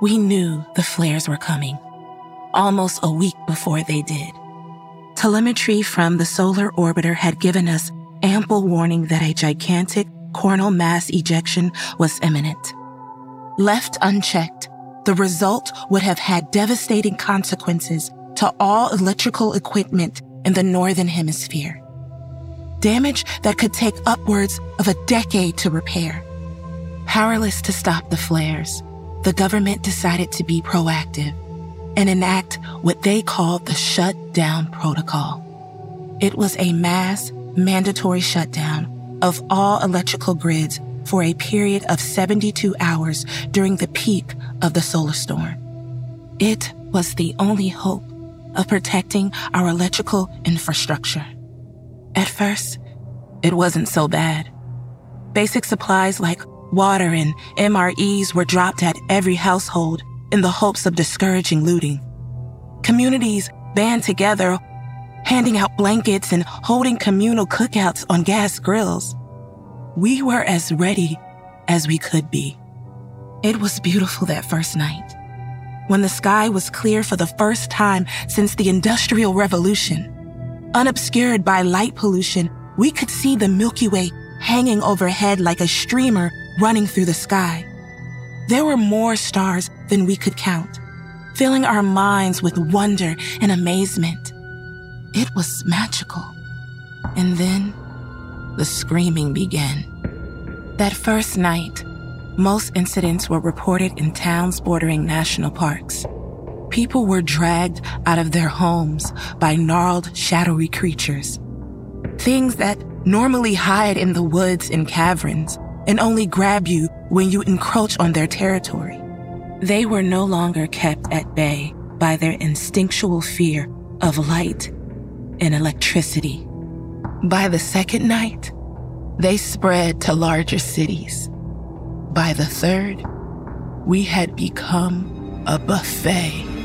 We knew the flares were coming, almost a week before they did. Telemetry from the solar orbiter had given us ample warning that a gigantic coronal mass ejection was imminent. Left unchecked, the result would have had devastating consequences to all electrical equipment in the Northern Hemisphere. Damage that could take upwards of a decade to repair. Powerless to stop the flares, the government decided to be proactive and enact what they called the shutdown protocol. It was a mass mandatory shutdown of all electrical grids for a period of 72 hours during the peak of the solar storm. It was the only hope of protecting our electrical infrastructure. At first, it wasn't so bad. Basic supplies like water and MREs were dropped at every household in the hopes of discouraging looting. Communities band together, handing out blankets and holding communal cookouts on gas grills. We were as ready as we could be. It was beautiful that first night, when the sky was clear for the first time since the Industrial Revolution. Unobscured by light pollution, we could see the Milky Way hanging overhead like a streamer running through the sky. There were more stars than we could count, filling our minds with wonder and amazement. It was magical. And then the screaming began. That first night, most incidents were reported in towns bordering national parks. People were dragged out of their homes by gnarled, shadowy creatures. Things that normally hide in the woods and caverns and only grab you when you encroach on their territory. They were no longer kept at bay by their instinctual fear of light and electricity. By the second night, they spread to larger cities. By the third, we had become a buffet.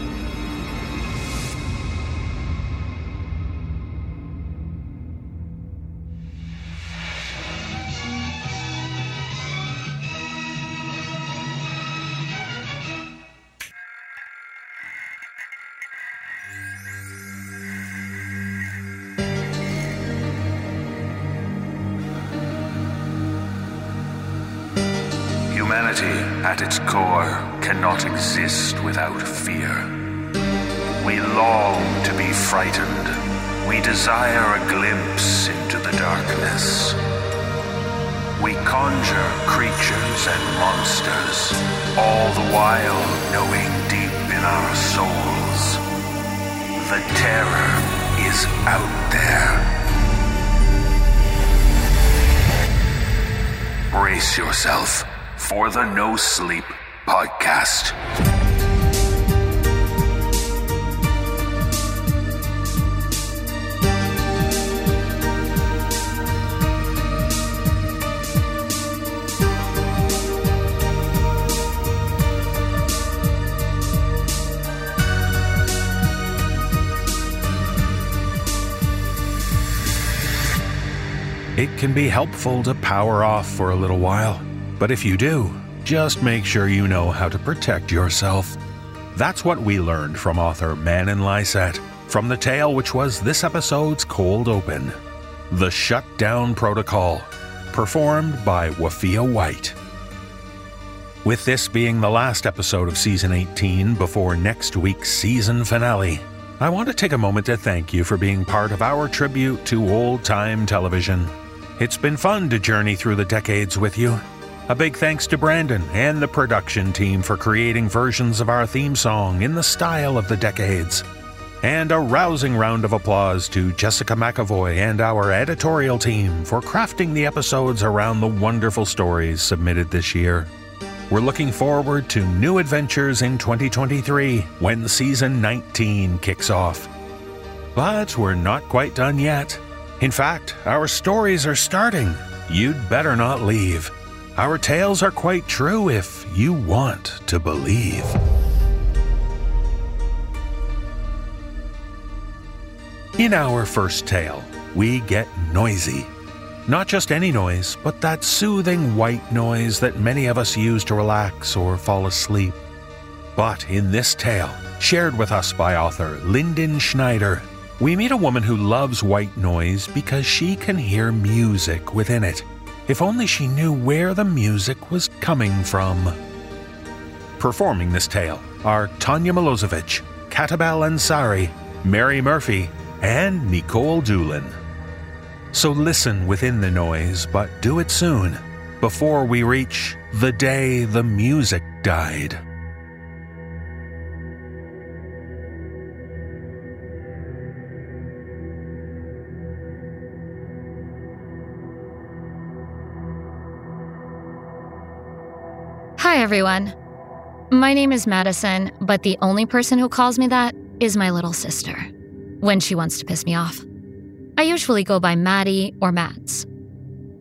Be helpful to power off for a little while, but if you do, just make sure you know how to protect yourself. That's what we learned from author Manen Lyset from the tale which was this episode's cold open The Shutdown Protocol, performed by Wafiyyah White. With this being the last episode of season 18 before next week's season finale, I want to take a moment to thank you for being part of our tribute to old time television. It's been fun to journey through the decades with you. A big thanks to Brandon and the production team for creating versions of our theme song in the style of the decades. And a rousing round of applause to Jessica McAvoy and our editorial team for crafting the episodes around the wonderful stories submitted this year. We're looking forward to new adventures in 2023 when season 19 kicks off. But we're not quite done yet. In fact, our stories are starting. You'd better not leave. Our tales are quite true if you want to believe. In our first tale, we get noisy. Not just any noise, but that soothing white noise that many of us use to relax or fall asleep. But in this tale, shared with us by author Linden Schneider, we meet a woman who loves white noise because she can hear music within it. If only she knew where the music was coming from. Performing this tale are Tanja Milojevic, Katabelle Ansari, Mary Murphy, and Nikolle Doolin. So listen within the noise, but do it soon, before we reach the day the music died. Everyone. My name is Madison, but the only person who calls me that is my little sister when she wants to piss me off. I usually go by Maddie or Mads.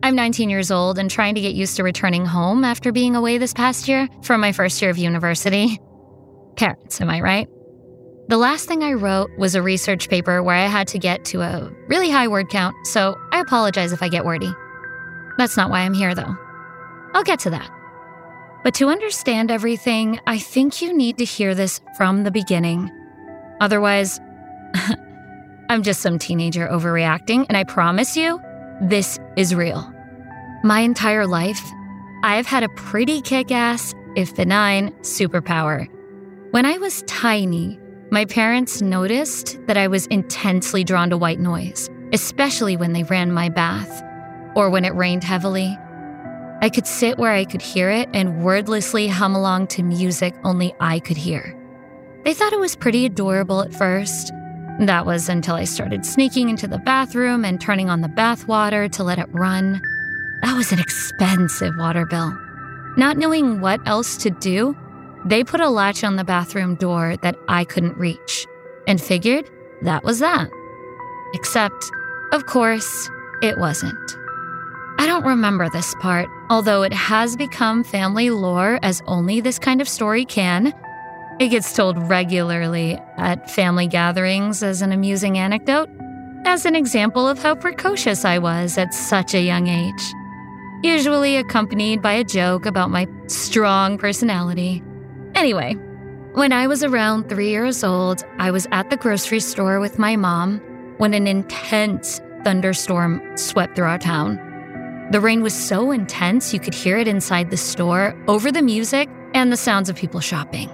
I'm 19 years old and trying to get used to returning home after being away this past year for my first year of university. Parents, am I right? The last thing I wrote was a research paper where I had to get to a really high word count, so I apologize if I get wordy. That's not why I'm here, though. I'll get to that. But to understand everything, I think you need to hear this from the beginning. Otherwise, I'm just some teenager overreacting, and I promise you, this is real. My entire life, I've had a pretty kick ass, if benign, superpower. When I was tiny, my parents noticed that I was intensely drawn to white noise, especially when they ran my bath or when it rained heavily. I could sit where I could hear it and wordlessly hum along to music only I could hear. They thought it was pretty adorable at first. That was until I started sneaking into the bathroom and turning on the bath water to let it run. That was an expensive water bill. Not knowing what else to do, they put a latch on the bathroom door that I couldn't reach and figured that was that. Except, of course, it wasn't. I don't remember this part, although it has become family lore as only this kind of story can. It gets told regularly at family gatherings as an amusing anecdote, as an example of how precocious I was at such a young age. Usually accompanied by a joke about my strong personality. Anyway, when I was around three years old, I was at the grocery store with my mom when an intense thunderstorm swept through our town. The rain was so intense you could hear it inside the store over the music and the sounds of people shopping.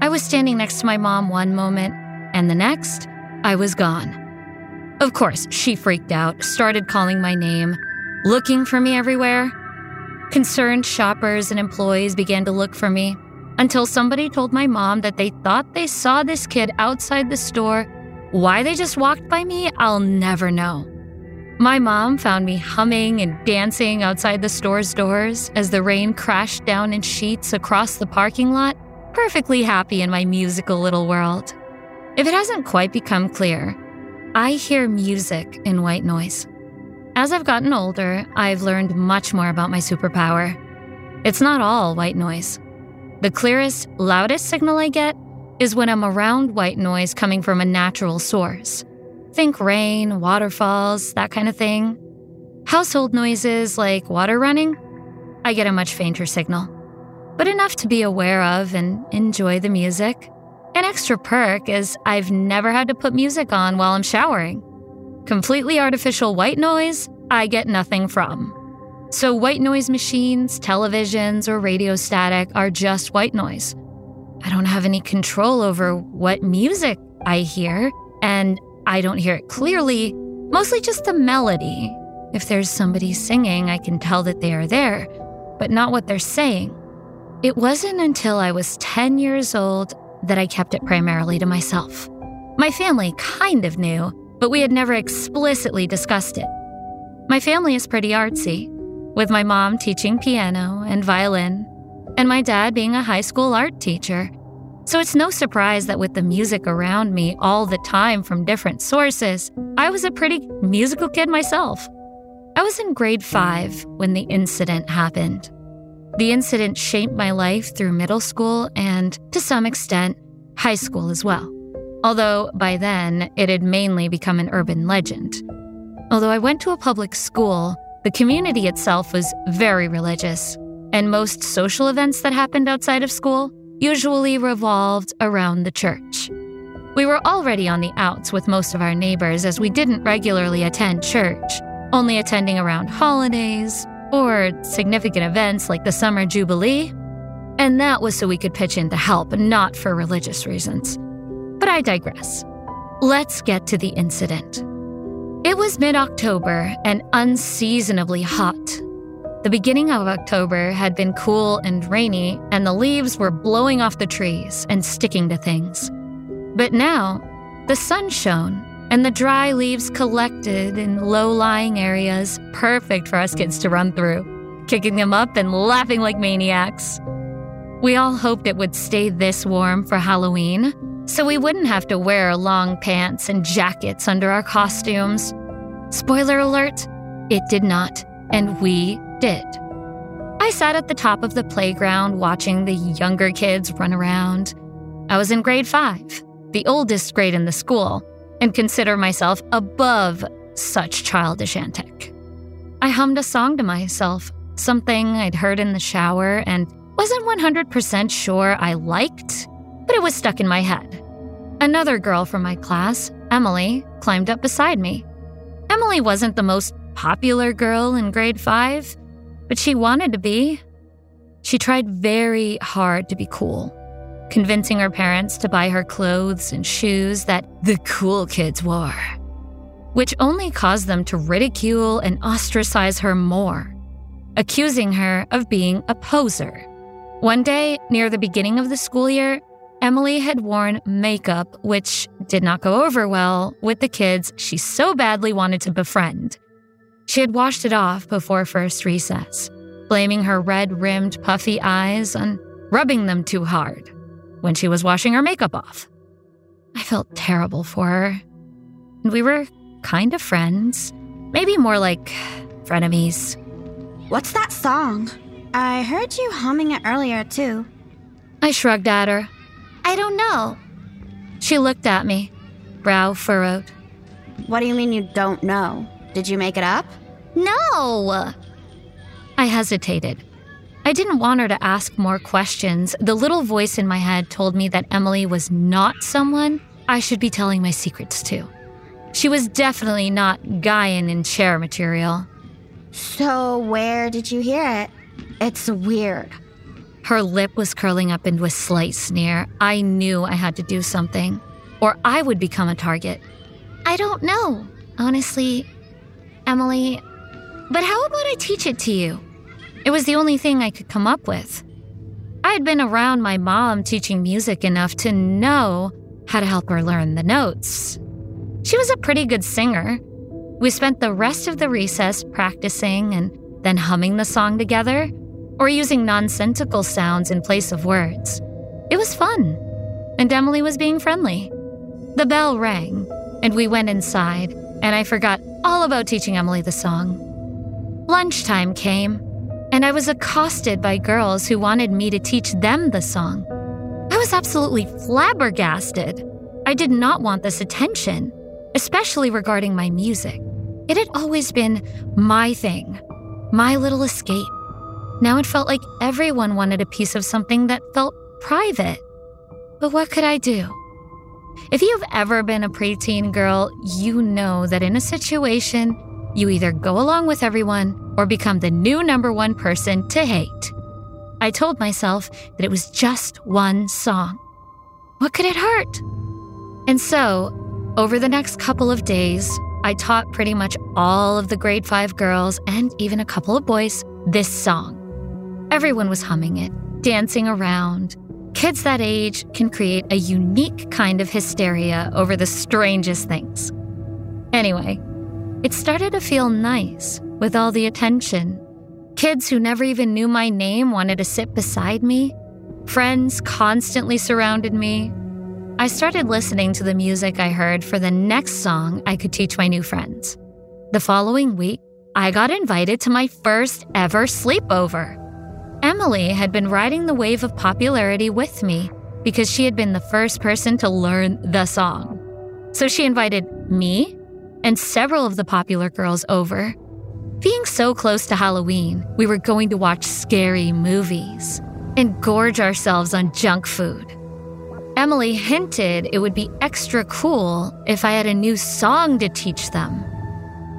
I was standing next to my mom one moment, and the next, I was gone. Of course, she freaked out, started calling my name, looking for me everywhere. Concerned shoppers and employees began to look for me until somebody told my mom that they thought they saw this kid outside the store. Why they just walked by me, I'll never know. My mom found me humming and dancing outside the store's doors as the rain crashed down in sheets across the parking lot, perfectly happy in my musical little world. If it hasn't quite become clear, I hear music in white noise. As I've gotten older, I've learned much more about my superpower. It's not all white noise. The clearest, loudest signal I get is when I'm around white noise coming from a natural source. Think rain, waterfalls, that kind of thing. Household noises like water running, I get a much fainter signal, but enough to be aware of and enjoy the music. An extra perk is I've never had to put music on while I'm showering. Completely artificial white noise, I get nothing from. So, white noise machines, televisions, or radio static are just white noise. I don't have any control over what music I hear, and I don't hear it clearly, mostly just the melody. If there's somebody singing, I can tell that they are there, but not what they're saying. It wasn't until I was 10 years old that I kept it primarily to myself. My family kind of knew, but we had never explicitly discussed it. My family is pretty artsy with my mom teaching piano and violin, and my dad being a high school art teacher. So it's no surprise that with the music around me all the time from different sources, I was a pretty musical kid myself. I was in grade five when the incident happened. The incident shaped my life through middle school and, to some extent, high school as well. Although by then, it had mainly become an urban legend. Although I went to a public school, The community itself was very religious, and most social events that happened outside of school usually revolved around the church. We were already on the outs with most of our neighbors as we didn't regularly attend church, only attending around holidays or significant events like the Summer Jubilee. And that was so we could pitch in to help, not for religious reasons. But I digress. Let's get to the incident. It was mid October and unseasonably hot. The beginning of October had been cool and rainy, and the leaves were blowing off the trees and sticking to things. But now, the sun shone, and the dry leaves collected in low lying areas, perfect for us kids to run through, kicking them up and laughing like maniacs. We all hoped it would stay this warm for Halloween, so we wouldn't have to wear long pants and jackets under our costumes. Spoiler alert, it did not, and we did. I sat at the top of the playground watching the younger kids run around. I was in grade five the oldest grade in the school, and consider myself above such childish antic. I hummed a song to myself, something I'd heard in the shower and wasn't 100% sure I liked, but it was stuck in my head. Another girl from my class, Emily, climbed up beside me. Emily wasn't the most popular girl in grade 5, but she wanted to be. She tried very hard to be cool convincing her parents to buy her clothes and shoes that the cool kids wore, which only caused them to ridicule and ostracize her more, accusing her of being a poser. One day, near the beginning of the school year, Emily had worn makeup, which did not go over well with the kids she so badly wanted to befriend. She had washed it off before first recess, blaming her red rimmed, puffy eyes on rubbing them too hard when she was washing her makeup off. I felt terrible for her. And we were kind of friends, maybe more like frenemies. What's that song? I heard you humming it earlier, too. I shrugged at her. I don't know. She looked at me, brow furrowed. What do you mean you don't know? Did you make it up? No! I hesitated. I didn't want her to ask more questions. The little voice in my head told me that Emily was not someone I should be telling my secrets to. She was definitely not Guyan and chair material. So, where did you hear it? It's weird. Her lip was curling up into a slight sneer. I knew I had to do something, or I would become a target. I don't know, honestly, Emily. But how about I teach it to you? It was the only thing I could come up with. I had been around my mom teaching music enough to know how to help her learn the notes. She was a pretty good singer. We spent the rest of the recess practicing and then humming the song together or using nonsensical sounds in place of words. It was fun, and Emily was being friendly. The bell rang, and we went inside, and I forgot all about teaching Emily the song. Lunchtime came, and I was accosted by girls who wanted me to teach them the song. I was absolutely flabbergasted. I did not want this attention, especially regarding my music. It had always been my thing, my little escape. Now it felt like everyone wanted a piece of something that felt private. But what could I do? If you've ever been a preteen girl, you know that in a situation, you either go along with everyone or become the new number one person to hate. I told myself that it was just one song. What could it hurt? And so, over the next couple of days, I taught pretty much all of the grade 5 girls and even a couple of boys this song. Everyone was humming it, dancing around. Kids that age can create a unique kind of hysteria over the strangest things. Anyway, it started to feel nice with all the attention. Kids who never even knew my name wanted to sit beside me. Friends constantly surrounded me. I started listening to the music I heard for the next song I could teach my new friends. The following week, I got invited to my first ever sleepover. Emily had been riding the wave of popularity with me because she had been the first person to learn the song. So she invited me and several of the popular girls over Being so close to Halloween, we were going to watch scary movies and gorge ourselves on junk food. Emily hinted it would be extra cool if I had a new song to teach them.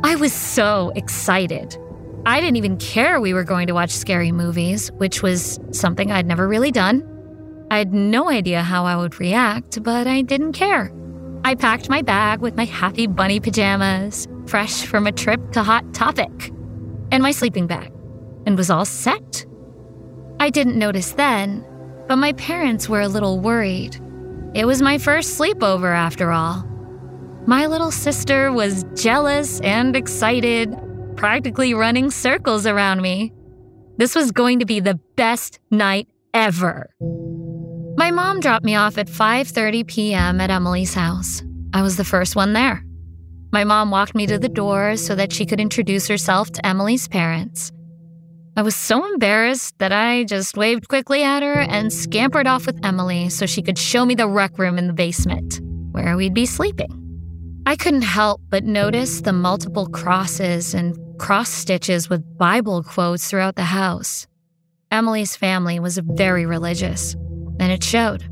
I was so excited. I didn't even care we were going to watch scary movies, which was something I'd never really done. I had no idea how I would react, but I didn't care. I packed my bag with my happy bunny pajamas, fresh from a trip to Hot Topic, and my sleeping bag, and was all set. I didn't notice then, but my parents were a little worried. It was my first sleepover, after all. My little sister was jealous and excited, practically running circles around me. This was going to be the best night ever. My mom dropped me off at 5:30 p.m. at Emily's house. I was the first one there. My mom walked me to the door so that she could introduce herself to Emily's parents. I was so embarrassed that I just waved quickly at her and scampered off with Emily so she could show me the rec room in the basement, where we'd be sleeping. I couldn't help but notice the multiple crosses and cross stitches with Bible quotes throughout the house. Emily's family was very religious, and it showed.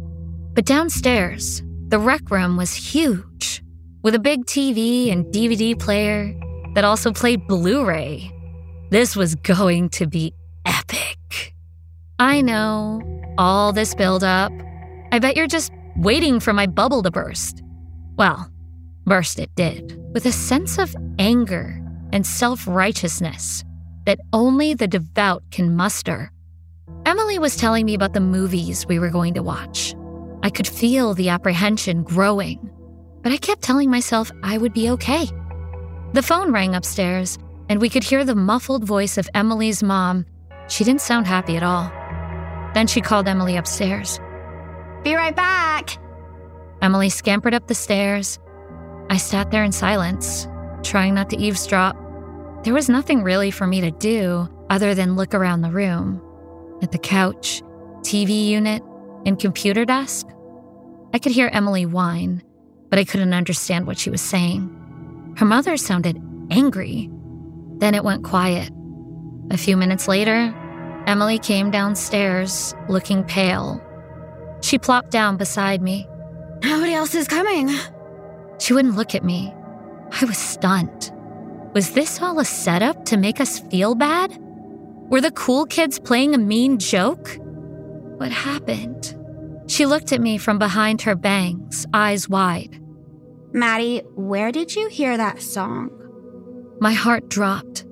But downstairs, the rec room was huge, with a big TV and DVD player that also played Blu ray. This was going to be epic. I know, all this buildup. I bet you're just waiting for my bubble to burst. Well, burst it did, with a sense of anger and self righteousness that only the devout can muster. Emily was telling me about the movies we were going to watch. I could feel the apprehension growing, but I kept telling myself I would be okay. The phone rang upstairs, and we could hear the muffled voice of Emily's mom. She didn't sound happy at all. Then she called Emily upstairs. Be right back. Emily scampered up the stairs. I sat there in silence, trying not to eavesdrop. There was nothing really for me to do other than look around the room at the couch, TV unit, and computer desk. I could hear Emily whine, but I couldn't understand what she was saying. Her mother sounded angry. Then it went quiet. A few minutes later, Emily came downstairs looking pale. She plopped down beside me. Nobody else is coming. She wouldn't look at me. I was stunned. Was this all a setup to make us feel bad? Were the cool kids playing a mean joke? What happened? She looked at me from behind her bangs, eyes wide. Maddie, where did you hear that song? My heart dropped.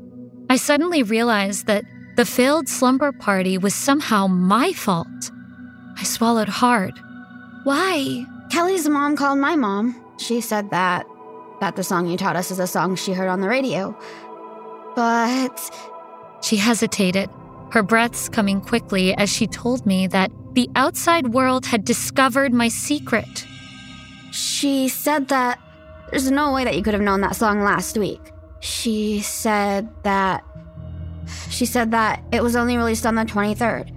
I suddenly realized that the failed slumber party was somehow my fault. I swallowed hard. Why? Kelly's mom called my mom. She said that that the song you taught us is a song she heard on the radio. But she hesitated, her breaths coming quickly as she told me that the outside world had discovered my secret. She said that there's no way that you could have known that song last week. She said that. She said that it was only released on the 23rd.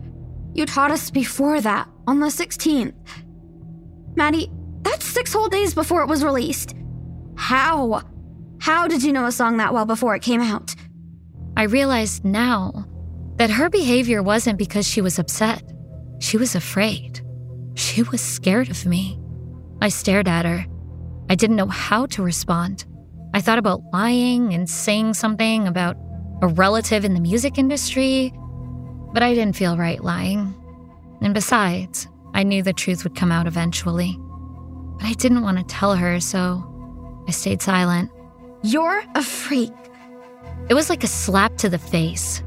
You taught us before that, on the 16th. Maddie, that's six whole days before it was released. How? How did you know a song that well before it came out? I realized now that her behavior wasn't because she was upset. She was afraid. She was scared of me. I stared at her. I didn't know how to respond. I thought about lying and saying something about a relative in the music industry, but I didn't feel right lying. And besides, I knew the truth would come out eventually. But I didn't want to tell her, so I stayed silent. You're a freak. It was like a slap to the face.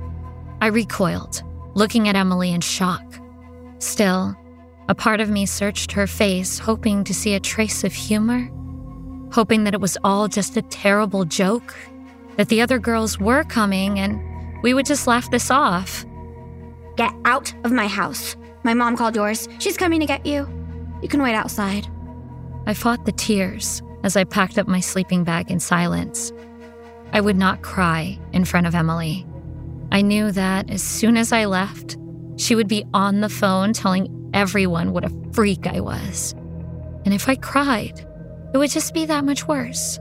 I recoiled, looking at Emily in shock. Still, a part of me searched her face, hoping to see a trace of humor, hoping that it was all just a terrible joke, that the other girls were coming and we would just laugh this off. Get out of my house. My mom called yours. She's coming to get you. You can wait outside. I fought the tears as I packed up my sleeping bag in silence. I would not cry in front of Emily. I knew that as soon as I left, she would be on the phone telling everyone what a freak I was. And if I cried, it would just be that much worse.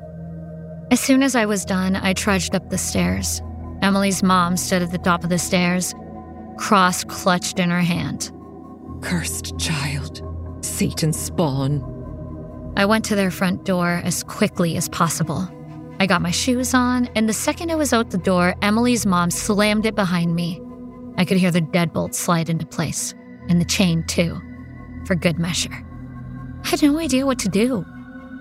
As soon as I was done, I trudged up the stairs. Emily's mom stood at the top of the stairs, cross clutched in her hand. Cursed child. Satan's spawn. I went to their front door as quickly as possible. I got my shoes on, and the second I was out the door, Emily's mom slammed it behind me. I could hear the deadbolt slide into place, and the chain too, for good measure. I had no idea what to do.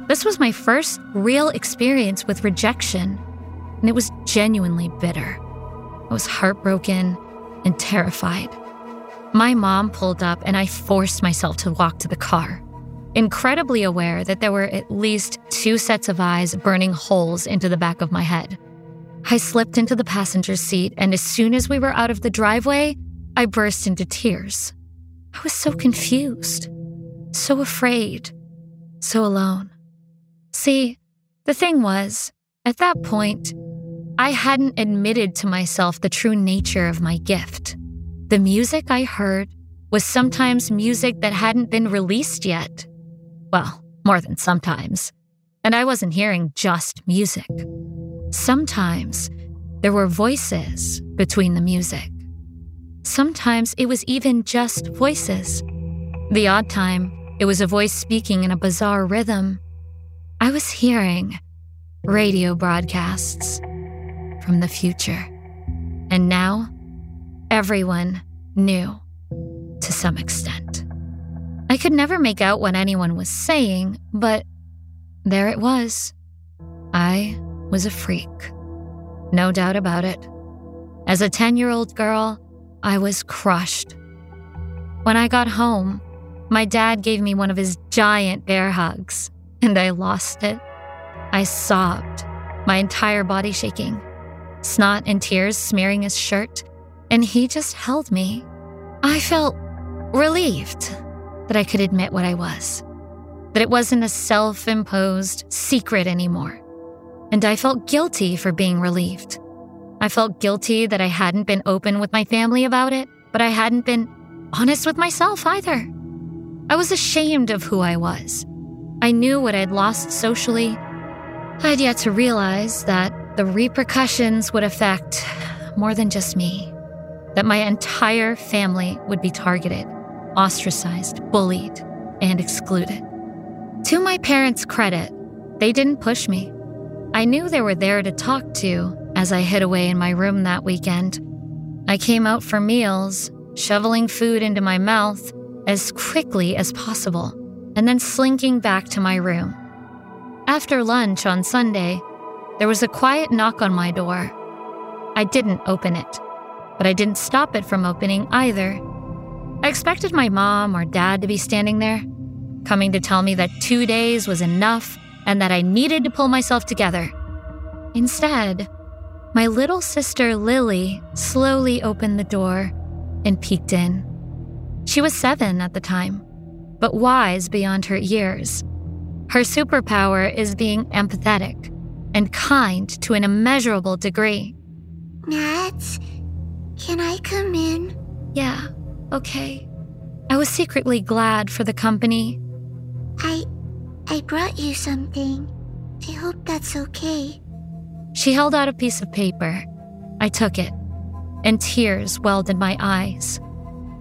This was my first real experience with rejection, and it was genuinely bitter. I was heartbroken and terrified. My mom pulled up, and I forced myself to walk to the car, incredibly aware that there were at least two sets of eyes burning holes into the back of my head. I slipped into the passenger seat, and as soon as we were out of the driveway, I burst into tears. I was so confused, so afraid, so alone. See, the thing was, at that point, I hadn't admitted to myself the true nature of my gift. The music I heard was sometimes music that hadn't been released yet. Well, more than sometimes. And I wasn't hearing just music. Sometimes there were voices between the music. Sometimes it was even just voices. The odd time, it was a voice speaking in a bizarre rhythm. I was hearing radio broadcasts from the future. And now, everyone knew to some extent. Could never make out what anyone was saying, but there it was. I was a freak. No doubt about it. As a 10 year old girl, I was crushed. When I got home, my dad gave me one of his giant bear hugs, and I lost it. I sobbed, my entire body shaking, snot and tears smearing his shirt, and he just held me. I felt relieved that I could admit what I was, that it wasn't a self imposed secret anymore. And I felt guilty for being relieved. I felt guilty that I hadn't been open with my family about it, but I hadn't been honest with myself either. I was ashamed of who I was. I knew what I'd lost socially. I had yet to realize that the repercussions would affect more than just me, that my entire family would be targeted, ostracized, bullied, and excluded. To my parents' credit, they didn't push me. I knew they were there to talk to as I hid away in my room that weekend. I came out for meals, shoveling food into my mouth as quickly as possible, and then slinking back to my room. After lunch on Sunday, there was a quiet knock on my door. I didn't open it, but I didn't stop it from opening either. I expected my mom or dad to be standing there, coming to tell me that two days was enough and that I needed to pull myself together. Instead, my little sister Lily slowly opened the door and peeked in. She was seven at the time, but wise beyond her years. Her superpower is being empathetic and kind to an immeasurable degree. Matt, can I come in? Yeah, okay. I was secretly glad for the company. I I brought you something. I hope that's okay. She held out a piece of paper. I took it, and tears welled in my eyes.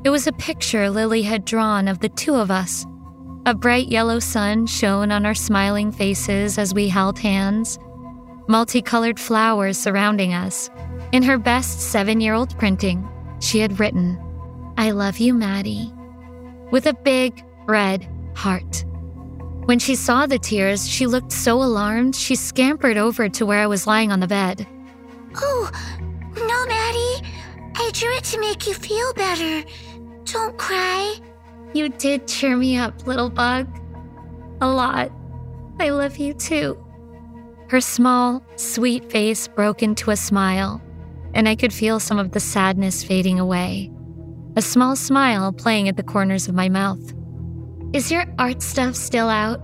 It was a picture Lily had drawn of the two of us. A bright yellow sun shone on our smiling faces as we held hands, multicolored flowers surrounding us. In her best seven year old printing, she had written, I love you, Maddie, with a big red heart. When she saw the tears, she looked so alarmed, she scampered over to where I was lying on the bed. Oh, no, Maddie. I drew it to make you feel better. Don't cry. You did cheer me up, little bug. A lot. I love you too. Her small, sweet face broke into a smile, and I could feel some of the sadness fading away. A small smile playing at the corners of my mouth. Is your art stuff still out?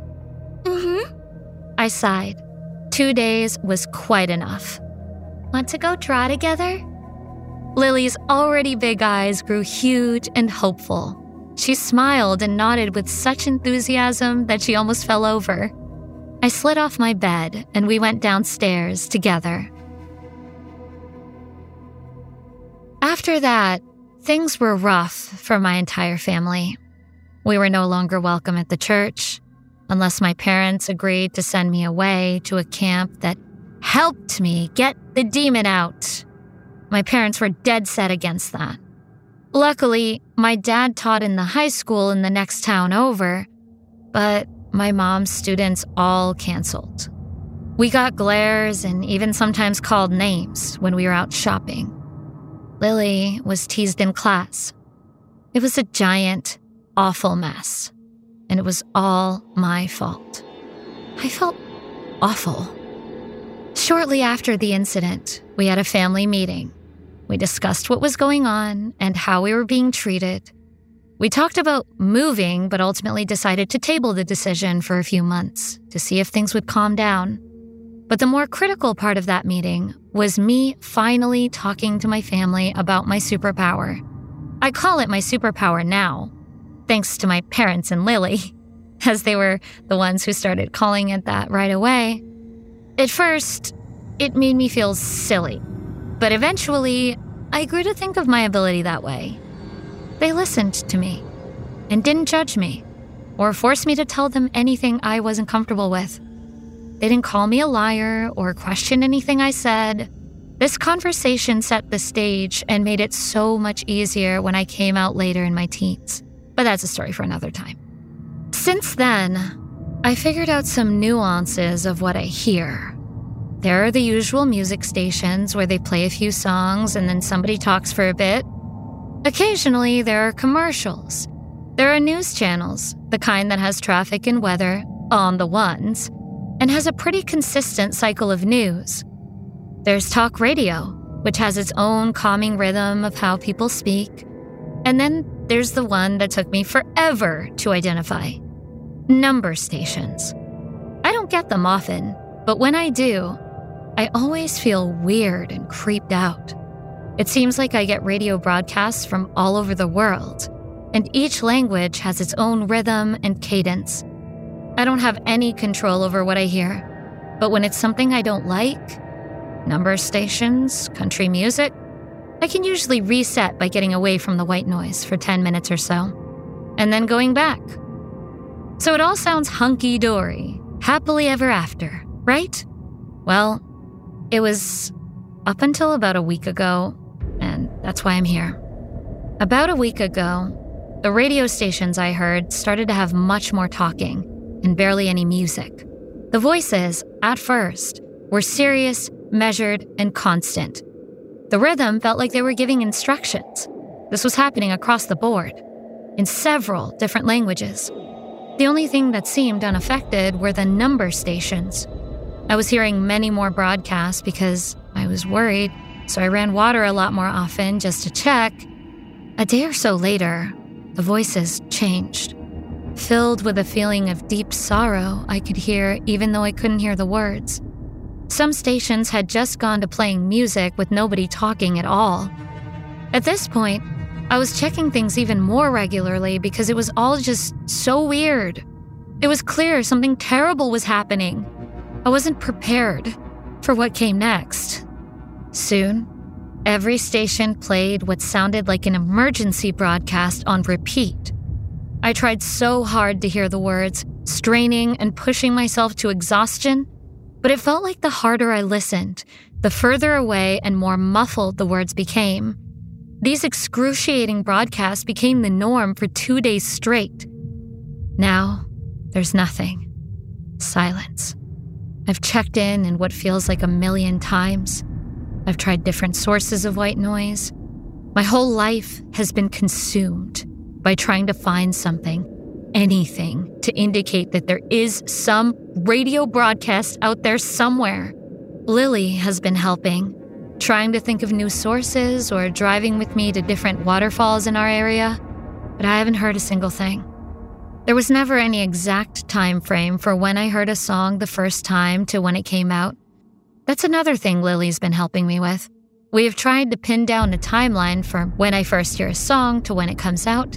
Mm hmm. I sighed. Two days was quite enough. Want to go draw together? Lily's already big eyes grew huge and hopeful. She smiled and nodded with such enthusiasm that she almost fell over. I slid off my bed and we went downstairs together. After that, things were rough for my entire family. We were no longer welcome at the church unless my parents agreed to send me away to a camp that helped me get the demon out. My parents were dead set against that. Luckily, my dad taught in the high school in the next town over, but my mom's students all canceled. We got glares and even sometimes called names when we were out shopping. Lily was teased in class. It was a giant, awful mess, and it was all my fault. I felt awful. Shortly after the incident, we had a family meeting. We discussed what was going on and how we were being treated. We talked about moving, but ultimately decided to table the decision for a few months to see if things would calm down. But the more critical part of that meeting was me finally talking to my family about my superpower. I call it my superpower now, thanks to my parents and Lily, as they were the ones who started calling it that right away. At first, it made me feel silly, but eventually, I grew to think of my ability that way. They listened to me and didn't judge me or force me to tell them anything I wasn't comfortable with. They didn't call me a liar or question anything I said. This conversation set the stage and made it so much easier when I came out later in my teens. But that's a story for another time. Since then, I figured out some nuances of what I hear. There are the usual music stations where they play a few songs and then somebody talks for a bit. Occasionally, there are commercials. There are news channels, the kind that has traffic and weather on the ones, and has a pretty consistent cycle of news. There's talk radio, which has its own calming rhythm of how people speak. And then there's the one that took me forever to identify number stations. I don't get them often, but when I do, I always feel weird and creeped out. It seems like I get radio broadcasts from all over the world, and each language has its own rhythm and cadence. I don't have any control over what I hear, but when it's something I don't like, number stations, country music, I can usually reset by getting away from the white noise for 10 minutes or so, and then going back. So it all sounds hunky dory, happily ever after, right? Well, it was up until about a week ago, and that's why I'm here. About a week ago, the radio stations I heard started to have much more talking and barely any music. The voices, at first, were serious, measured, and constant. The rhythm felt like they were giving instructions. This was happening across the board, in several different languages. The only thing that seemed unaffected were the number stations. I was hearing many more broadcasts because I was worried, so I ran water a lot more often just to check. A day or so later, the voices changed. Filled with a feeling of deep sorrow, I could hear even though I couldn't hear the words. Some stations had just gone to playing music with nobody talking at all. At this point, I was checking things even more regularly because it was all just so weird. It was clear something terrible was happening. I wasn't prepared for what came next. Soon, every station played what sounded like an emergency broadcast on repeat. I tried so hard to hear the words, straining and pushing myself to exhaustion, but it felt like the harder I listened, the further away and more muffled the words became. These excruciating broadcasts became the norm for two days straight. Now, there's nothing. Silence. I've checked in in what feels like a million times. I've tried different sources of white noise. My whole life has been consumed by trying to find something, anything, to indicate that there is some radio broadcast out there somewhere. Lily has been helping, trying to think of new sources or driving with me to different waterfalls in our area, but I haven't heard a single thing. There was never any exact time frame for when I heard a song the first time to when it came out. That's another thing Lily's been helping me with. We have tried to pin down a timeline for when I first hear a song to when it comes out,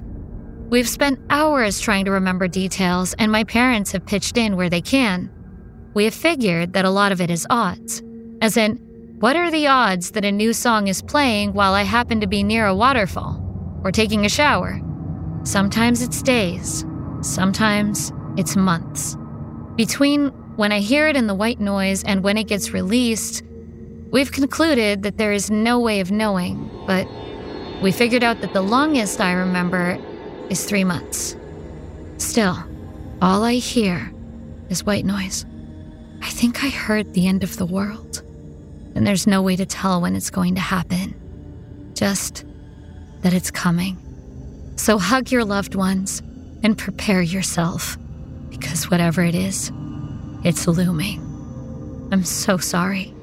We've spent hours trying to remember details, and my parents have pitched in where they can. We have figured that a lot of it is odds, as in, What are the odds that a new song is playing while I happen to be near a waterfall or taking a shower? Sometimes it's days, sometimes it's months. Between when I hear it in the white noise and when it gets released, we've concluded that there is no way of knowing, but we figured out that the longest I remember is three months. Still, all I hear is white noise. I think I heard the end of the world, and there's no way to tell when it's going to happen. Just that it's coming. So hug your loved ones and prepare yourself, because whatever it is, it's looming. I'm so sorry.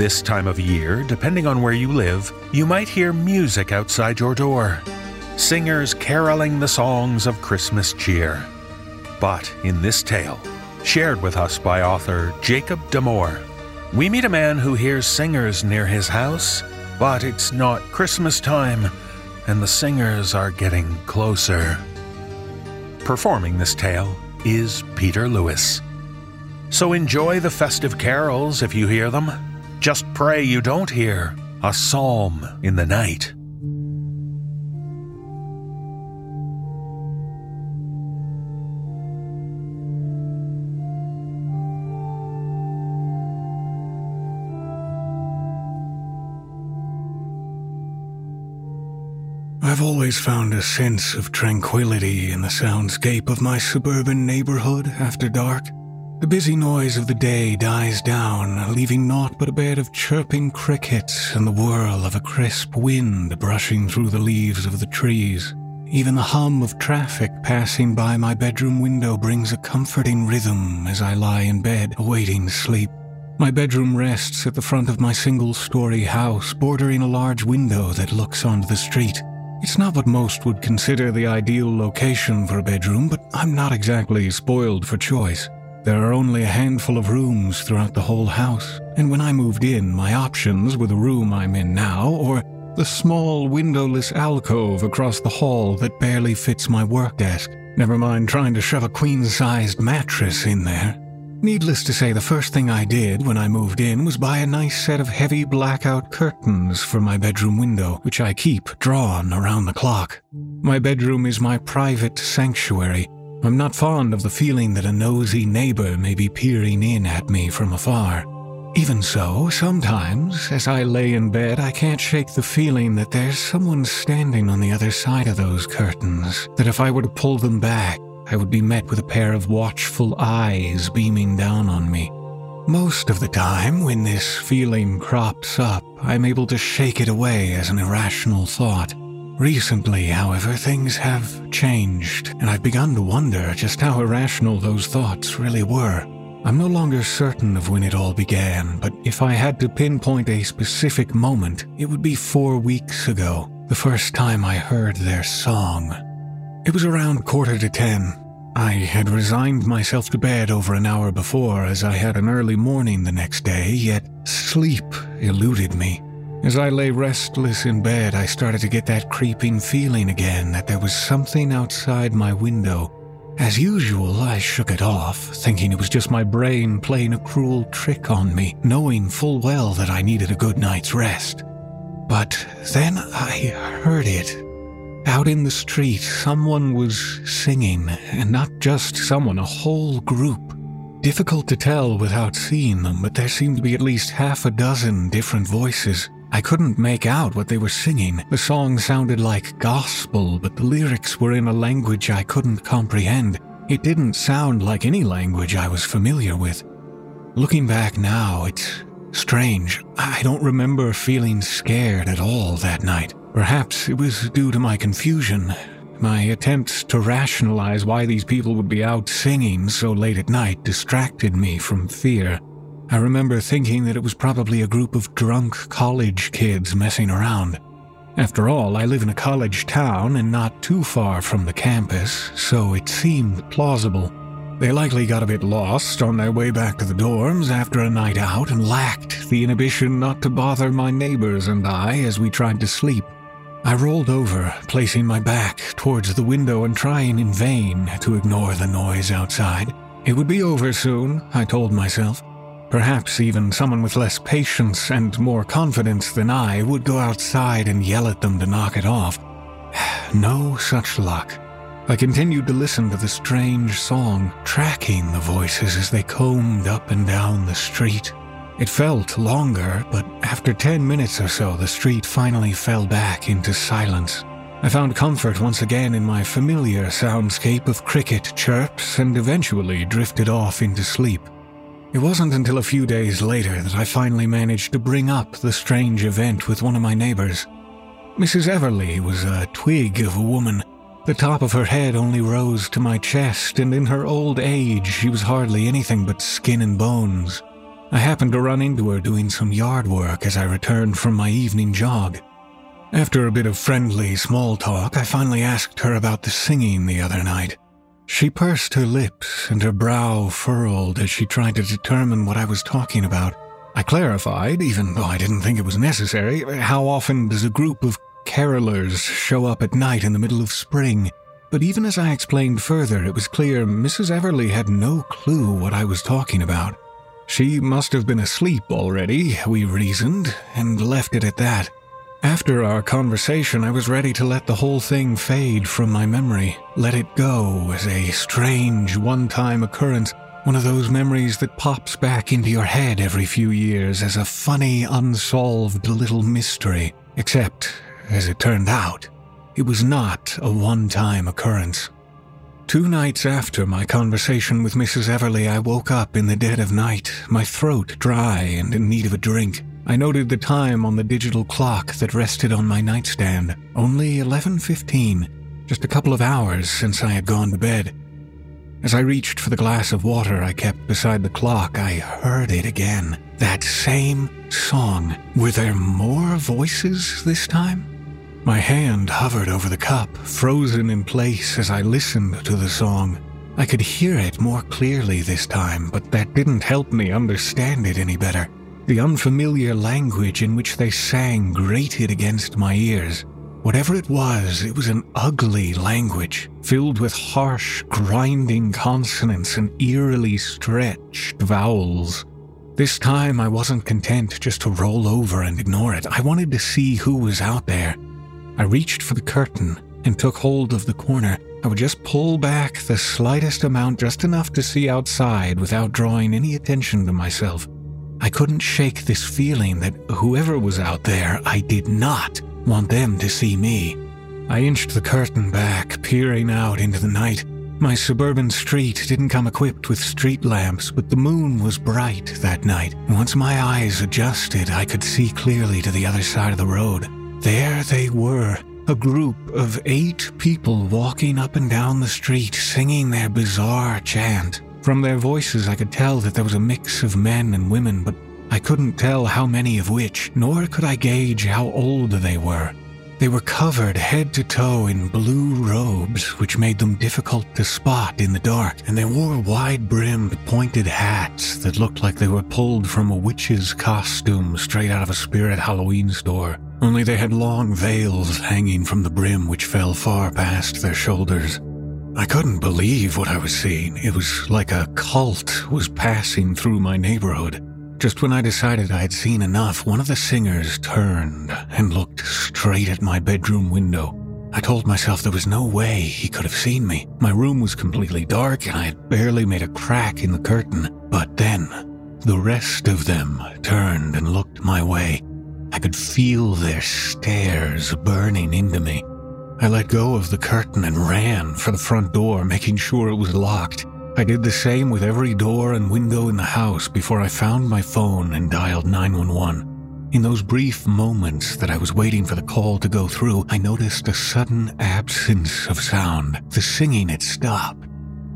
This time of year, depending on where you live, you might hear music outside your door. Singers caroling the songs of Christmas cheer. But in this tale, shared with us by author Jacob D'Amour, we meet a man who hears singers near his house, but it's not Christmas time, and the singers are getting closer. Performing this tale is Peter Lewis. So enjoy the festive carols if you hear them. Just pray you don't hear a psalm in the night. I've always found a sense of tranquility in the soundscape of my suburban neighborhood after dark. The busy noise of the day dies down, leaving naught but a bed of chirping crickets and the whirl of a crisp wind brushing through the leaves of the trees. Even the hum of traffic passing by my bedroom window brings a comforting rhythm as I lie in bed awaiting sleep. My bedroom rests at the front of my single story house, bordering a large window that looks onto the street. It's not what most would consider the ideal location for a bedroom, but I'm not exactly spoiled for choice. There are only a handful of rooms throughout the whole house, and when I moved in, my options were the room I'm in now or the small windowless alcove across the hall that barely fits my work desk. Never mind trying to shove a queen sized mattress in there. Needless to say, the first thing I did when I moved in was buy a nice set of heavy blackout curtains for my bedroom window, which I keep drawn around the clock. My bedroom is my private sanctuary, I'm not fond of the feeling that a nosy neighbor may be peering in at me from afar. Even so, sometimes, as I lay in bed, I can't shake the feeling that there's someone standing on the other side of those curtains, that if I were to pull them back, I would be met with a pair of watchful eyes beaming down on me. Most of the time, when this feeling crops up, I'm able to shake it away as an irrational thought. Recently, however, things have changed, and I've begun to wonder just how irrational those thoughts really were. I'm no longer certain of when it all began, but if I had to pinpoint a specific moment, it would be four weeks ago, the first time I heard their song. It was around quarter to ten. I had resigned myself to bed over an hour before as I had an early morning the next day, yet sleep eluded me. As I lay restless in bed, I started to get that creeping feeling again that there was something outside my window. As usual, I shook it off, thinking it was just my brain playing a cruel trick on me, knowing full well that I needed a good night's rest. But then I heard it. Out in the street, someone was singing, and not just someone, a whole group. Difficult to tell without seeing them, but there seemed to be at least half a dozen different voices. I couldn't make out what they were singing. The song sounded like gospel, but the lyrics were in a language I couldn't comprehend. It didn't sound like any language I was familiar with. Looking back now, it's strange. I don't remember feeling scared at all that night. Perhaps it was due to my confusion. My attempts to rationalize why these people would be out singing so late at night distracted me from fear. I remember thinking that it was probably a group of drunk college kids messing around. After all, I live in a college town and not too far from the campus, so it seemed plausible. They likely got a bit lost on their way back to the dorms after a night out and lacked the inhibition not to bother my neighbors and I as we tried to sleep. I rolled over, placing my back towards the window and trying in vain to ignore the noise outside. It would be over soon, I told myself. Perhaps even someone with less patience and more confidence than I would go outside and yell at them to knock it off. No such luck. I continued to listen to the strange song, tracking the voices as they combed up and down the street. It felt longer, but after 10 minutes or so, the street finally fell back into silence. I found comfort once again in my familiar soundscape of cricket chirps and eventually drifted off into sleep. It wasn't until a few days later that I finally managed to bring up the strange event with one of my neighbors. Mrs. Everly was a twig of a woman. The top of her head only rose to my chest, and in her old age she was hardly anything but skin and bones. I happened to run into her doing some yard work as I returned from my evening jog. After a bit of friendly small talk, I finally asked her about the singing the other night. She pursed her lips and her brow furrowed as she tried to determine what I was talking about. I clarified, even though I didn't think it was necessary, how often does a group of carolers show up at night in the middle of spring. But even as I explained further, it was clear Mrs. Everly had no clue what I was talking about. She must have been asleep already, we reasoned, and left it at that. After our conversation, I was ready to let the whole thing fade from my memory, let it go as a strange, one time occurrence, one of those memories that pops back into your head every few years as a funny, unsolved little mystery. Except, as it turned out, it was not a one time occurrence. Two nights after my conversation with Mrs. Everly, I woke up in the dead of night, my throat dry and in need of a drink. I noted the time on the digital clock that rested on my nightstand. Only 11:15, just a couple of hours since I had gone to bed. As I reached for the glass of water I kept beside the clock, I heard it again. That same song. Were there more voices this time? My hand hovered over the cup, frozen in place as I listened to the song. I could hear it more clearly this time, but that didn't help me understand it any better. The unfamiliar language in which they sang grated against my ears. Whatever it was, it was an ugly language, filled with harsh, grinding consonants and eerily stretched vowels. This time I wasn't content just to roll over and ignore it. I wanted to see who was out there. I reached for the curtain and took hold of the corner. I would just pull back the slightest amount, just enough to see outside without drawing any attention to myself. I couldn't shake this feeling that whoever was out there, I did not want them to see me. I inched the curtain back, peering out into the night. My suburban street didn't come equipped with street lamps, but the moon was bright that night. Once my eyes adjusted, I could see clearly to the other side of the road. There they were, a group of eight people walking up and down the street singing their bizarre chant. From their voices, I could tell that there was a mix of men and women, but I couldn't tell how many of which, nor could I gauge how old they were. They were covered head to toe in blue robes, which made them difficult to spot in the dark, and they wore wide brimmed, pointed hats that looked like they were pulled from a witch's costume straight out of a spirit Halloween store only they had long veils hanging from the brim which fell far past their shoulders. I couldn't believe what I was seeing. It was like a cult was passing through my neighborhood. Just when I decided I had seen enough, one of the singers turned and looked straight at my bedroom window. I told myself there was no way he could have seen me. My room was completely dark and I had barely made a crack in the curtain. But then, the rest of them turned and looked my way. I could feel their stares burning into me. I let go of the curtain and ran for the front door, making sure it was locked. I did the same with every door and window in the house before I found my phone and dialed 911. In those brief moments that I was waiting for the call to go through, I noticed a sudden absence of sound. The singing had stopped.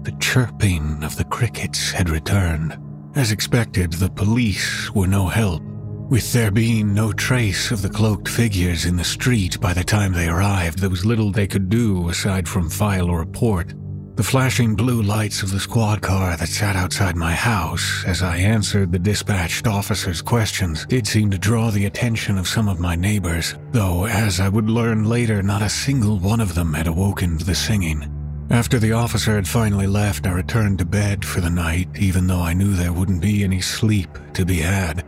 The chirping of the crickets had returned. As expected, the police were no help. With there being no trace of the cloaked figures in the street by the time they arrived, there was little they could do aside from file a report. The flashing blue lights of the squad car that sat outside my house as I answered the dispatched officer's questions did seem to draw the attention of some of my neighbors, though, as I would learn later, not a single one of them had awoken to the singing. After the officer had finally left, I returned to bed for the night, even though I knew there wouldn't be any sleep to be had.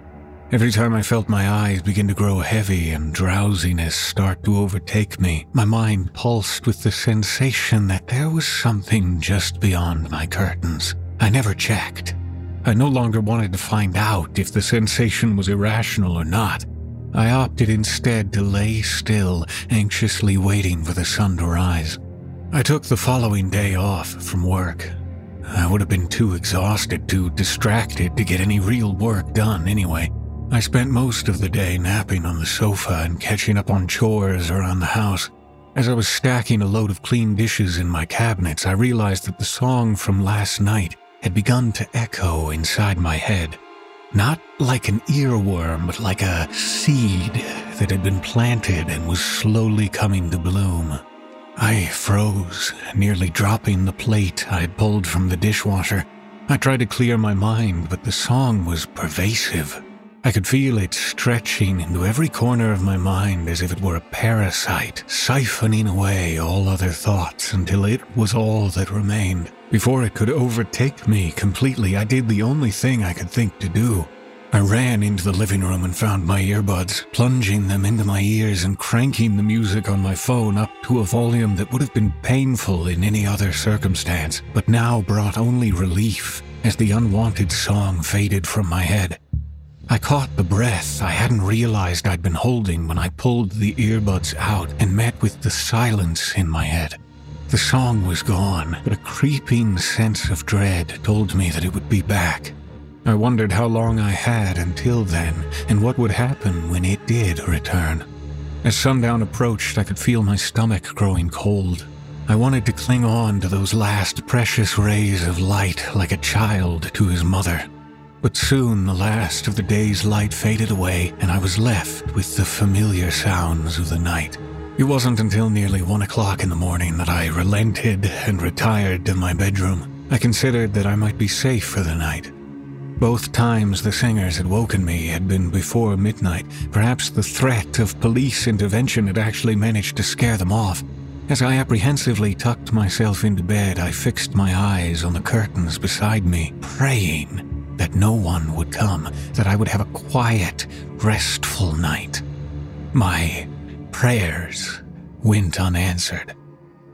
Every time I felt my eyes begin to grow heavy and drowsiness start to overtake me, my mind pulsed with the sensation that there was something just beyond my curtains. I never checked. I no longer wanted to find out if the sensation was irrational or not. I opted instead to lay still, anxiously waiting for the sun to rise. I took the following day off from work. I would have been too exhausted, too distracted to get any real work done anyway. I spent most of the day napping on the sofa and catching up on chores around the house. As I was stacking a load of clean dishes in my cabinets, I realized that the song from last night had begun to echo inside my head. Not like an earworm, but like a seed that had been planted and was slowly coming to bloom. I froze, nearly dropping the plate I had pulled from the dishwasher. I tried to clear my mind, but the song was pervasive. I could feel it stretching into every corner of my mind as if it were a parasite, siphoning away all other thoughts until it was all that remained. Before it could overtake me completely, I did the only thing I could think to do. I ran into the living room and found my earbuds, plunging them into my ears and cranking the music on my phone up to a volume that would have been painful in any other circumstance, but now brought only relief as the unwanted song faded from my head. I caught the breath I hadn't realized I'd been holding when I pulled the earbuds out and met with the silence in my head. The song was gone, but a creeping sense of dread told me that it would be back. I wondered how long I had until then and what would happen when it did return. As sundown approached, I could feel my stomach growing cold. I wanted to cling on to those last precious rays of light like a child to his mother. But soon the last of the day's light faded away, and I was left with the familiar sounds of the night. It wasn't until nearly one o'clock in the morning that I relented and retired to my bedroom. I considered that I might be safe for the night. Both times the singers had woken me had been before midnight. Perhaps the threat of police intervention had actually managed to scare them off. As I apprehensively tucked myself into bed, I fixed my eyes on the curtains beside me, praying that no one would come, that I would have a quiet, restful night. My prayers went unanswered.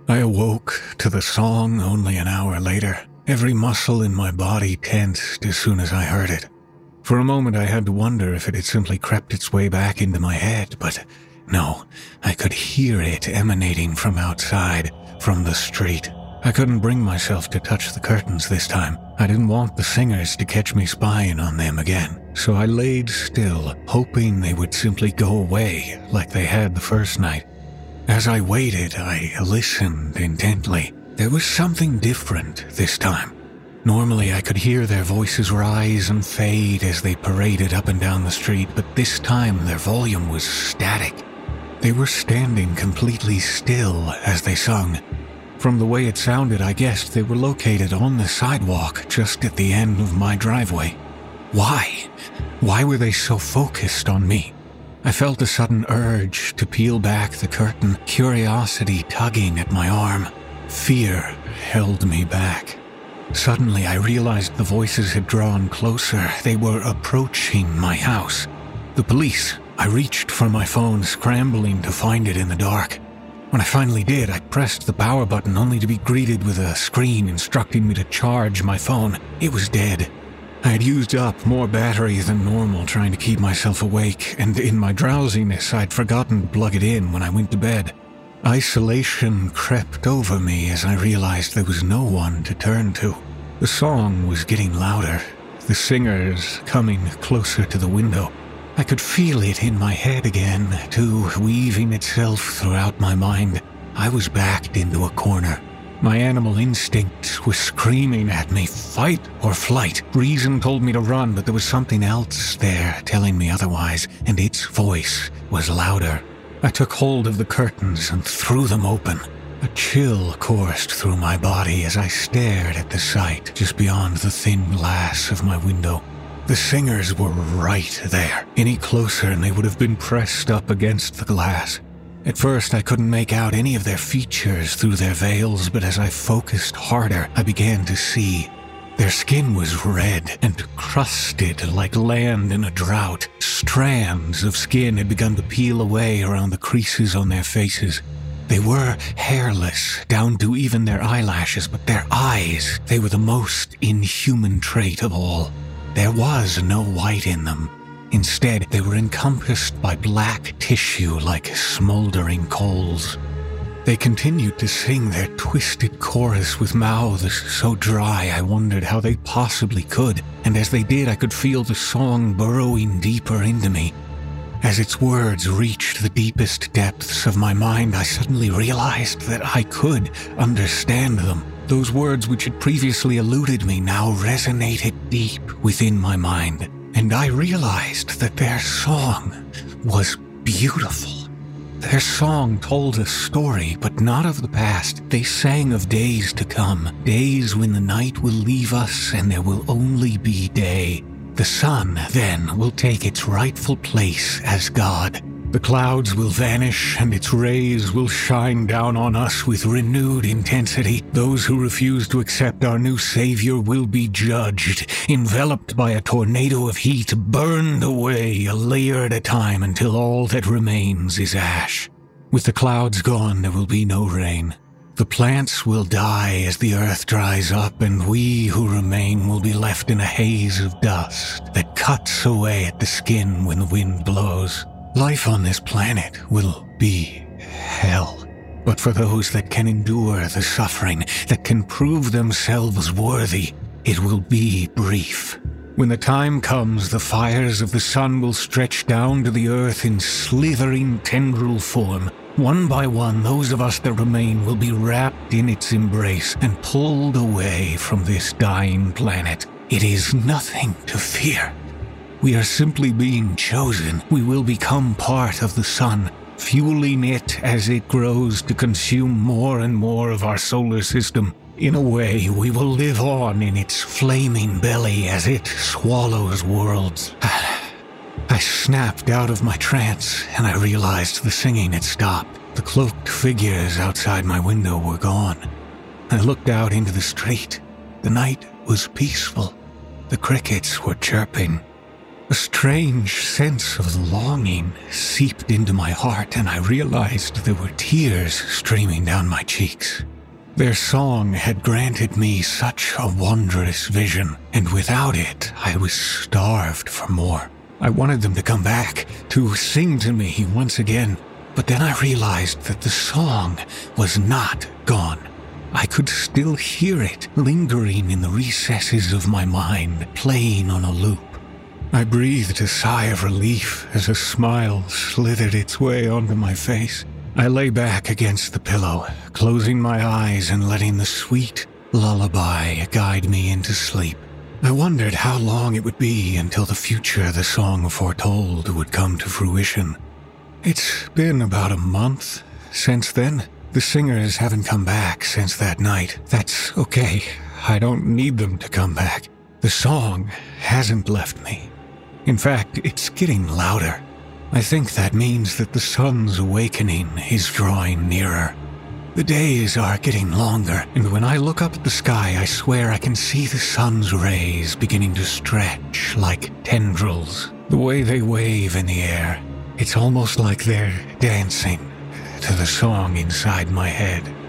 I awoke to the song only an hour later. Every muscle in my body tensed as soon as I heard it. For a moment, I had to wonder if it had simply crept its way back into my head, but no, I could hear it emanating from outside, from the street. I couldn't bring myself to touch the curtains this time. I didn't want the singers to catch me spying on them again. So I laid still, hoping they would simply go away like they had the first night. As I waited, I listened intently. There was something different this time. Normally, I could hear their voices rise and fade as they paraded up and down the street, but this time their volume was static. They were standing completely still as they sung, from the way it sounded, I guessed they were located on the sidewalk just at the end of my driveway. Why? Why were they so focused on me? I felt a sudden urge to peel back the curtain, curiosity tugging at my arm. Fear held me back. Suddenly, I realized the voices had drawn closer. They were approaching my house. The police. I reached for my phone, scrambling to find it in the dark. When I finally did, I pressed the power button only to be greeted with a screen instructing me to charge my phone. It was dead. I had used up more battery than normal trying to keep myself awake, and in my drowsiness, I'd forgotten to plug it in when I went to bed. Isolation crept over me as I realized there was no one to turn to. The song was getting louder, the singers coming closer to the window. I could feel it in my head again, too, weaving itself throughout my mind. I was backed into a corner. My animal instincts were screaming at me, fight or flight. Reason told me to run, but there was something else there telling me otherwise, and its voice was louder. I took hold of the curtains and threw them open. A chill coursed through my body as I stared at the sight just beyond the thin glass of my window. The singers were right there. Any closer and they would have been pressed up against the glass. At first, I couldn't make out any of their features through their veils, but as I focused harder, I began to see. Their skin was red and crusted like land in a drought. Strands of skin had begun to peel away around the creases on their faces. They were hairless, down to even their eyelashes, but their eyes, they were the most inhuman trait of all. There was no white in them. Instead, they were encompassed by black tissue like smoldering coals. They continued to sing their twisted chorus with mouths so dry I wondered how they possibly could, and as they did, I could feel the song burrowing deeper into me. As its words reached the deepest depths of my mind, I suddenly realized that I could understand them. Those words which had previously eluded me now resonated deep within my mind and I realized that their song was beautiful. Their song told a story, but not of the past. They sang of days to come, days when the night will leave us and there will only be day. The sun, then, will take its rightful place as God. The clouds will vanish and its rays will shine down on us with renewed intensity. Those who refuse to accept our new savior will be judged, enveloped by a tornado of heat, burned away a layer at a time until all that remains is ash. With the clouds gone, there will be no rain. The plants will die as the earth dries up, and we who remain will be left in a haze of dust that cuts away at the skin when the wind blows. Life on this planet will be hell. But for those that can endure the suffering, that can prove themselves worthy, it will be brief. When the time comes, the fires of the sun will stretch down to the earth in slithering tendril form. One by one, those of us that remain will be wrapped in its embrace and pulled away from this dying planet. It is nothing to fear. We are simply being chosen. We will become part of the sun, fueling it as it grows to consume more and more of our solar system. In a way, we will live on in its flaming belly as it swallows worlds. I snapped out of my trance and I realized the singing had stopped. The cloaked figures outside my window were gone. I looked out into the street. The night was peaceful. The crickets were chirping. A strange sense of longing seeped into my heart, and I realized there were tears streaming down my cheeks. Their song had granted me such a wondrous vision, and without it, I was starved for more. I wanted them to come back, to sing to me once again, but then I realized that the song was not gone. I could still hear it lingering in the recesses of my mind, playing on a loop. I breathed a sigh of relief as a smile slithered its way onto my face. I lay back against the pillow, closing my eyes and letting the sweet lullaby guide me into sleep. I wondered how long it would be until the future the song foretold would come to fruition. It's been about a month since then. The singers haven't come back since that night. That's okay. I don't need them to come back. The song hasn't left me. In fact, it's getting louder. I think that means that the sun's awakening is drawing nearer. The days are getting longer, and when I look up at the sky, I swear I can see the sun's rays beginning to stretch like tendrils. The way they wave in the air, it's almost like they're dancing to the song inside my head.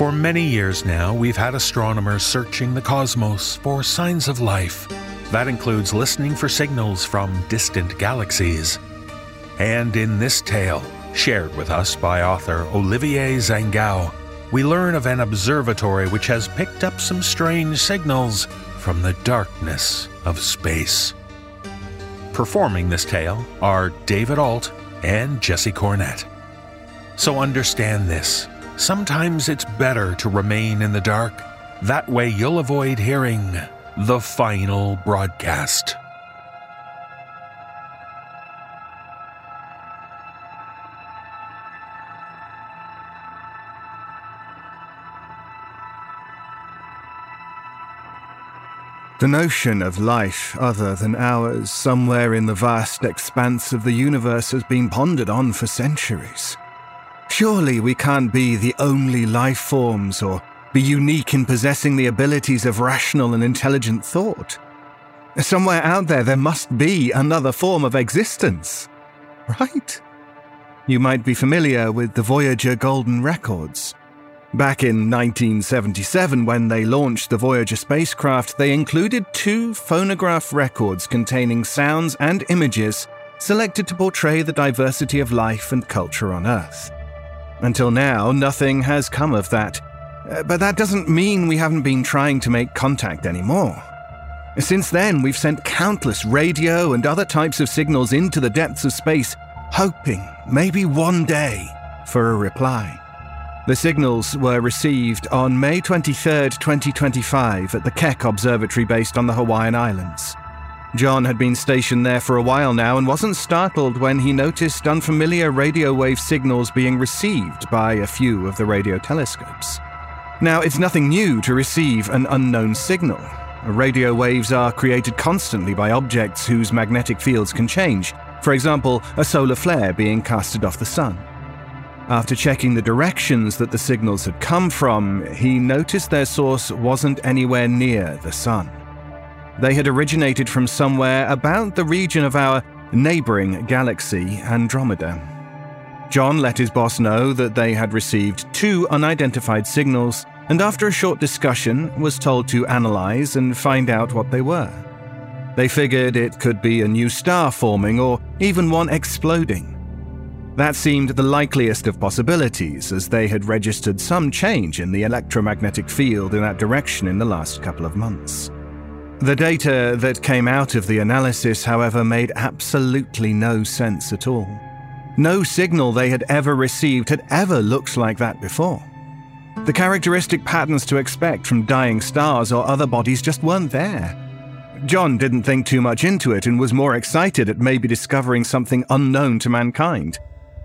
For many years now, we've had astronomers searching the cosmos for signs of life. That includes listening for signals from distant galaxies. And in this tale, shared with us by author Olivier Zangao, we learn of an observatory which has picked up some strange signals from the darkness of space. Performing this tale are David Ault and Jesse Cornett. So understand this sometimes it's better to remain in the dark. That way you'll avoid hearing the final broadcast. The notion of life other than ours somewhere in the vast expanse of the universe has been pondered on for centuries. Surely we can't be the only life forms or be unique in possessing the abilities of rational and intelligent thought. Somewhere out there, there must be another form of existence, right? You might be familiar with the Voyager Golden Records. Back in 1977, when they launched the Voyager spacecraft, they included two phonograph records containing sounds and images selected to portray the diversity of life and culture on Earth. Until now, nothing has come of that. Uh, But that doesn't mean we haven't been trying to make contact anymore. Since then, we've sent countless radio and other types of signals into the depths of space, hoping, maybe one day, for a reply. The signals were received on May 23, 2025, at the Keck Observatory based on the Hawaiian Islands. John had been stationed there for a while now and wasn't startled when he noticed unfamiliar radio wave signals being received by a few of the radio telescopes. Now, it's nothing new to receive an unknown signal. Radio waves are created constantly by objects whose magnetic fields can change, for example, a solar flare being casted off the sun. After checking the directions that the signals had come from, he noticed their source wasn't anywhere near the sun. They had originated from somewhere about the region of our neighboring galaxy, Andromeda. John let his boss know that they had received two unidentified signals, and after a short discussion, was told to analyze and find out what they were. They figured it could be a new star forming or even one exploding. That seemed the likeliest of possibilities, as they had registered some change in the electromagnetic field in that direction in the last couple of months. The data that came out of the analysis, however, made absolutely no sense at all. No signal they had ever received had ever looked like that before. The characteristic patterns to expect from dying stars or other bodies just weren't there. John didn't think too much into it and was more excited at maybe discovering something unknown to mankind.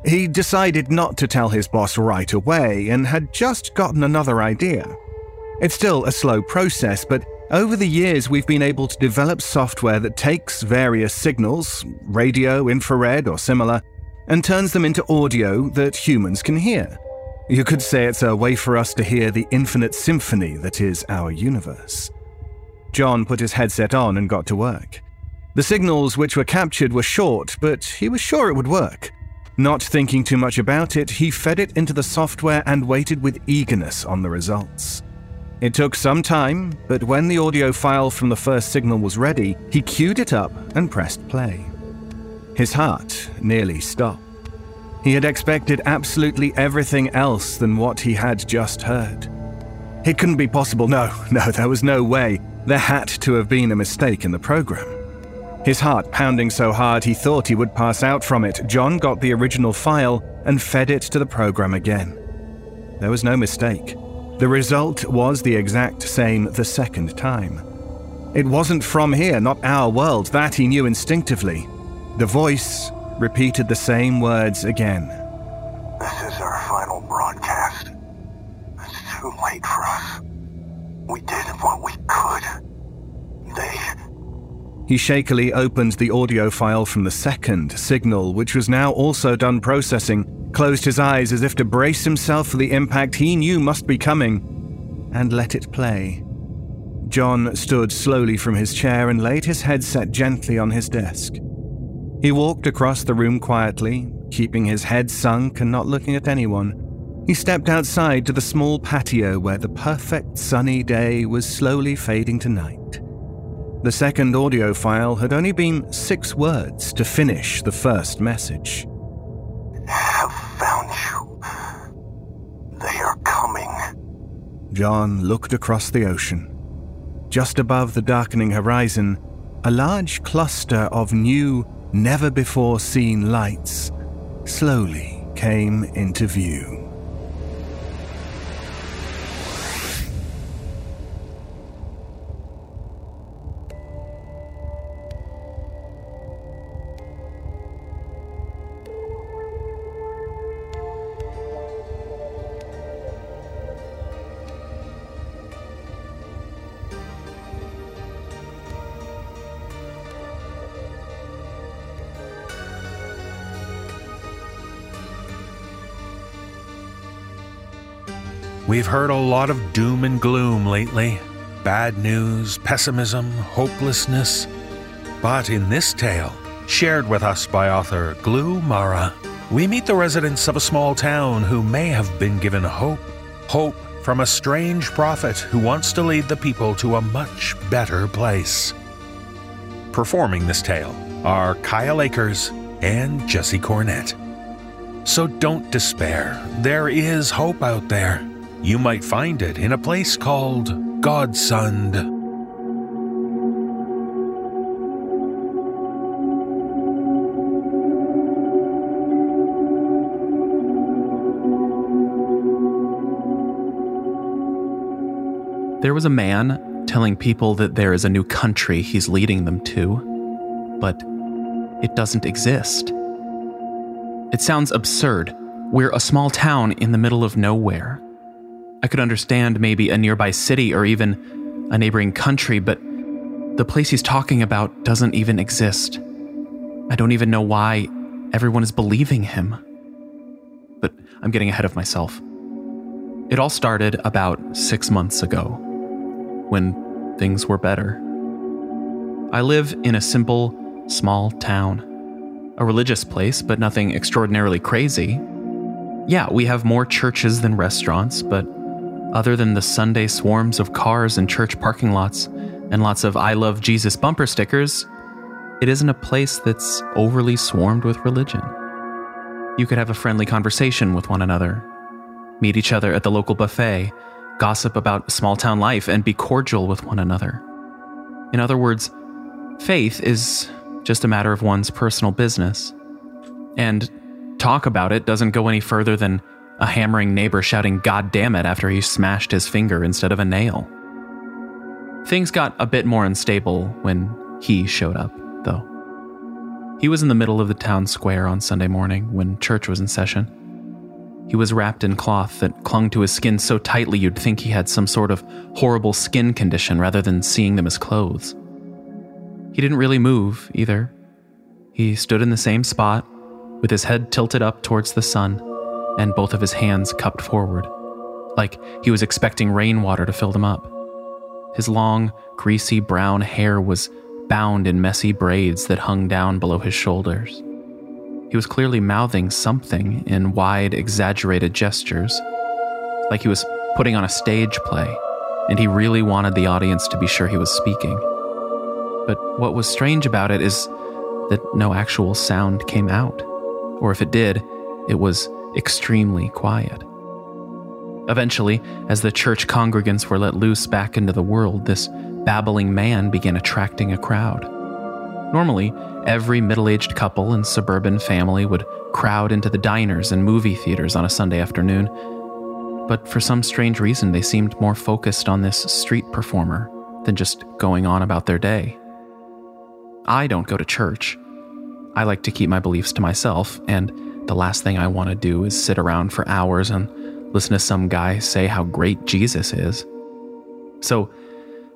He decided not to tell his boss right away and had just gotten another idea. It's still a slow process, but over the years we've been able to develop software that takes various signals, radio, infrared, or similar, and turns them into audio that humans can hear. You could say it's a way for us to hear the infinite symphony that is our universe. John put his headset on and got to work. The signals which were captured were short, but he was sure it would work. Not thinking too much about it, he fed it into the software and waited with eagerness on the results. It took some time, but when the audio file from the first signal was ready, he queued it up and pressed play. His heart nearly stopped. He had expected absolutely everything else than what he had just heard. It couldn't be possible. No, no, there was no way. There had to have been a mistake in the program. His heart pounding so hard he thought he would pass out from it, John got the original file and fed it to the program again. There was no mistake. The result was the exact same the second time. It wasn't from here, not our world, that he knew instinctively. The voice repeated the same words again. This is our final broadcast. It's too late for us. We did what we could. They. He shakily opened the audio file from the second signal, which was now also done processing, closed his eyes as if to brace himself for the impact he knew must be coming, and let it play. John stood slowly from his chair and laid his headset gently on his desk. He walked across the room quietly, keeping his head sunk and not looking at anyone. He stepped outside to the small patio where the perfect sunny day was slowly fading to night. The second audio file had only been six words to finish the first message. Have found you. They are coming. John looked across the ocean. Just above the darkening horizon, a large cluster of new, never before seen lights slowly came into view. We've heard a lot of doom and gloom lately bad news, pessimism, hopelessness. But in this tale, shared with us by author Gloomara, we meet the residents of a small town who may have been given hope. Hope from a strange prophet who wants to lead the people to a much better place. Performing this tale are Kyle Akers and Jesse Cornett. So don't despair, there is hope out there. You might find it in a place called Godsond. There was a man telling people that there is a new country he's leading them to, but it doesn't exist. It sounds absurd. We're a small town in the middle of nowhere. I could understand maybe a nearby city or even a neighboring country, but the place he's talking about doesn't even exist. I don't even know why everyone is believing him. But I'm getting ahead of myself. It all started about six months ago, when things were better. I live in a simple, small town. A religious place, but nothing extraordinarily crazy. Yeah, we have more churches than restaurants, but other than the Sunday swarms of cars in church parking lots and lots of I Love Jesus bumper stickers, it isn't a place that's overly swarmed with religion. You could have a friendly conversation with one another, meet each other at the local buffet, gossip about small town life, and be cordial with one another. In other words, faith is just a matter of one's personal business. And talk about it doesn't go any further than a hammering neighbor shouting, God damn it, after he smashed his finger instead of a nail. Things got a bit more unstable when he showed up, though. He was in the middle of the town square on Sunday morning when church was in session. He was wrapped in cloth that clung to his skin so tightly you'd think he had some sort of horrible skin condition rather than seeing them as clothes. He didn't really move either. He stood in the same spot, with his head tilted up towards the sun and both of his hands cupped forward, like he was expecting rainwater to fill them up. His long, greasy brown hair was bound in messy braids that hung down below his shoulders. He was clearly mouthing something in wide, exaggerated gestures, like he was putting on a stage play, and he really wanted the audience to be sure he was speaking. But what was strange about it is that no actual sound came out, or if it did, it was extremely quiet. Eventually, as the church congregants were let loose back into the world, this babbling man began attracting a crowd. Normally, every middle aged couple and suburban family would crowd into the diners and movie theaters on a Sunday afternoon, but for some strange reason, they seemed more focused on this street performer than just going on about their day. I don't go to church. I like to keep my beliefs to myself, and the last thing I want to do is sit around for hours and listen to some guy say how great Jesus is. So,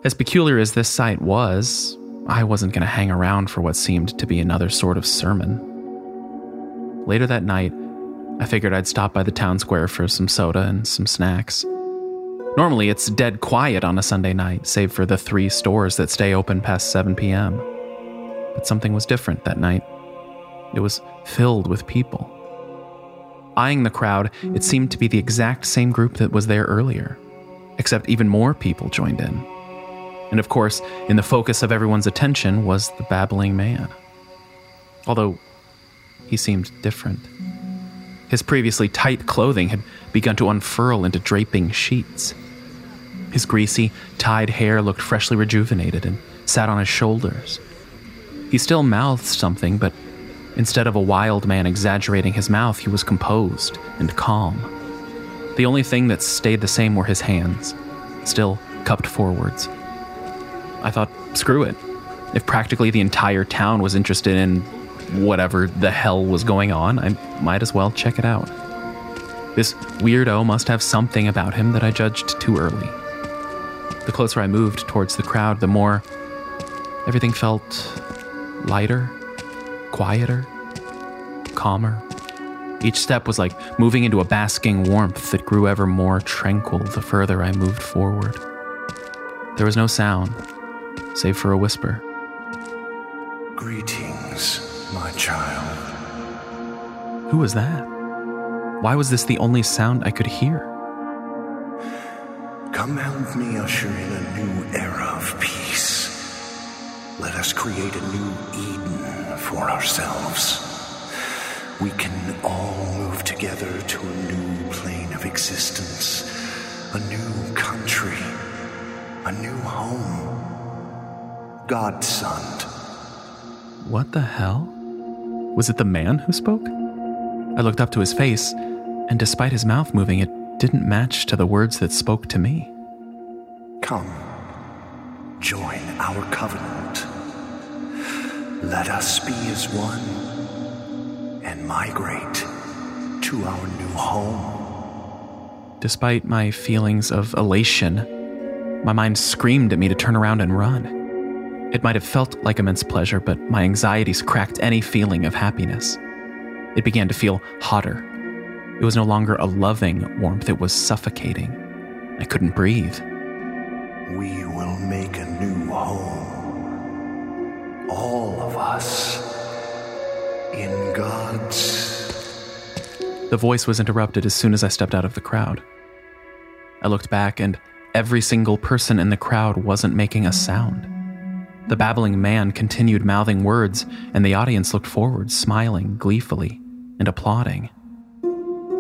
as peculiar as this sight was, I wasn't going to hang around for what seemed to be another sort of sermon. Later that night, I figured I'd stop by the town square for some soda and some snacks. Normally, it's dead quiet on a Sunday night, save for the three stores that stay open past 7 p.m. But something was different that night. It was filled with people. Eyeing the crowd, it seemed to be the exact same group that was there earlier, except even more people joined in. And of course, in the focus of everyone's attention was the babbling man. Although he seemed different. His previously tight clothing had begun to unfurl into draping sheets. His greasy, tied hair looked freshly rejuvenated and sat on his shoulders. He still mouthed something, but instead of a wild man exaggerating his mouth, he was composed and calm. The only thing that stayed the same were his hands, still cupped forwards. I thought, screw it. If practically the entire town was interested in whatever the hell was going on, I might as well check it out. This weirdo must have something about him that I judged too early. The closer I moved towards the crowd, the more everything felt lighter, quieter, calmer. Each step was like moving into a basking warmth that grew ever more tranquil the further I moved forward. There was no sound, save for a whisper. Greetings, my child. Who was that? Why was this the only sound I could hear? Come help me usher in a new era of peace. Let us create a new Eden for ourselves. We can all move together to a new plane of existence, a new country, a new home. Godson. What the hell? Was it the man who spoke? I looked up to his face, and despite his mouth moving, it didn't match to the words that spoke to me. Come, join our covenant. Let us be as one and migrate to our new home. Despite my feelings of elation, my mind screamed at me to turn around and run. It might have felt like immense pleasure, but my anxieties cracked any feeling of happiness. It began to feel hotter. It was no longer a loving warmth, it was suffocating. I couldn't breathe. We will make a new home. All of us. In God's. The voice was interrupted as soon as I stepped out of the crowd. I looked back, and every single person in the crowd wasn't making a sound. The babbling man continued mouthing words, and the audience looked forward, smiling gleefully and applauding.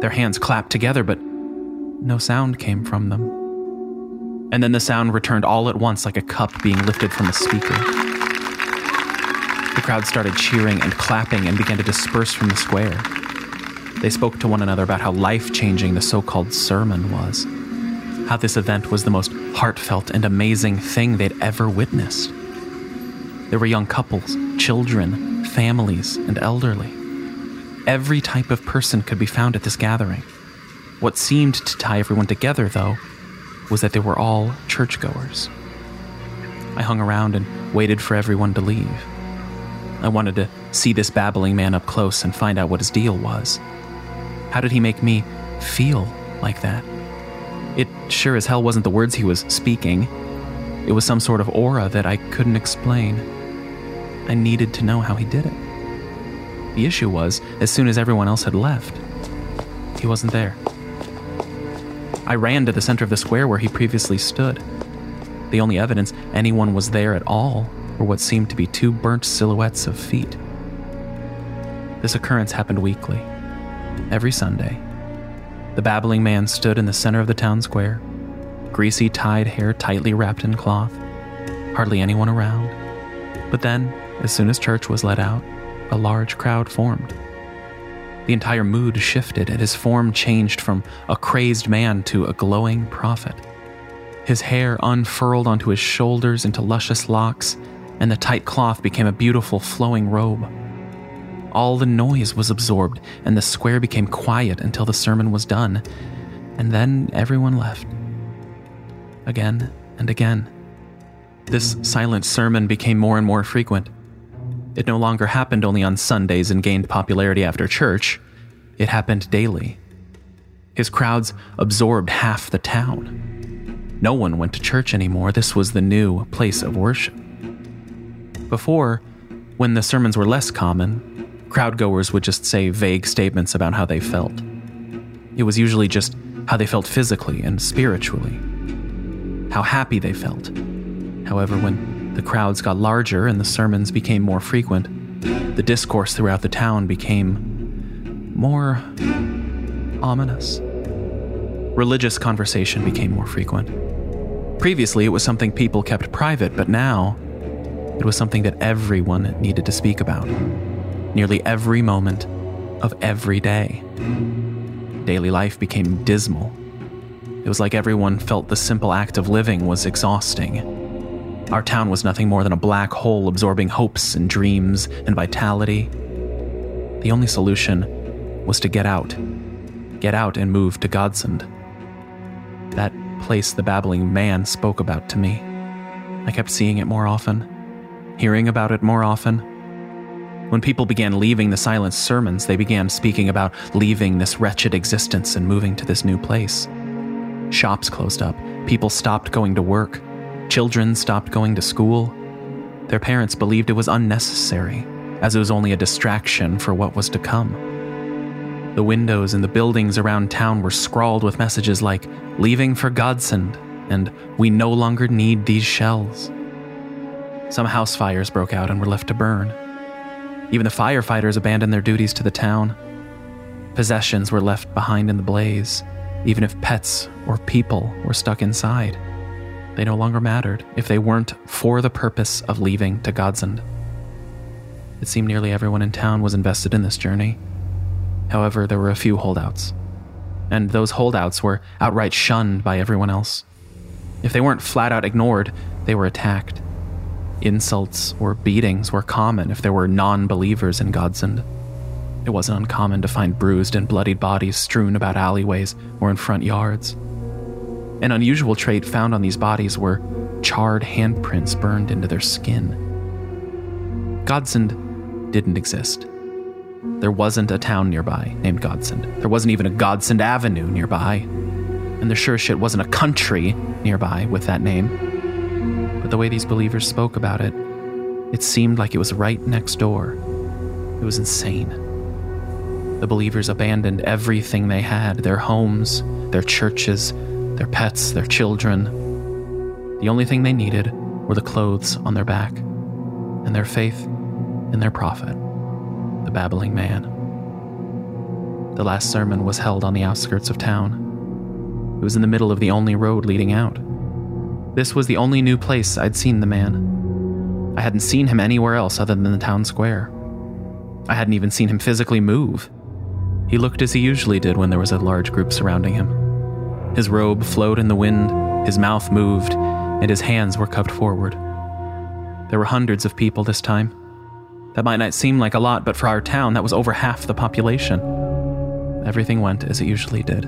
Their hands clapped together, but no sound came from them. And then the sound returned all at once like a cup being lifted from a speaker. The crowd started cheering and clapping and began to disperse from the square. They spoke to one another about how life changing the so called sermon was, how this event was the most heartfelt and amazing thing they'd ever witnessed. There were young couples, children, families, and elderly. Every type of person could be found at this gathering. What seemed to tie everyone together, though, was that they were all churchgoers. I hung around and waited for everyone to leave. I wanted to see this babbling man up close and find out what his deal was. How did he make me feel like that? It sure as hell wasn't the words he was speaking. It was some sort of aura that I couldn't explain. I needed to know how he did it. The issue was, as soon as everyone else had left, he wasn't there. I ran to the center of the square where he previously stood. The only evidence anyone was there at all were what seemed to be two burnt silhouettes of feet. This occurrence happened weekly, every Sunday. The babbling man stood in the center of the town square, greasy tied hair tightly wrapped in cloth, hardly anyone around. But then, as soon as church was let out, a large crowd formed. The entire mood shifted, and his form changed from a crazed man to a glowing prophet. His hair unfurled onto his shoulders into luscious locks, and the tight cloth became a beautiful flowing robe. All the noise was absorbed, and the square became quiet until the sermon was done, and then everyone left. Again and again. This silent sermon became more and more frequent. It no longer happened only on Sundays and gained popularity after church, it happened daily. His crowds absorbed half the town. No one went to church anymore. This was the new place of worship. Before, when the sermons were less common, crowdgoers would just say vague statements about how they felt. It was usually just how they felt physically and spiritually, how happy they felt. However, when the crowds got larger and the sermons became more frequent, the discourse throughout the town became more ominous. Religious conversation became more frequent. Previously, it was something people kept private, but now it was something that everyone needed to speak about. Nearly every moment of every day. Daily life became dismal. It was like everyone felt the simple act of living was exhausting. Our town was nothing more than a black hole absorbing hopes and dreams and vitality. The only solution was to get out. Get out and move to Godsend. That place the babbling man spoke about to me. I kept seeing it more often, hearing about it more often. When people began leaving the silent sermons, they began speaking about leaving this wretched existence and moving to this new place. Shops closed up, people stopped going to work, children stopped going to school. Their parents believed it was unnecessary, as it was only a distraction for what was to come. The windows in the buildings around town were scrawled with messages like, Leaving for Godsend, and We no longer need these shells. Some house fires broke out and were left to burn. Even the firefighters abandoned their duties to the town. Possessions were left behind in the blaze, even if pets or people were stuck inside. They no longer mattered if they weren't for the purpose of leaving to Godsend. It seemed nearly everyone in town was invested in this journey. However, there were a few holdouts, and those holdouts were outright shunned by everyone else. If they weren't flat out ignored, they were attacked. Insults or beatings were common if there were non believers in Godsend. It wasn't uncommon to find bruised and bloodied bodies strewn about alleyways or in front yards. An unusual trait found on these bodies were charred handprints burned into their skin. Godsend didn't exist. There wasn't a town nearby named Godsend. There wasn't even a Godsend Avenue nearby. And there sure shit wasn't a country nearby with that name but the way these believers spoke about it, it seemed like it was right next door. It was insane. The believers abandoned everything they had their homes, their churches, their pets, their children. The only thing they needed were the clothes on their back and their faith in their prophet, the babbling man. The last sermon was held on the outskirts of town. It was in the middle of the only road leading out. This was the only new place I'd seen the man. I hadn't seen him anywhere else other than the town square. I hadn't even seen him physically move. He looked as he usually did when there was a large group surrounding him. His robe flowed in the wind, his mouth moved, and his hands were cupped forward. There were hundreds of people this time. That might not seem like a lot, but for our town, that was over half the population. Everything went as it usually did.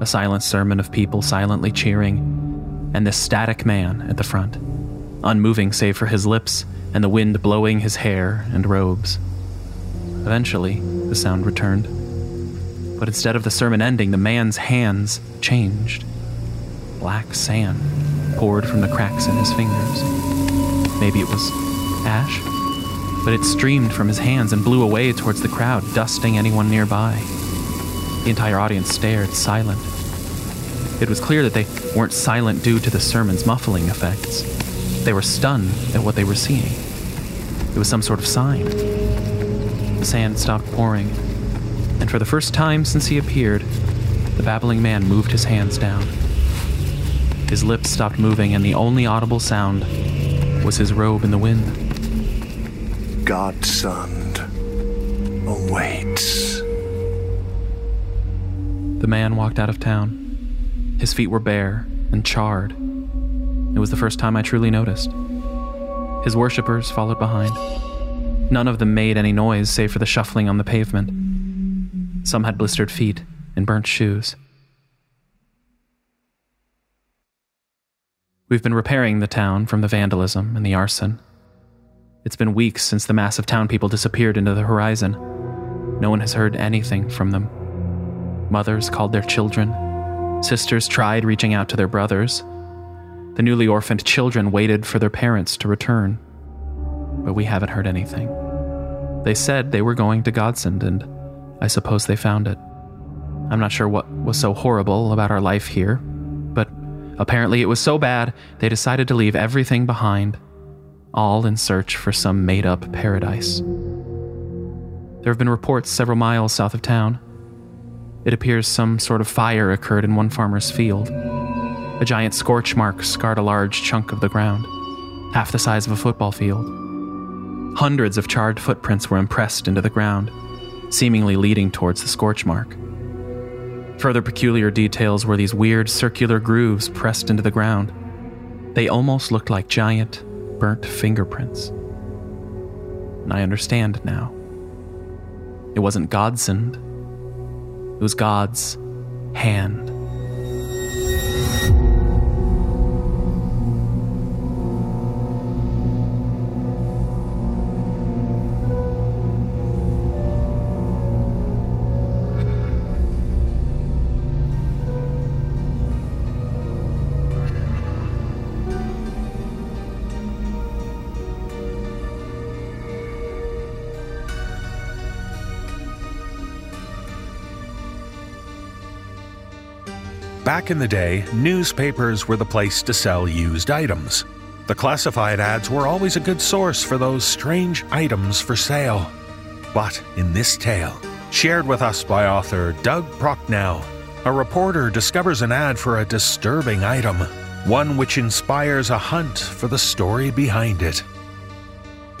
A silent sermon of people silently cheering, and this static man at the front, unmoving save for his lips and the wind blowing his hair and robes. Eventually, the sound returned. But instead of the sermon ending, the man's hands changed. Black sand poured from the cracks in his fingers. Maybe it was ash, but it streamed from his hands and blew away towards the crowd, dusting anyone nearby. The entire audience stared, silent. It was clear that they weren't silent due to the sermon's muffling effects. They were stunned at what they were seeing. It was some sort of sign. The sand stopped pouring, and for the first time since he appeared, the babbling man moved his hands down. His lips stopped moving, and the only audible sound was his robe in the wind. Godsend awaits. The man walked out of town. His feet were bare and charred. It was the first time I truly noticed. His worshippers followed behind. None of them made any noise save for the shuffling on the pavement. Some had blistered feet and burnt shoes. We've been repairing the town from the vandalism and the arson. It's been weeks since the mass of town people disappeared into the horizon. No one has heard anything from them. Mothers called their children Sisters tried reaching out to their brothers. The newly orphaned children waited for their parents to return. But we haven't heard anything. They said they were going to Godsend, and I suppose they found it. I'm not sure what was so horrible about our life here, but apparently it was so bad they decided to leave everything behind, all in search for some made up paradise. There have been reports several miles south of town. It appears some sort of fire occurred in one farmer's field. A giant scorch mark scarred a large chunk of the ground, half the size of a football field. Hundreds of charred footprints were impressed into the ground, seemingly leading towards the scorch mark. Further peculiar details were these weird circular grooves pressed into the ground. They almost looked like giant, burnt fingerprints. And I understand now. It wasn't Godsend, it was God's hand. Back in the day, newspapers were the place to sell used items. The classified ads were always a good source for those strange items for sale. But in this tale, shared with us by author Doug Prochnow, a reporter discovers an ad for a disturbing item, one which inspires a hunt for the story behind it.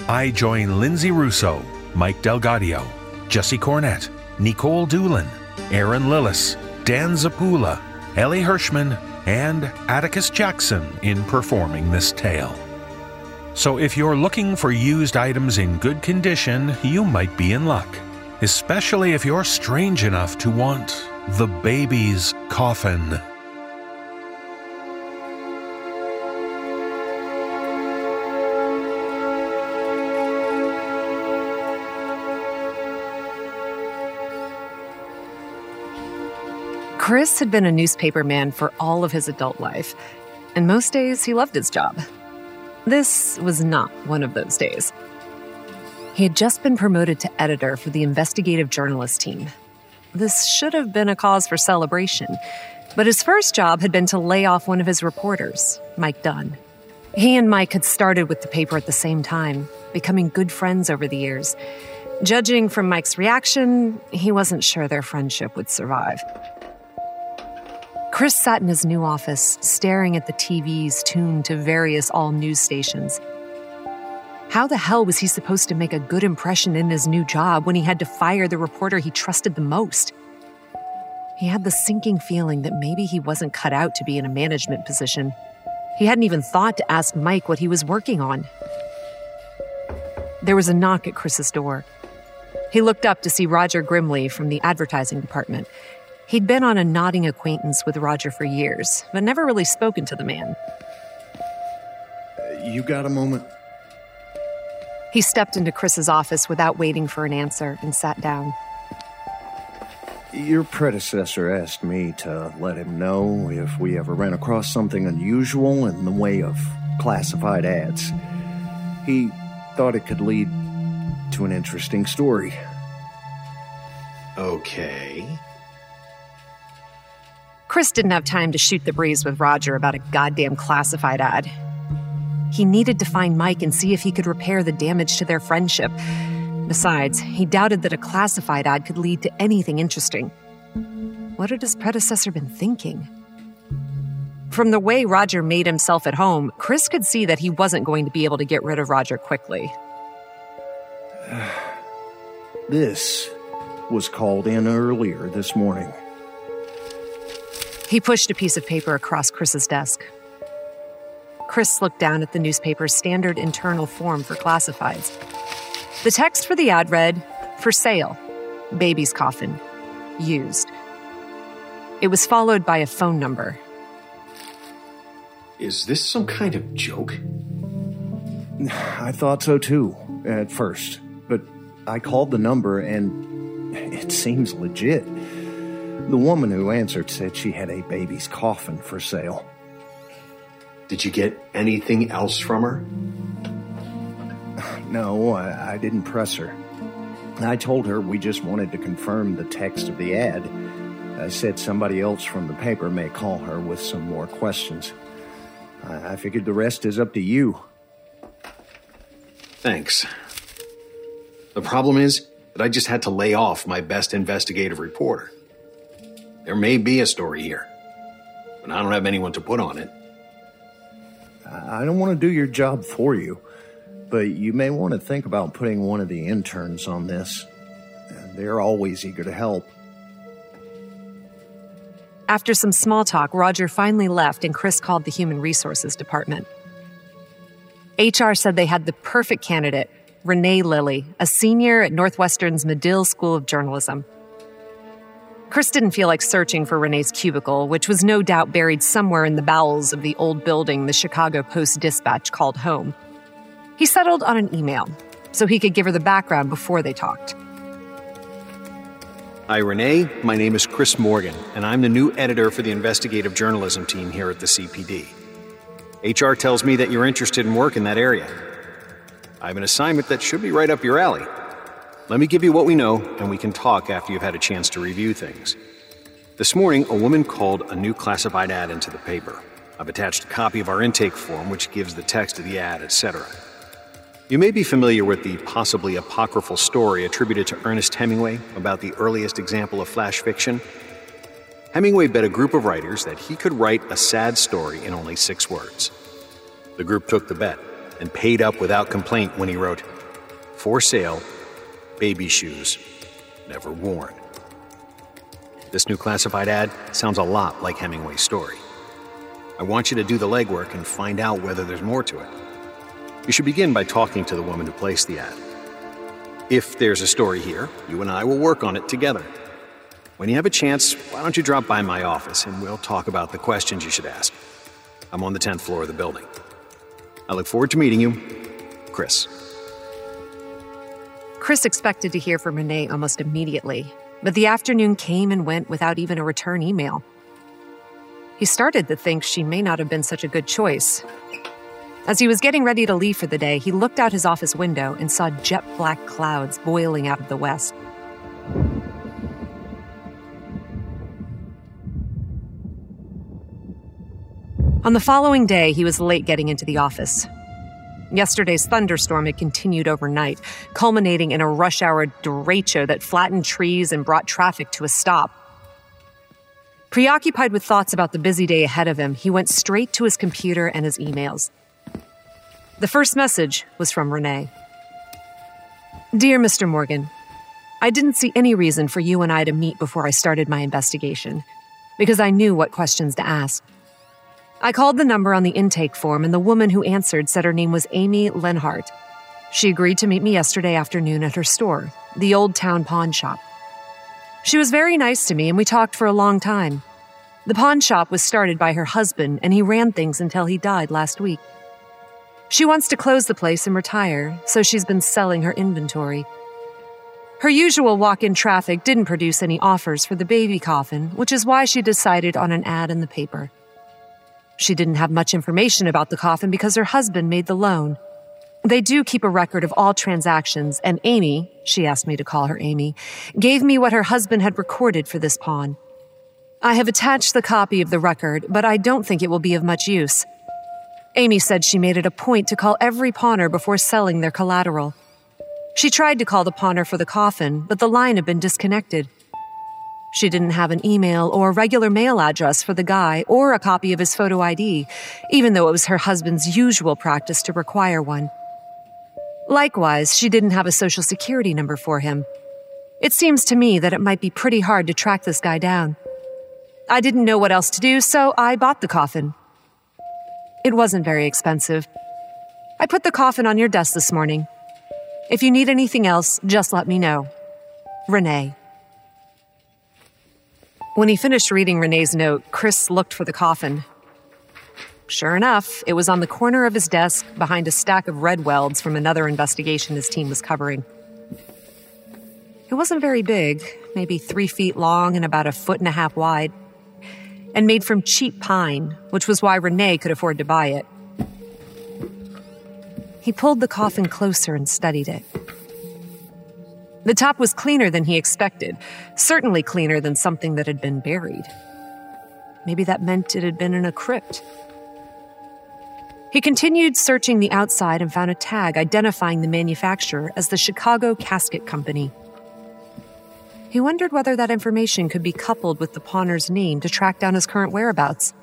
I join Linsay Rousseau, Mike DelGaudio, Jesse Cornett, Nikolle Doolin, Erin Lillis, Dan Zappulla, Elie Hirschman, and Atticus Jackson in performing this tale. So if you're looking for used items in good condition, you might be in luck, especially if you're strange enough to want the baby's coffin. Chris had been a newspaperman for all of his adult life, and most days he loved his job. This was not one of those days. He had just been promoted to editor for the investigative journalist team. This should have been a cause for celebration, but his first job had been to lay off one of his reporters, Mike Dunn. He and Mike had started with the paper at the same time, becoming good friends over the years. Judging from Mike's reaction, he wasn't sure their friendship would survive. Chris sat in his new office, staring at the TVs tuned to various all news stations. How the hell was he supposed to make a good impression in his new job when he had to fire the reporter he trusted the most? He had the sinking feeling that maybe he wasn't cut out to be in a management position. He hadn't even thought to ask Mike what he was working on. There was a knock at Chris's door. He looked up to see Roger Grimley from the advertising department. He'd been on a nodding acquaintance with Roger for years, but never really spoken to the man. Uh, you got a moment? He stepped into Chris's office without waiting for an answer and sat down. Your predecessor asked me to let him know if we ever ran across something unusual in the way of classified ads. He thought it could lead to an interesting story. Okay. Chris didn't have time to shoot the breeze with Roger about a goddamn classified ad. He needed to find Mike and see if he could repair the damage to their friendship. Besides, he doubted that a classified ad could lead to anything interesting. What had his predecessor been thinking? From the way Roger made himself at home, Chris could see that he wasn't going to be able to get rid of Roger quickly. This was called in earlier this morning. He pushed a piece of paper across Chris's desk. Chris looked down at the newspaper's standard internal form for classifieds. The text for the ad read, For sale, baby's coffin, used. It was followed by a phone number. Is this some kind of joke? I thought so too, at first. But I called the number and it seems legit. The woman who answered said she had a baby's coffin for sale. Did you get anything else from her? No, I, I didn't press her. I told her we just wanted to confirm the text of the ad. I said somebody else from the paper may call her with some more questions. I, I figured the rest is up to you. Thanks. The problem is that I just had to lay off my best investigative reporter. There may be a story here, but I don't have anyone to put on it. I I don't want to do your job for you, but you may want to think about putting one of the interns on this. They're always eager to help. After some small talk, Roger finally left and Chris called the Human Resources Department. HR said they had the perfect candidate, Renee Lilly, a senior at Northwestern's Medill School of Journalism. Chris didn't feel like searching for Renee's cubicle, which was no doubt buried somewhere in the bowels of the old building the Chicago Post Dispatch called home. He settled on an email so he could give her the background before they talked. Hi, Renee. My name is Chris Morgan, and I'm the new editor for the investigative journalism team here at the CPD. HR tells me that you're interested in work in that area. I have an assignment that should be right up your alley. Let me give you what we know, and we can talk after you've had a chance to review things. This morning, a woman called a new classified ad into the paper. I've attached a copy of our intake form, which gives the text of the ad, etc. You may be familiar with the possibly apocryphal story attributed to Ernest Hemingway about the earliest example of flash fiction. Hemingway bet a group of writers that he could write a sad story in only six words. The group took the bet and paid up without complaint when he wrote, For sale, baby shoes, never worn. This new classified ad sounds a lot like Hemingway's story. I want you to do the legwork and find out whether there's more to it. You should begin by talking to the woman who placed the ad. If there's a story here, you and I will work on it together. When you have a chance, why don't you drop by my office and we'll talk about the questions you should ask. I'm on the 10th floor of the building. I look forward to meeting you, Chris. Chris expected to hear from Renee almost immediately, but the afternoon came and went without even a return email. He started to think she may not have been such a good choice. As he was getting ready to leave for the day, he looked out his office window and saw jet black clouds boiling out of the west. On the following day, he was late getting into the office. Yesterday's thunderstorm had continued overnight, culminating in a rush hour derecho that flattened trees and brought traffic to a stop. Preoccupied with thoughts about the busy day ahead of him, he went straight to his computer and his emails. The first message was from Renee Dear Mr. Morgan, I didn't see any reason for you and I to meet before I started my investigation, because I knew what questions to ask. I called the number on the intake form, and the woman who answered said her name was Amy Leonhardt. She agreed to meet me yesterday afternoon at her store, the Old Town Pawn Shop. She was very nice to me, and we talked for a long time. The pawn shop was started by her husband, and he ran things until he died last week. She wants to close the place and retire, so she's been selling her inventory. Her usual walk in traffic didn't produce any offers for the baby coffin, which is why she decided on an ad in the paper. She didn't have much information about the coffin because her husband made the loan. They do keep a record of all transactions, and Amy, she asked me to call her Amy, gave me what her husband had recorded for this pawn. I have attached the copy of the record, but I don't think it will be of much use. Amy said she made it a point to call every pawner before selling their collateral. She tried to call the pawner for the coffin, but the line had been disconnected. She didn't have an email or regular mail address for the guy or a copy of his photo ID, even though it was her husband's usual practice to require one. Likewise, she didn't have a social security number for him. It seems to me that it might be pretty hard to track this guy down. I didn't know what else to do, so I bought the coffin. It wasn't very expensive. I put the coffin on your desk this morning. If you need anything else, just let me know. Renee. When he finished reading Renee's note, Chris looked for the coffin. Sure enough, it was on the corner of his desk behind a stack of redwelds from another investigation his team was covering. It wasn't very big, maybe three feet long and about a foot and a half wide, and made from cheap pine, which was why Renee could afford to buy it. He pulled the coffin closer and studied it. The top was cleaner than he expected, certainly cleaner than something that had been buried. Maybe that meant it had been in a crypt. He continued searching the outside and found a tag identifying the manufacturer as the Chicago Casket Company. He wondered whether that information could be coupled with the pawner's name to track down his current whereabouts.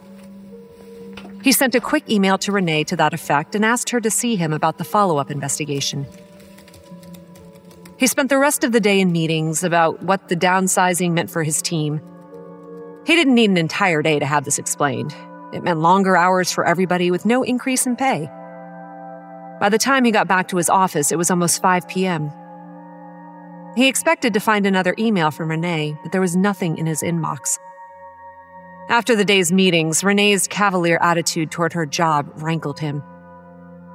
He sent a quick email to Renee to that effect and asked her to see him about the follow up investigation. He spent the rest of the day in meetings about what the downsizing meant for his team. He didn't need an entire day to have this explained. It meant longer hours for everybody with no increase in pay. By the time he got back to his office, it was almost 5 p.m. He expected to find another email from Renee, but there was nothing in his inbox. After the day's meetings, Renee's cavalier attitude toward her job rankled him.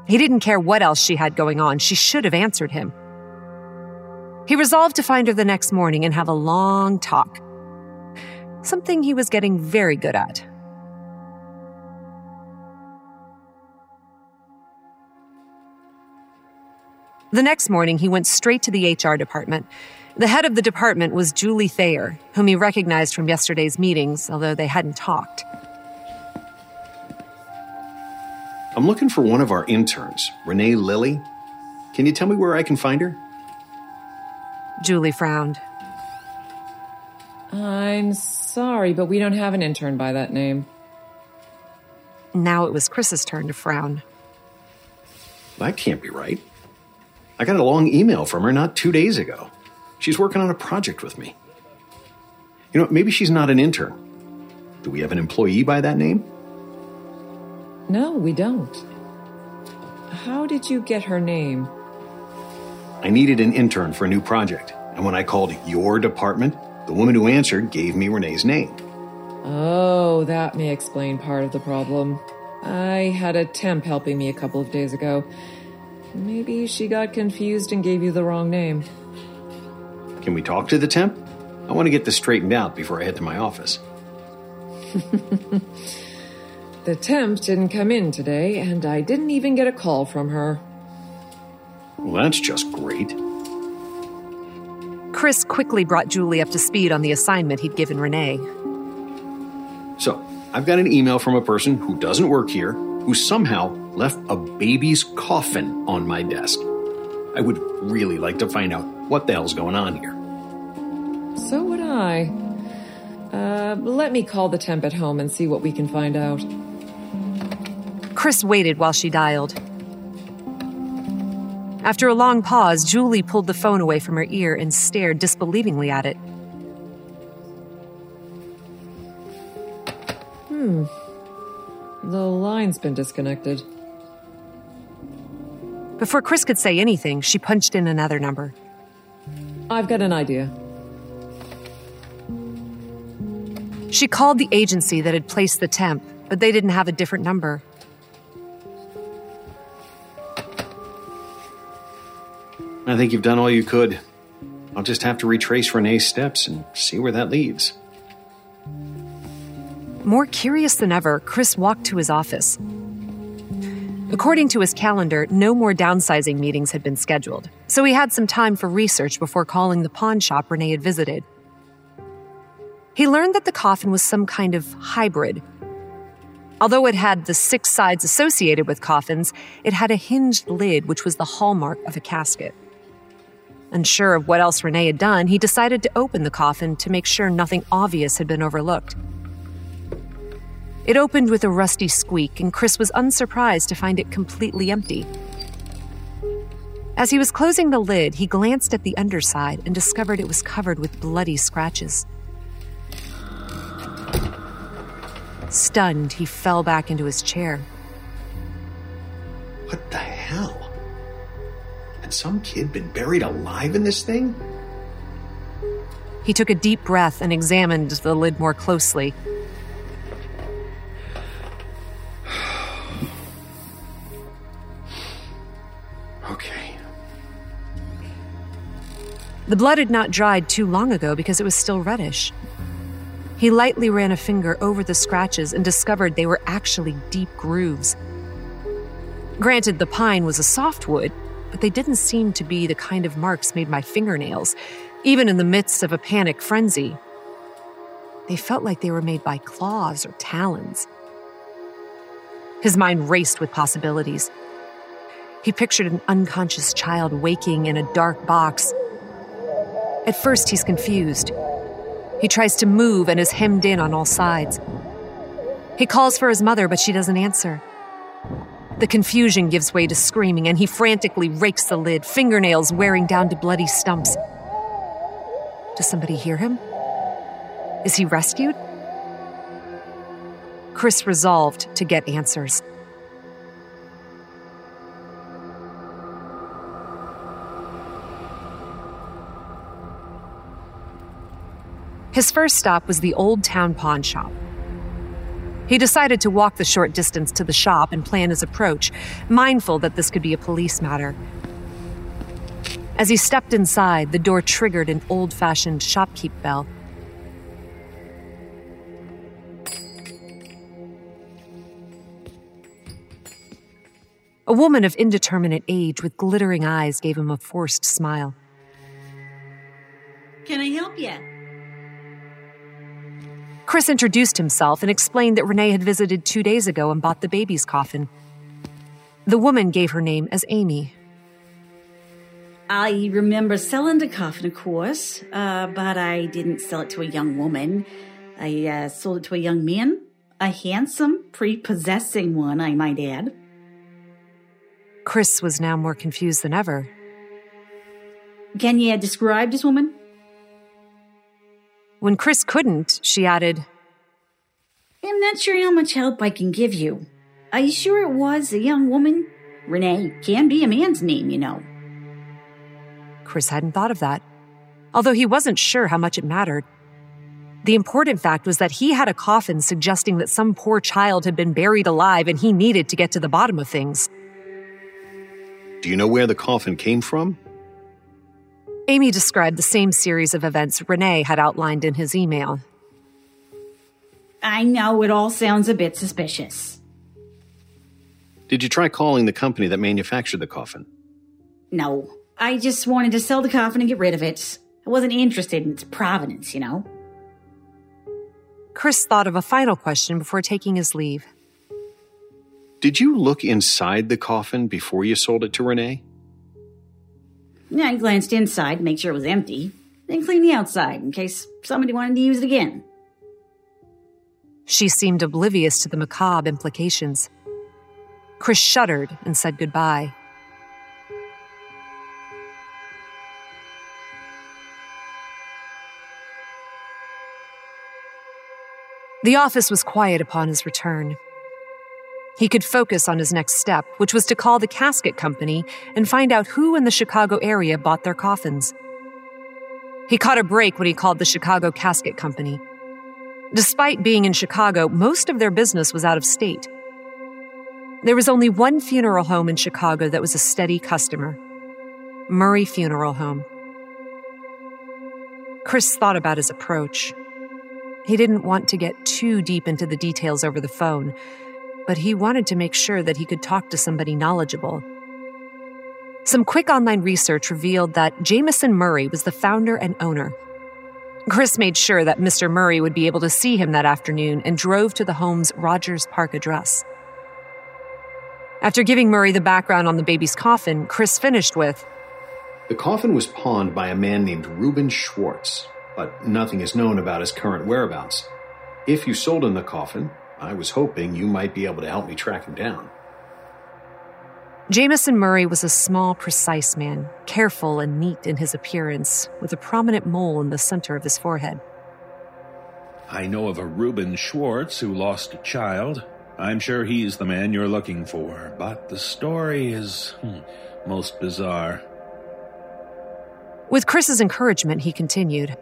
He didn't care what else she had going on, she should have answered him. He resolved to find her the next morning and have a long talk. Something he was getting very good at. The next morning, he went straight to the HR department. The head of the department was Julie Thayer, whom he recognized from yesterday's meetings, although they hadn't talked. I'm looking for one of our interns, Renee Lilly. Can you tell me where I can find her? Julie frowned. I'm sorry, but we don't have an intern by that name. Now it was Chris's turn to frown. That can't be right. I got a long email from her not two days ago. She's working on a project with me. You know, maybe she's not an intern. Do we have an employee by that name? No, we don't. How did you get her name? I needed an intern for a new project, and when I called your department, the woman who answered gave me Renee's name. Oh, that may explain part of the problem. I had a temp helping me a couple of days ago. Maybe she got confused and gave you the wrong name. Can we talk to the temp? I want to get this straightened out before I head to my office. the temp didn't come in today, and I didn't even get a call from her. Well, that's just great. Chris quickly brought Julie up to speed on the assignment he'd given Renee. So, I've got an email from a person who doesn't work here who somehow left a baby's coffin on my desk. I would really like to find out what the hell's going on here. So would I. Uh, let me call the temp at home and see what we can find out. Chris waited while she dialed. After a long pause, Julie pulled the phone away from her ear and stared disbelievingly at it. Hmm. The line's been disconnected. Before Chris could say anything, she punched in another number. I've got an idea. She called the agency that had placed the temp, but they didn't have a different number. I think you've done all you could. I'll just have to retrace Renee's steps and see where that leads. More curious than ever, Chris walked to his office. According to his calendar, no more downsizing meetings had been scheduled, so he had some time for research before calling the pawn shop Renee had visited. He learned that the coffin was some kind of hybrid. Although it had the six sides associated with coffins, it had a hinged lid, which was the hallmark of a casket. Unsure of what else Renee had done, he decided to open the coffin to make sure nothing obvious had been overlooked. It opened with a rusty squeak, and Chris was unsurprised to find it completely empty. As he was closing the lid, he glanced at the underside and discovered it was covered with bloody scratches. Stunned, he fell back into his chair. What the hell? Had some kid been buried alive in this thing? He took a deep breath and examined the lid more closely. Okay. The blood had not dried too long ago because it was still reddish. He lightly ran a finger over the scratches and discovered they were actually deep grooves. Granted, the pine was a softwood, but they didn't seem to be the kind of marks made by fingernails, even in the midst of a panic frenzy. They felt like they were made by claws or talons. His mind raced with possibilities. He pictured an unconscious child waking in a dark box. At first, he's confused. He tries to move and is hemmed in on all sides. He calls for his mother, but she doesn't answer. The confusion gives way to screaming, and he frantically rakes the lid, fingernails wearing down to bloody stumps. Does somebody hear him? Is he rescued? Chris resolved to get answers. His first stop was the Old Town Pawn Shop. He decided to walk the short distance to the shop and plan his approach, mindful that this could be a police matter. As he stepped inside, the door triggered an old fashioned shopkeep bell. A woman of indeterminate age with glittering eyes gave him a forced smile. Can I help you? Chris introduced himself and explained that Renee had visited two days ago and bought the baby's coffin. The woman gave her name as Amy. I remember selling the coffin, of course, uh, but I didn't sell it to a young woman. I uh, sold it to a young man, a handsome, prepossessing one, I might add. Chris was now more confused than ever. Can you describe this woman? When Chris couldn't, she added, I'm not sure how much help I can give you. Are you sure it was a young woman? Renee can be a man's name, you know. Chris hadn't thought of that, although he wasn't sure how much it mattered. The important fact was that he had a coffin suggesting that some poor child had been buried alive and he needed to get to the bottom of things. Do you know where the coffin came from? Amy described the same series of events Renee had outlined in his email. I know it all sounds a bit suspicious. Did you try calling the company that manufactured the coffin? No, I just wanted to sell the coffin and get rid of it. I wasn't interested in its provenance, you know? Chris thought of a final question before taking his leave. Did you look inside the coffin before you sold it to Renee? Yeah, I glanced inside to make sure it was empty, then cleaned the outside in case somebody wanted to use it again. She seemed oblivious to the macabre implications. Chris shuddered and said goodbye. The office was quiet upon his return. He could focus on his next step, which was to call the casket company and find out who in the Chicago area bought their coffins. He caught a break when he called the Chicago Casket Company. Despite being in Chicago, most of their business was out of state. There was only one funeral home in Chicago that was a steady customer Murray Funeral Home. Chris thought about his approach. He didn't want to get too deep into the details over the phone, but he wanted to make sure that he could talk to somebody knowledgeable. Some quick online research revealed that Jamison Murray was the founder and owner. Chris made sure that Mr. Murray would be able to see him that afternoon and drove to the home's Rogers Park address. After giving Murray the background on the baby's coffin, Chris finished with The coffin was pawned by a man named Reuben Schwartz, but nothing is known about his current whereabouts. If you sold him the coffin, I was hoping you might be able to help me track him down. Jamison Murray was a small, precise man, careful and neat in his appearance, with a prominent mole in the center of his forehead. I know of a Reuben Schwartz who lost a child. I'm sure he's the man you're looking for, but the story is hmm, most bizarre. With Chris's encouragement, he continued.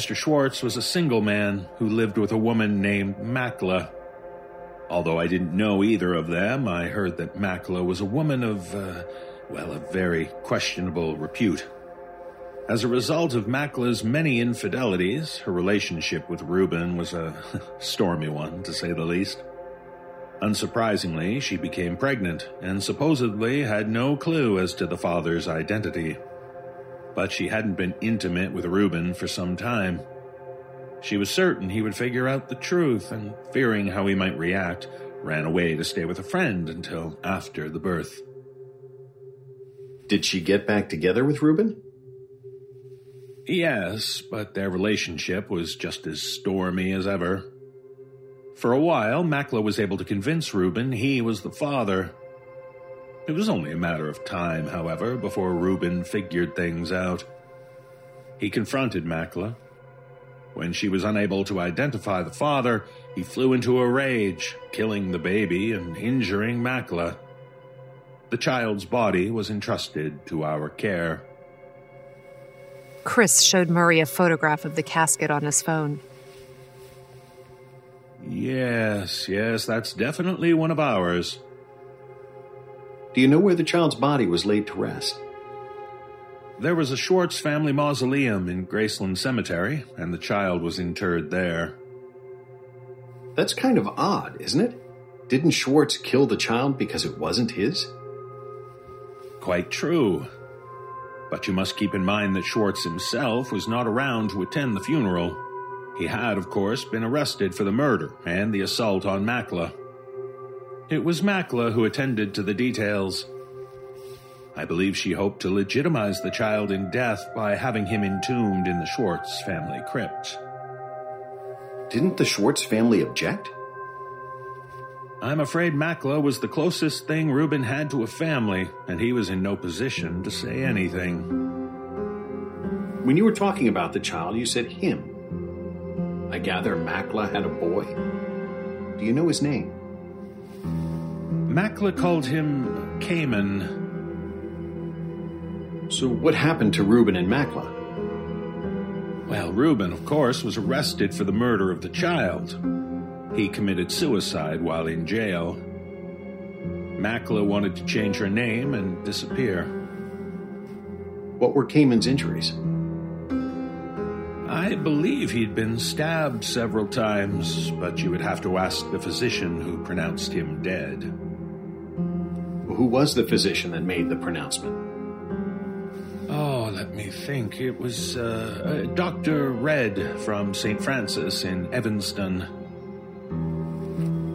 Mr. Schwartz was a single man who lived with a woman named Makla. Although I didn't know either of them, I heard that Makla was a woman of, uh, well, a very questionable repute. As a result of Makla's many infidelities, her relationship with Reuben was a stormy one, to say the least. Unsurprisingly, she became pregnant and supposedly had no clue as to the father's identity. But she hadn't been intimate with Reuben for some time. She was certain he would figure out the truth and, fearing how he might react, ran away to stay with a friend until after the birth. Did she get back together with Reuben? Yes, but their relationship was just as stormy as ever. For a while, Makla was able to convince Reuben he was the father. It was only a matter of time, however, before Reuben figured things out. He confronted Makla. When she was unable to identify the father, he flew into a rage, killing the baby and injuring Makla. The child's body was entrusted to our care. Chris showed Murray a photograph of the casket on his phone. Yes, yes, that's definitely one of ours. Do you know where the child's body was laid to rest? There was a Schwartz family mausoleum in Graceland Cemetery, and the child was interred there. That's kind of odd, isn't it? Didn't Schwartz kill the child because it wasn't his? Quite true. But you must keep in mind that Schwartz himself was not around to attend the funeral. He had, of course, been arrested for the murder and the assault on Makla. It was Makla who attended to the details. I believe she hoped to legitimize the child in death by having him entombed in the Schwartz family crypt. Didn't the Schwartz family object? I'm afraid Makla was the closest thing Reuben had to a family, and he was in no position to say anything. When you were talking about the child, you said him. I gather Makla had a boy. Do you know his name? Makla called him Camon. So, what happened to Reuben and Makla? Well, Reuben, of course, was arrested for the murder of the child. He committed suicide while in jail. Makla wanted to change her name and disappear. What were Camon's injuries? I believe he'd been stabbed several times, but you would have to ask the physician who pronounced him dead. Who was the physician that made the pronouncement? Oh, let me think. It was uh, uh, Dr. Redd from St. Francis in Evanston.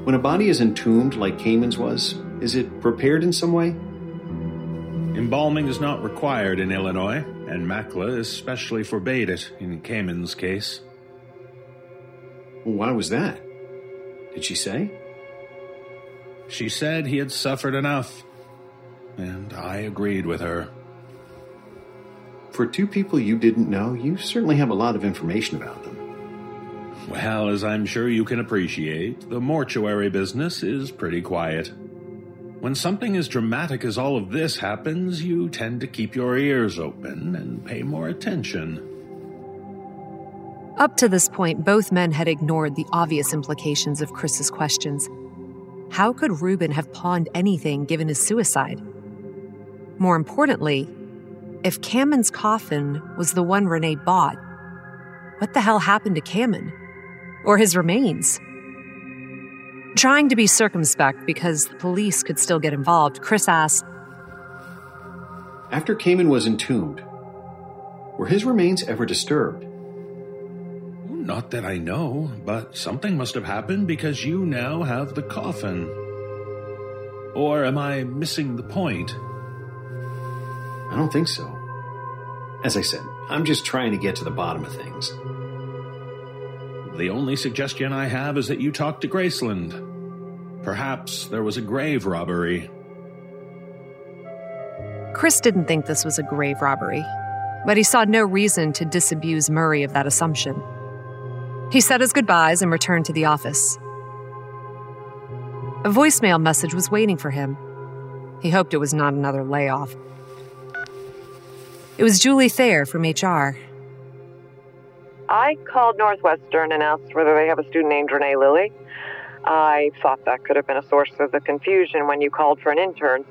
When a body is entombed like Camon's was, is it prepared in some way? Embalming is not required in Illinois, and Makla especially forbade it in Camon's case. Why was that? Did she say? She said he had suffered enough, and I agreed with her. For two people you didn't know, you certainly have a lot of information about them. Well, as I'm sure you can appreciate, the mortuary business is pretty quiet. When something as dramatic as all of this happens, you tend to keep your ears open and pay more attention. Up to this point, both men had ignored the obvious implications of Chris's questions. How could Reuben have pawned anything given his suicide? More importantly, if Cameron's coffin was the one Renee bought, what the hell happened to Cameron? Or his remains? Trying to be circumspect because the police could still get involved, Chris asked After Camon was entombed, were his remains ever disturbed? Not that I know, but something must have happened because you now have the coffin. Or am I missing the point? I don't think so. As I said, I'm just trying to get to the bottom of things. The only suggestion I have is that you talk to Graceland. Perhaps there was a grave robbery. Chris didn't think this was a grave robbery, but he saw no reason to disabuse Murray of that assumption. He said his goodbyes and returned to the office. A voicemail message was waiting for him. He hoped it was not another layoff. It was Julie Thayer from HR. I called Northwestern and asked whether they have a student named Renee Lilly. I thought that could have been a source of the confusion when you called for an intern.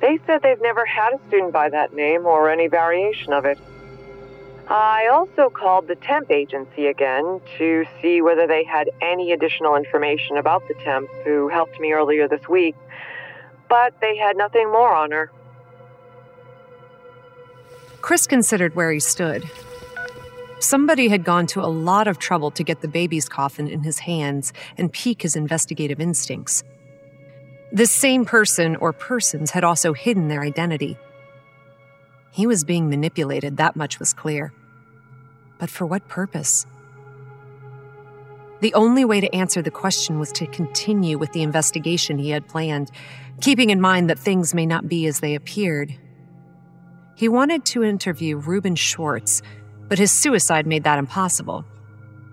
They said they've never had a student by that name or any variation of it. I also called the temp agency again to see whether they had any additional information about the temp who helped me earlier this week, but they had nothing more on her. Chris considered where he stood. Somebody had gone to a lot of trouble to get the baby's coffin in his hands and pique his investigative instincts. This same person or persons had also hidden their identity. He was being manipulated, that much was clear. But for what purpose? The only way to answer the question was to continue with the investigation he had planned, keeping in mind that things may not be as they appeared. He wanted to interview Reuben Schwartz, but his suicide made that impossible.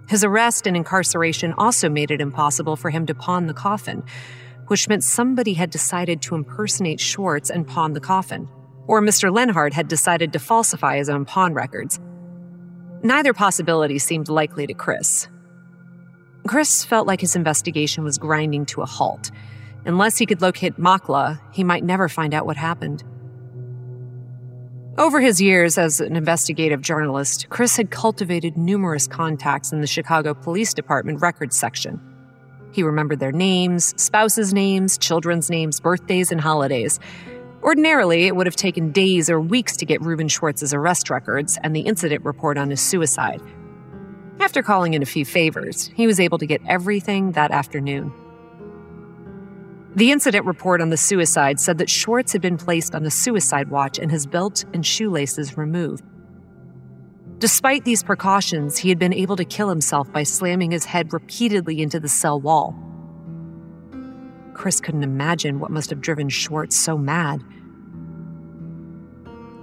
His arrest and incarceration also made it impossible for him to pawn the coffin, which meant somebody had decided to impersonate Schwartz and pawn the coffin or Mr. Leonhardt had decided to falsify his own pawn records. Neither possibility seemed likely to Chris. Chris felt like his investigation was grinding to a halt. Unless he could locate Makla, he might never find out what happened. Over his years as an investigative journalist, Chris had cultivated numerous contacts in the Chicago Police Department records section. He remembered their names, spouses' names, children's names, birthdays, and holidays, Ordinarily, it would have taken days or weeks to get Reuben Schwartz's arrest records and the incident report on his suicide. After calling in a few favors, he was able to get everything that afternoon. The incident report on the suicide said that Schwartz had been placed on a suicide watch and his belt and shoelaces removed. Despite these precautions, he had been able to kill himself by slamming his head repeatedly into the cell wall. Chris couldn't imagine what must have driven Schwartz so mad.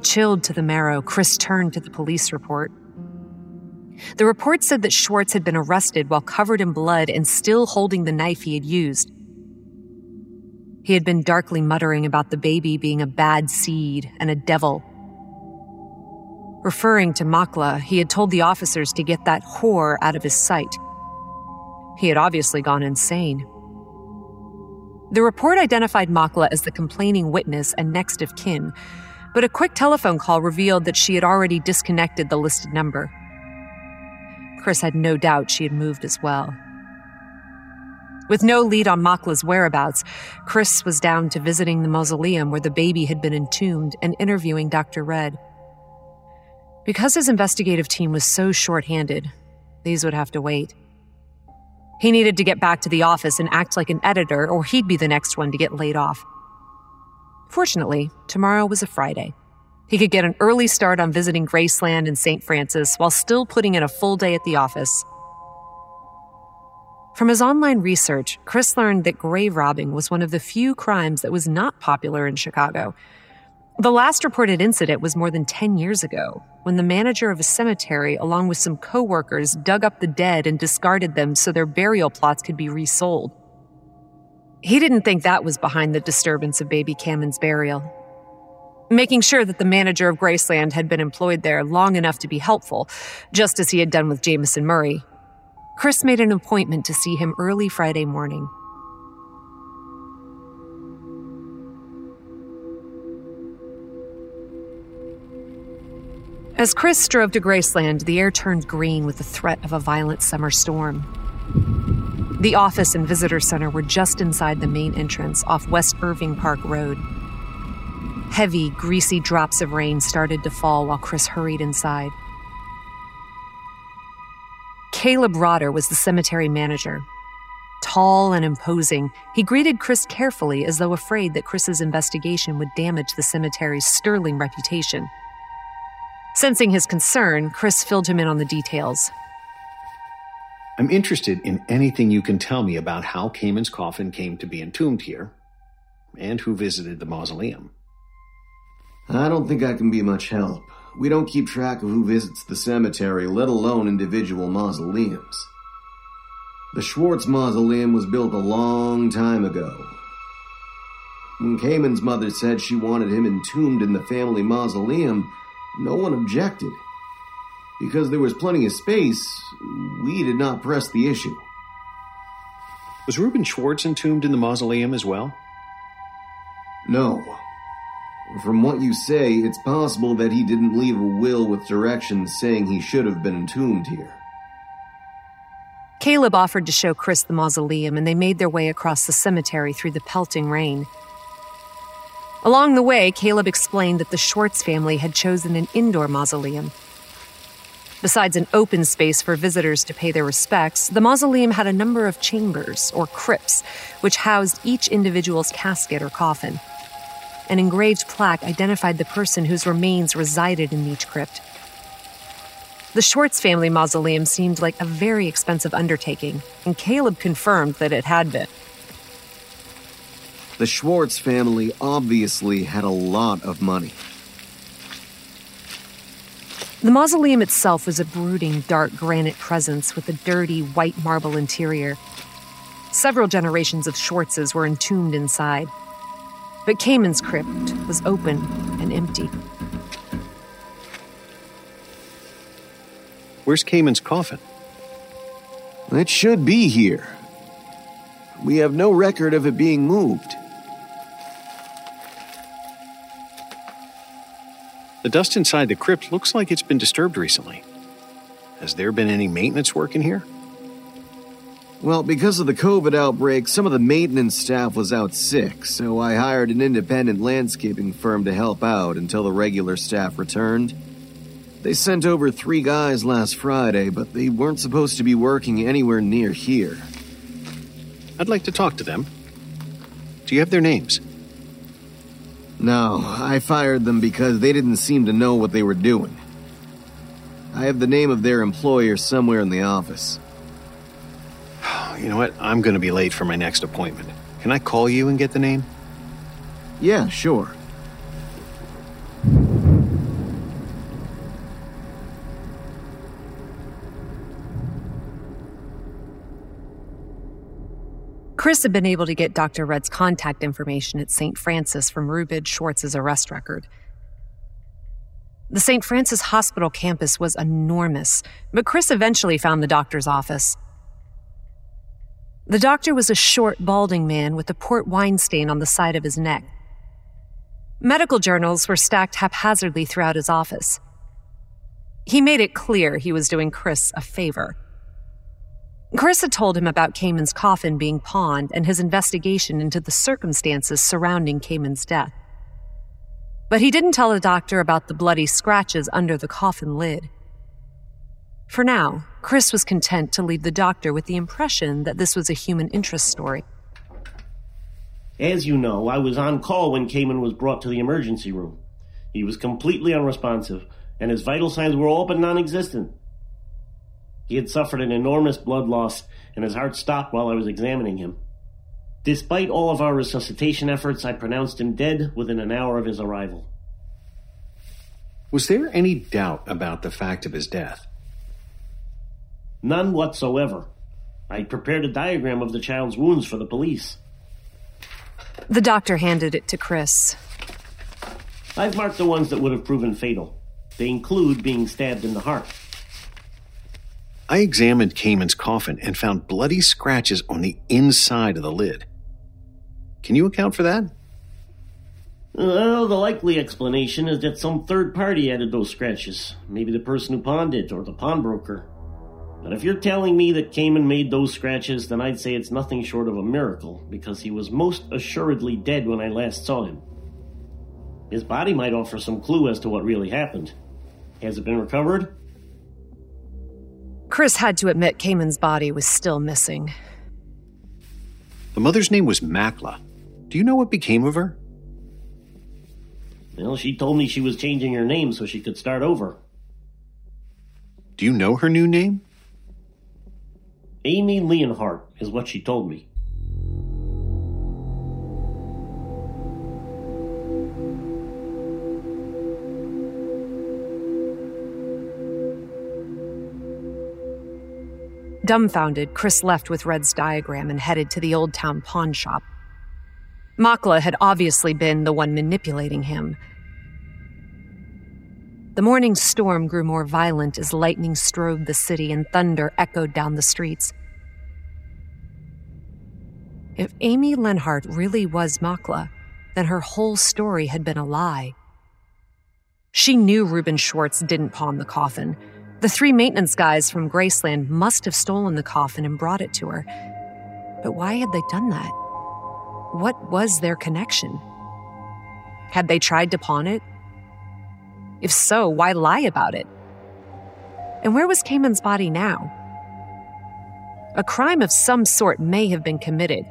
Chilled to the marrow, Chris turned to the police report. The report said that Schwartz had been arrested while covered in blood and still holding the knife he had used. He had been darkly muttering about the baby being a bad seed and a devil. Referring to Makla, he had told the officers to get that whore out of his sight. He had obviously gone insane. The report identified Makla as the complaining witness and next of kin, but a quick telephone call revealed that she had already disconnected the listed number. Chris had no doubt she had moved as well. With no lead on Makla's whereabouts, Chris was down to visiting the mausoleum where the baby had been entombed and interviewing Dr. Redd. Because his investigative team was so short-handed, these would have to wait. He needed to get back to the office and act like an editor, or he'd be the next one to get laid off. Fortunately, tomorrow was a Friday. He could get an early start on visiting Graceland and St. Francis while still putting in a full day at the office. From his online research, Chris learned that grave robbing was one of the few crimes that was not popular in Chicago, the last reported incident was more than 10 years ago, when the manager of a cemetery, along with some coworkers, dug up the dead and discarded them so their burial plots could be resold. He didn't think that was behind the disturbance of baby Cameron's burial. Making sure that the manager of Graceland had been employed there long enough to be helpful, just as he had done with Jamison Murray, Chris made an appointment to see him early Friday morning. As Chris drove to Graceland, the air turned green with the threat of a violent summer storm. The office and visitor center were just inside the main entrance off West Irving Park Road. Heavy, greasy drops of rain started to fall while Chris hurried inside. Caleb Rotter was the cemetery manager. Tall and imposing, he greeted Chris carefully as though afraid that Chris's investigation would damage the cemetery's sterling reputation. Sensing his concern, Chris filled him in on the details. I'm interested in anything you can tell me about how Camon's coffin came to be entombed here, and who visited the mausoleum. I don't think I can be much help. We don't keep track of who visits the cemetery, let alone individual mausoleums. The Schwartz mausoleum was built a long time ago. When Camon's mother said she wanted him entombed in the family mausoleum, no one objected. Because there was plenty of space, we did not press the issue. Was Reuben Schwartz entombed in the mausoleum as well? No. From what you say, it's possible that he didn't leave a will with directions saying he should have been entombed here. Caleb offered to show Chris the mausoleum, and they made their way across the cemetery through the pelting rain. Along the way, Caleb explained that the Schwartz family had chosen an indoor mausoleum. Besides an open space for visitors to pay their respects, the mausoleum had a number of chambers, or crypts, which housed each individual's casket or coffin. An engraved plaque identified the person whose remains resided in each crypt. The Schwartz family mausoleum seemed like a very expensive undertaking, and Caleb confirmed that it had been. The Schwartz family obviously had a lot of money. The mausoleum itself was a brooding, dark granite presence with a dirty, white marble interior. Several generations of Schwartzes were entombed inside. But Camon's crypt was open and empty. Where's Camon's coffin? It should be here. We have no record of it being moved. The dust inside the crypt looks like it's been disturbed recently. Has there been any maintenance work in here? Well, because of the COVID outbreak, some of the maintenance staff was out sick, so I hired an independent landscaping firm to help out until the regular staff returned. They sent over three guys last Friday, but they weren't supposed to be working anywhere near here. I'd like to talk to them. Do you have their names? No, I fired them because they didn't seem to know what they were doing. I have the name of their employer somewhere in the office. You know what? I'm going to be late for my next appointment. Can I call you and get the name? Yeah, sure. Chris had been able to get Dr. Redd's contact information at St. Francis from Reuben Schwartz's arrest record. The St. Francis Hospital campus was enormous, but Chris eventually found the doctor's office. The doctor was a short, balding man with a port wine stain on the side of his neck. Medical journals were stacked haphazardly throughout his office. He made it clear he was doing Chris a favor. Chris had told him about Camon's coffin being pawned and his investigation into the circumstances surrounding Camon's death. But he didn't tell the doctor about the bloody scratches under the coffin lid. For now, Chris was content to leave the doctor with the impression that this was a human interest story. As you know, I was on call when Camon was brought to the emergency room. He was completely unresponsive, and his vital signs were all but non existent. He had suffered an enormous blood loss, and his heart stopped while I was examining him. Despite all of our resuscitation efforts, I pronounced him dead within an hour of his arrival. Was there any doubt about the fact of his death? None whatsoever. I prepared a diagram of the child's wounds for the police. The doctor handed it to Chris. I've marked the ones that would have proven fatal. They include being stabbed in the heart. I examined Camon's coffin and found bloody scratches on the inside of the lid. Can you account for that? Well, the likely explanation is that some third party added those scratches. Maybe the person who pawned it or the pawnbroker. But if you're telling me that Camon made those scratches, then I'd say it's nothing short of a miracle, because he was most assuredly dead when I last saw him. His body might offer some clue as to what really happened. Has it been recovered? Chris had to admit Camon's body was still missing. The mother's name was Makla. Do you know what became of her? Well, she told me she was changing her name so she could start over. Do you know her new name? Amy Leonhardt is what she told me. Dumbfounded, Chris left with Redd's diagram and headed to the Old Town pawn shop. Makla had obviously been the one manipulating him. The morning storm grew more violent as lightning strode the city and thunder echoed down the streets. If Amy Leonhardt really was Makla, then her whole story had been a lie. She knew Reuben Schwartz didn't pawn the coffin. The three maintenance guys from Graceland must have stolen the coffin and brought it to her. But why had they done that? What was their connection? Had they tried to pawn it? If so, why lie about it? And where was Camon's body now? A crime of some sort may have been committed,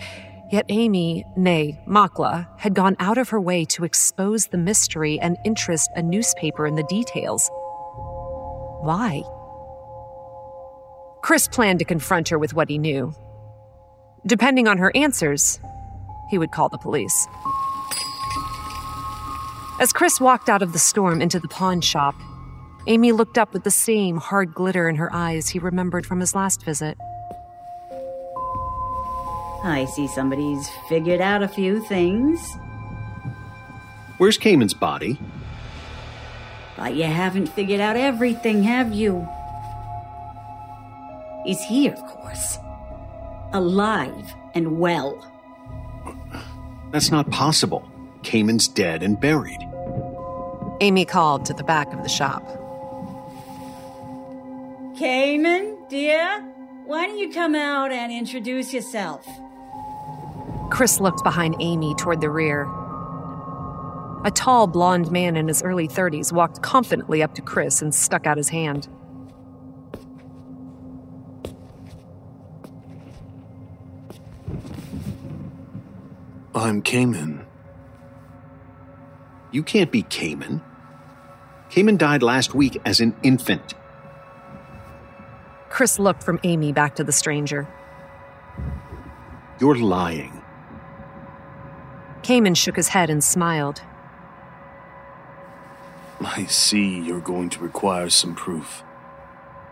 yet Amy, nay, Makla, had gone out of her way to expose the mystery and interest a newspaper in the details. Why? Chris planned to confront her with what he knew. Depending on her answers, he would call the police. As Chris walked out of the storm into the pawn shop, Amy looked up with the same hard glitter in her eyes he remembered from his last visit. I see somebody's figured out a few things, Where's Camon's body? but you haven't figured out everything, have you? He's here, of course. Alive and well. That's not possible. Camon's dead and buried. Amy called to the back of the shop. Camon, dear, why don't you come out and introduce yourself? Chris looked behind Amy toward the rear. A tall, blond man in his early 30s walked confidently up to Chris and stuck out his hand. I'm Camon. You can't be Camon. Camon died last week as an infant. Chris looked from Amy back to the stranger. You're lying. Camon shook his head and smiled. I see you're going to require some proof.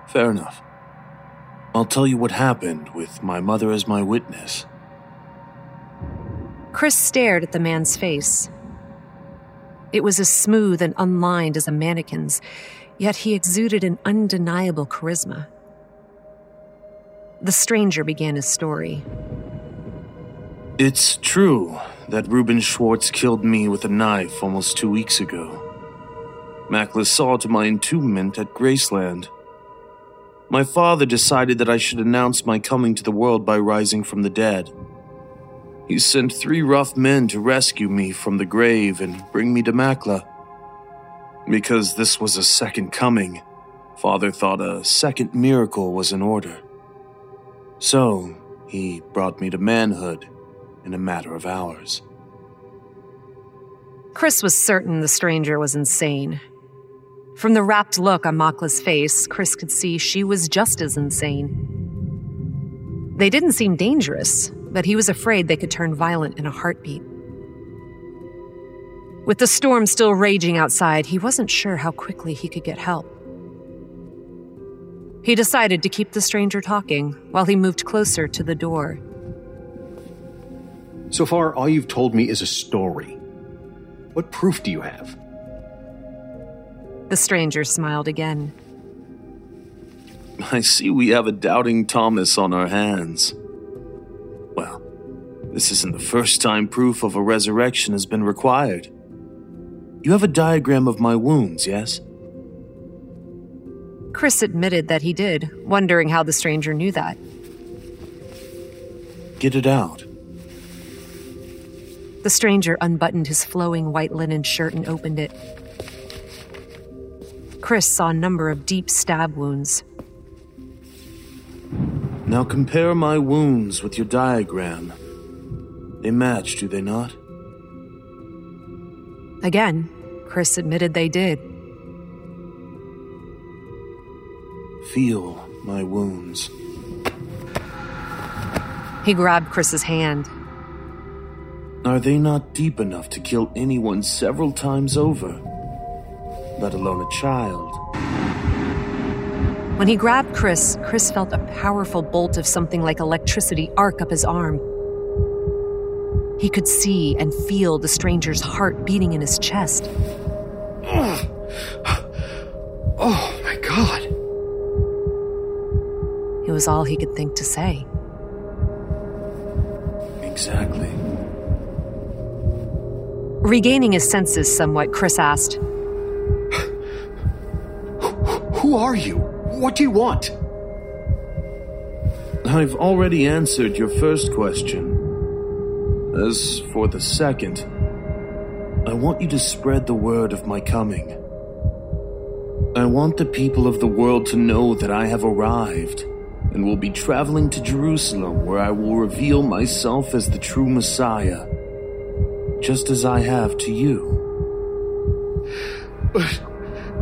Fair enough. I'll tell you what happened with my mother as my witness. Chris stared at the man's face. It was as smooth and unlined as a mannequin's, yet he exuded an undeniable charisma. The stranger began his story. It's true that Reuben Schwartz killed me with a knife almost two weeks ago. Makla saw to my entombment at Graceland. My father decided that I should announce my coming to the world by rising from the dead. He sent three rough men to rescue me from the grave and bring me to Makla. Because this was a second coming, Father thought a second miracle was in order. So, he brought me to manhood in a matter of hours. Chris was certain the stranger was insane. From the rapt look on Makla's face, Chris could see she was just as insane. They didn't seem dangerous, but he was afraid they could turn violent in a heartbeat. With the storm still raging outside, he wasn't sure how quickly he could get help. He decided to keep the stranger talking while he moved closer to the door. So far, all you've told me is a story. What proof do you have? The stranger smiled again. I see we have a doubting Thomas on our hands. This isn't the first time proof of a resurrection has been required. You have a diagram of my wounds, yes? Chris admitted that he did, wondering how the stranger knew that. Get it out. The stranger unbuttoned his flowing white linen shirt and opened it. Chris saw a number of deep stab wounds. Now compare my wounds with your diagram. They match, do they not? Again, Chris admitted they did. Feel my wounds. He grabbed Chris's hand. Are they not deep enough to kill anyone several times over? Let alone a child. When he grabbed Chris, Chris felt a powerful bolt of something like electricity arc up his arm. He could see and feel the stranger's heart beating in his chest. Oh, oh my god. It was all he could think to say. Exactly. Regaining his senses somewhat, Chris asked, Who are you? What do you want? I've already answered your first question. As for the second, I want you to spread the word of my coming. I want the people of the world to know that I have arrived and will be traveling to Jerusalem where I will reveal myself as the true Messiah, just as I have to you. But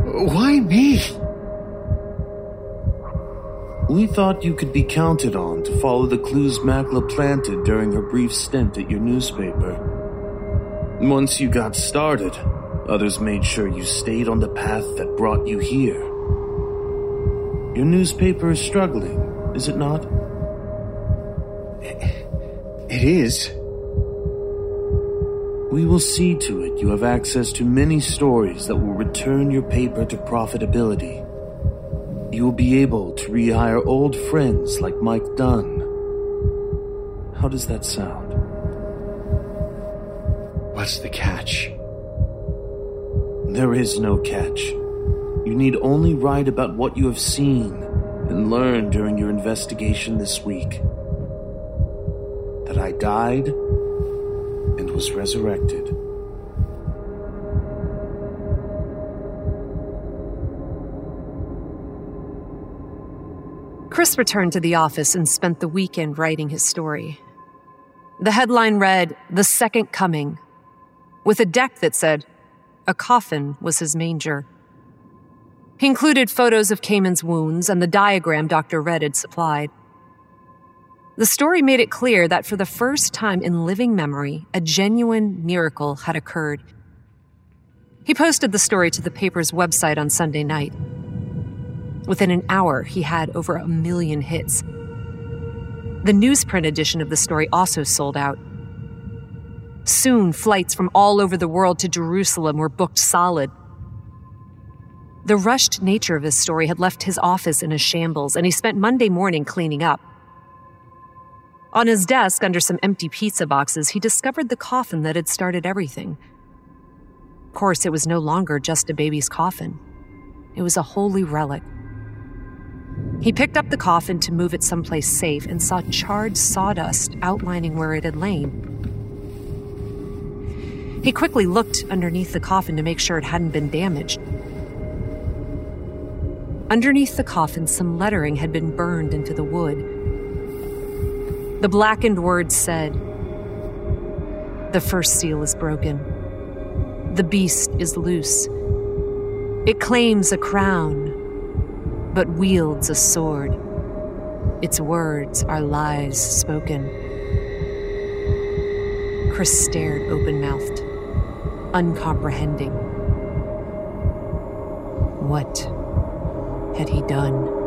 Why me? We thought you could be counted on to follow the clues Makla planted during her brief stint at your newspaper. Once you got started, others made sure you stayed on the path that brought you here. Your newspaper is struggling, is it not? It is. We will see to it you have access to many stories that will return your paper to profitability. You will be able to rehire old friends like Mike Dunn. How does that sound? What's the catch? There is no catch. You need only write about what you have seen and learned during your investigation this week. That I died and was resurrected. Chris returned to the office and spent the weekend writing his story. The headline read, The Second Coming, with a deck that said, A coffin was his manger. He included photos of Camon's wounds and the diagram Dr. Redd had supplied. The story made it clear that for the first time in living memory, a genuine miracle had occurred. He posted the story to the paper's website on Sunday night. Within an hour, he had over a million hits. The newsprint edition of the story also sold out. Soon, flights from all over the world to Jerusalem were booked solid. The rushed nature of his story had left his office in a shambles, and he spent Monday morning cleaning up. On his desk, under some empty pizza boxes, he discovered the coffin that had started everything. Of course, it was no longer just a baby's coffin, it was a holy relic. He picked up the coffin to move it someplace safe and saw charred sawdust outlining where it had lain. He quickly looked underneath the coffin to make sure it hadn't been damaged. Underneath the coffin, some lettering had been burned into the wood. The blackened words said, The first seal is broken. The beast is loose. It claims a crown, but wields a sword. Its words are lies spoken. Chris stared open mouthed, uncomprehending. What had he done?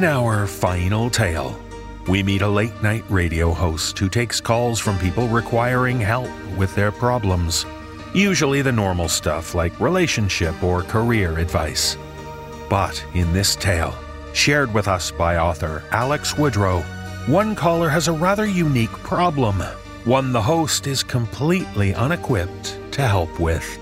In our final tale, we meet a late night radio host who takes calls from people requiring help with their problems. Usually the normal stuff like relationship or career advice. But in this tale, shared with us by author Alex Woodroe, one caller has a rather unique problem, one the host is completely unequipped to help with.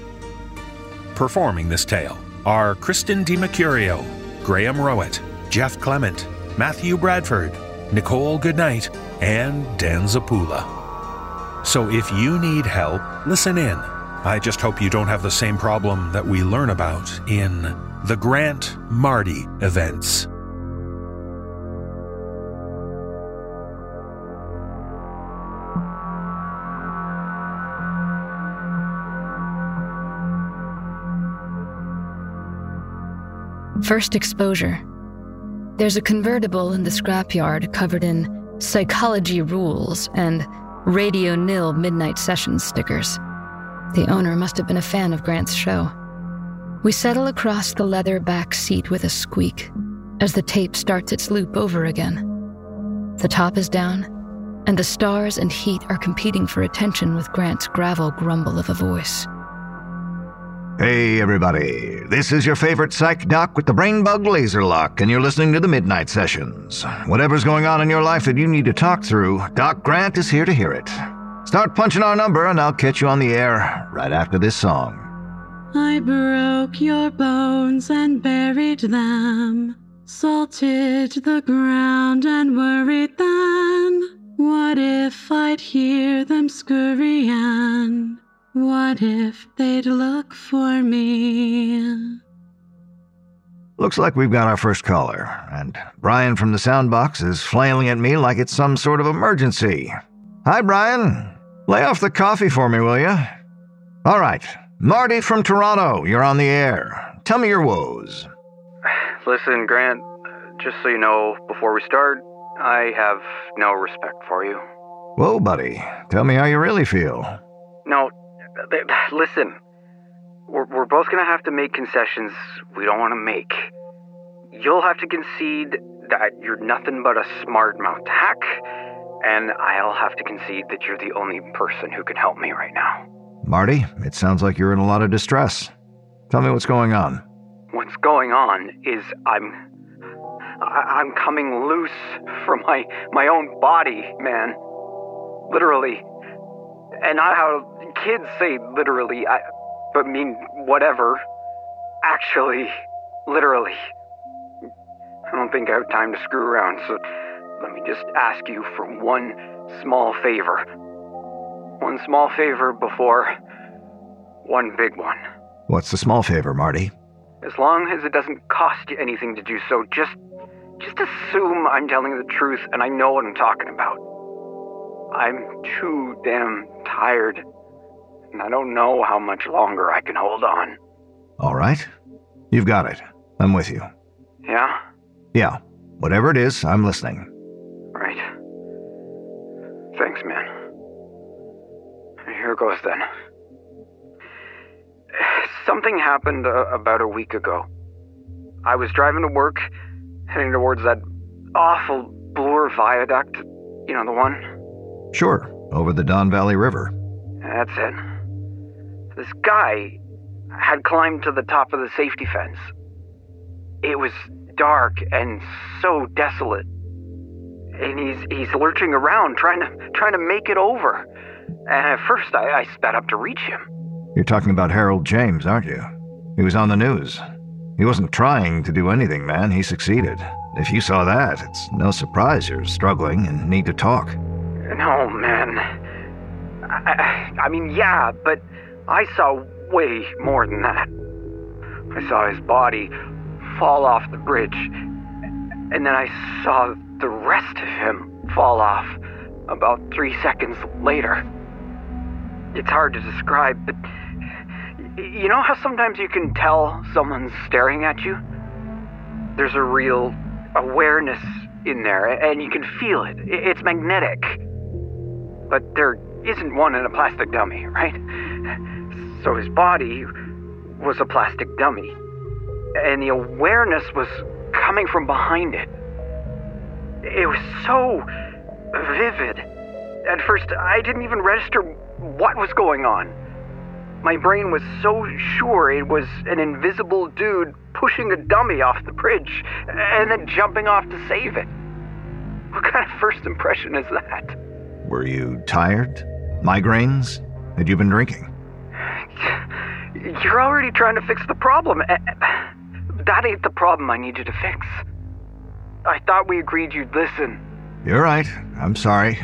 Performing this tale are Kristen DiMercurio, Graham Rowat, Jeff Clement, Matthew Bradford, Nichole Goodnight, and Dan Zappulla. So if you need help, listen in. I just hope you don't have the same problem that we learn about in the Grant Marty events. First exposure. There's a convertible in the scrapyard covered in psychology rules and Radio Nil Midnight Sessions stickers. The owner must have been a fan of Grant's show. We settle across the leather back seat with a squeak as the tape starts its loop over again. The top is down, and the stars and heat are competing for attention with Grant's gravel grumble of a voice. Hey, everybody. This is your favorite psych doc with the brain bug laser lock, and you're listening to the Midnight Sessions. Whatever's going on in your life that you need to talk through, Doc Grant is here to hear it. Start punching our number, and I'll catch you on the air right after this song. I broke your bones and buried them, salted the ground and worried then. What if I'd hear them scurrying? What if they'd look for me? Looks like we've got our first caller, and Brian from the soundbox is flailing at me like it's some sort of emergency. Hi, Brian. Lay off the coffee for me, will you? All right. Marty from Toronto, you're on the air. Tell me your woes. Listen, Grant, just so you know, before we start, I have no respect for you. Whoa, buddy. Tell me how you really feel. No, th- th- listen. We're, we're both gonna have to make concessions we don't want to make. You'll have to concede that you're nothing but a smart mouth hack, and I'll have to concede that you're the only person who can help me right now. Marty, it sounds like you're in a lot of distress. Tell me what's going on. What's going on is I'm I- I'm coming loose from my my own body, man. Literally. And not how kids say literally, I but mean whatever. Actually, literally. I don't think I have time to screw around, so let me just ask you for one small favor. One small favor before one big one. What's the small favor, Marty? As long as it doesn't cost you anything to do so, just just assume I'm telling the truth and I know what I'm talking about. I'm too damn tired, and I don't know how much longer I can hold on. All right. You've got it. I'm with you. Yeah? Yeah. Whatever it is, I'm listening. Right. Thanks, man. Here goes then. Something happened uh, about a week ago. I was driving to work, heading towards that awful Bloor Viaduct. You know, the one? Sure. Over the Don Valley River. That's it. This guy had climbed to the top of the safety fence. It was dark and so desolate. And he's he's lurching around trying to trying to make it over. And at first I, I sped up to reach him. You're talking about Harold James, aren't you? He was on the news. He wasn't trying to do anything, man. He succeeded. If you saw that, it's no surprise you're struggling and need to talk. No, man. I, I mean, yeah, but I saw way more than that. I saw his body fall off the bridge, and then I saw the rest of him fall off about three seconds later. It's hard to describe, but you know how sometimes you can tell someone's staring at you? There's a real awareness in there, and you can feel it. It's magnetic. But there isn't one in a plastic dummy, right? So his body was a plastic dummy, and the awareness was coming from behind it. It was so vivid. At first, I didn't even register what was going on. My brain was so sure it was an invisible dude pushing a dummy off the bridge and then jumping off to save it. What kind of first impression is that? Were you tired? Migraines? Had you been drinking? You're already trying to fix the problem. Eh, That ain't the problem I need you to fix. I thought we agreed you'd listen. You're right. I'm sorry.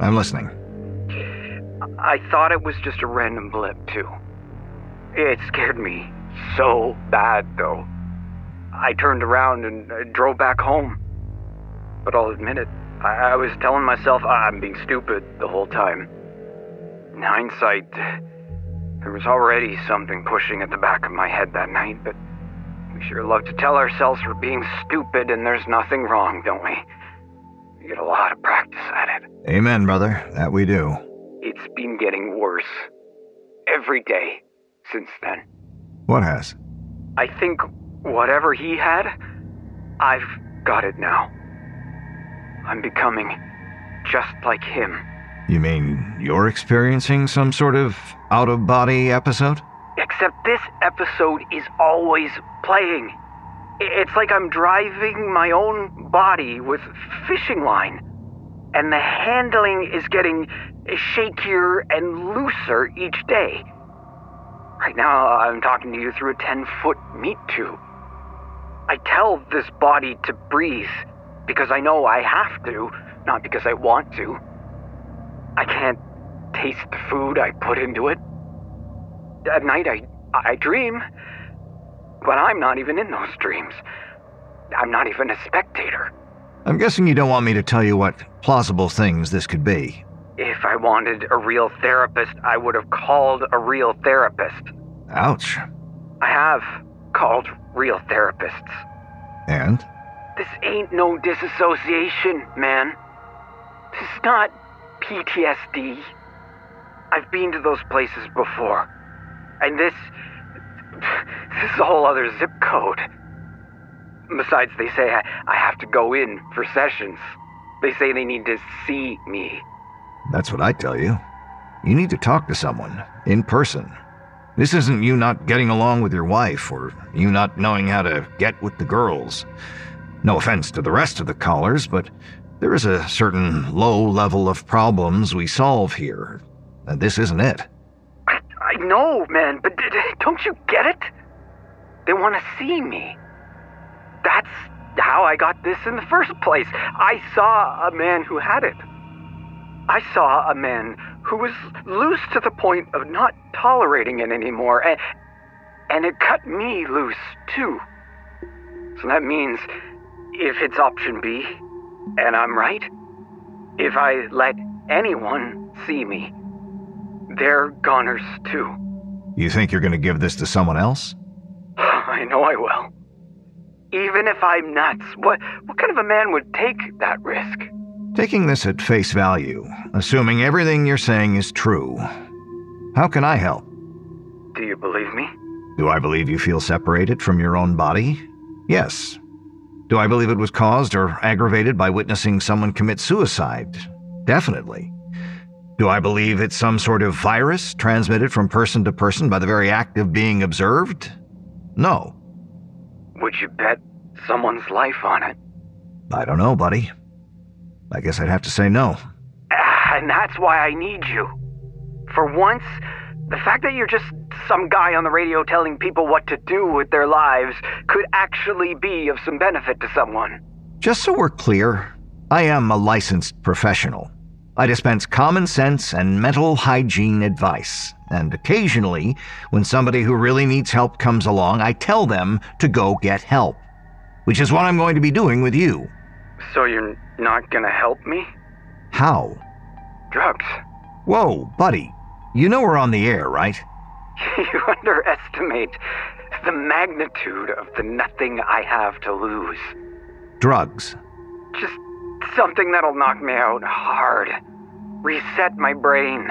I'm listening. I thought it was just a random blip, too. It scared me so bad, though. I turned around and uh, drove back home. But I'll admit it, I, I was telling myself ah, I'm being stupid the whole time. In hindsight, there was already something pushing at the back of my head that night, but we sure love to tell ourselves we're being stupid and there's nothing wrong, don't we? We get a lot of practice at it. Amen, brother. That we do. It's been getting worse. Every day since then. What has? I think whatever he had, I've got it now. I'm becoming just like him. You mean you're experiencing some sort of out of body episode? Except this episode is always playing. It's like I'm driving my own body with fishing line, and the handling is getting shakier and looser each day. Right now, I'm talking to you through a 10 foot meat tube. I tell this body to breathe because I know I have to, not because I want to. I can't taste the food I put into it. At night, I, I dream, but I'm not even in those dreams. I'm not even a spectator. I'm guessing you don't want me to tell you what plausible things this could be. If I wanted a real therapist, I would have called a real therapist. Ouch. I have called real therapists. And? This ain't no disassociation, man. This is not PTSD. I've been to those places before. And this. This is a whole other zip code. Besides, they say I, I have to go in for sessions. They say they need to see me. That's what I tell you. You need to talk to someone, in person. This isn't you not getting along with your wife, or you not knowing how to get with the girls. No offense to the rest of the callers, but there is a certain low level of problems we solve here, and this isn't it. I, I know, man, but don't you get it? They want to see me. That's how I got this in the first place. I saw a man who had it. I saw a man who was loose to the point of not tolerating it anymore, and, and it cut me loose, too. So that means if it's option B, and I'm right, if I let anyone see me, they're goners, too. You think you're going to give this to someone else? I know I will. Even if I'm nuts, what, what kind of a man would take that risk? Taking this at face value, assuming everything you're saying is true, how can I help? Do you believe me? Do I believe you feel separated from your own body? Yes. Do I believe it was caused or aggravated by witnessing someone commit suicide? Definitely. Do I believe it's some sort of virus transmitted from person to person by the very act of being observed? No. Would you bet someone's life on it? I don't know, buddy. I guess I'd have to say no. Ah, And that's why I need you. For once, the fact that you're just some guy on the radio telling people what to do with their lives could actually be of some benefit to someone. Just so we're clear, I am a licensed professional. I dispense common sense and mental hygiene advice, and occasionally, when somebody who really needs help comes along, I tell them to go get help, which is what I'm going to be doing with you. So you're not gonna help me? How? Drugs. Whoa, buddy. You know we're on the air, right? you underestimate the magnitude of the nothing I have to lose. Drugs. Just something that'll knock me out hard. Reset my brain.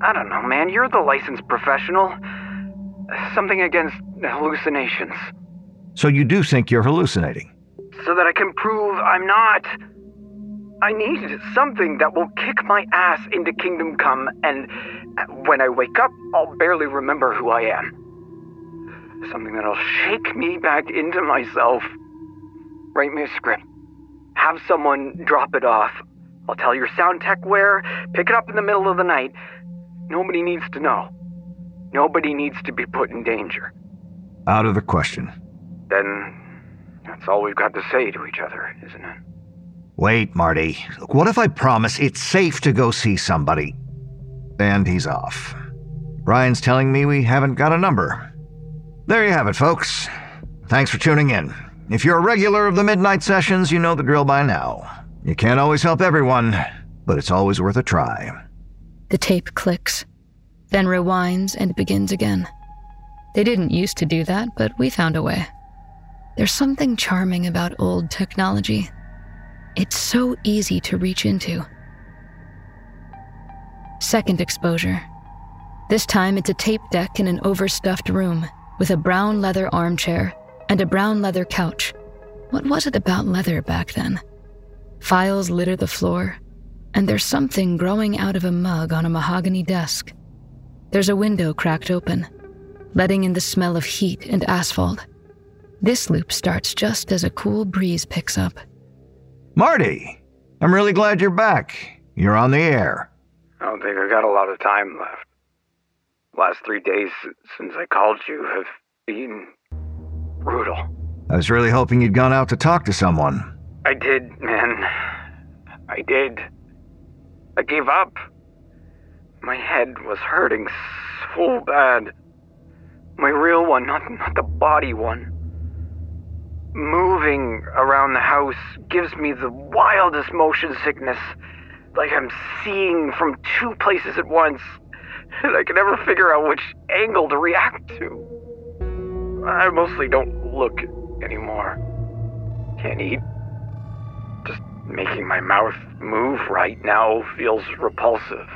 I don't know, man. You're the licensed professional. Something against hallucinations. So you do think you're hallucinating? So that I can prove I'm not. I need something that will kick my ass into Kingdom Come, and uh, when I wake up, I'll barely remember who I am. Something that'll shake me back into myself. Write me a script. Have someone drop it off. I'll tell your sound tech where, pick it up in the middle of the night. Nobody needs to know. Nobody needs to be put in danger. Out of the question. Then that's all we've got to say to each other, isn't it? Wait, Marty. Look, what if I promise it's safe to go see somebody? And he's off. Brian's telling me we haven't got a number. There you have it, folks. Thanks for tuning in. If you're a regular of the midnight sessions, you know the drill by now. You can't always help everyone, but it's always worth a try. The tape clicks, then rewinds and begins again. They didn't used to do that, but we found a way. There's something charming about old technology. It's so easy to reach into. Second exposure. This time it's a tape deck in an overstuffed room with a brown leather armchair and a brown leather couch. What was it about leather back then? Files litter the floor, and there's something growing out of a mug on a mahogany desk. There's a window cracked open, letting in the smell of heat and asphalt. This loop starts just as a cool breeze picks up. Marty, I'm really glad you're back. You're on the air. I don't think I've got a lot of time left. Last three days since I called you have been brutal. I was really hoping you'd gone out to talk to someone. I did, man. I did. I gave up. My head was hurting so bad. My real one, not, not the body one. Moving around the house gives me the wildest motion sickness. Like I'm seeing from two places at once. And I can never figure out which angle to react to. I mostly don't look anymore. Can't eat. Just making my mouth move right now feels repulsive.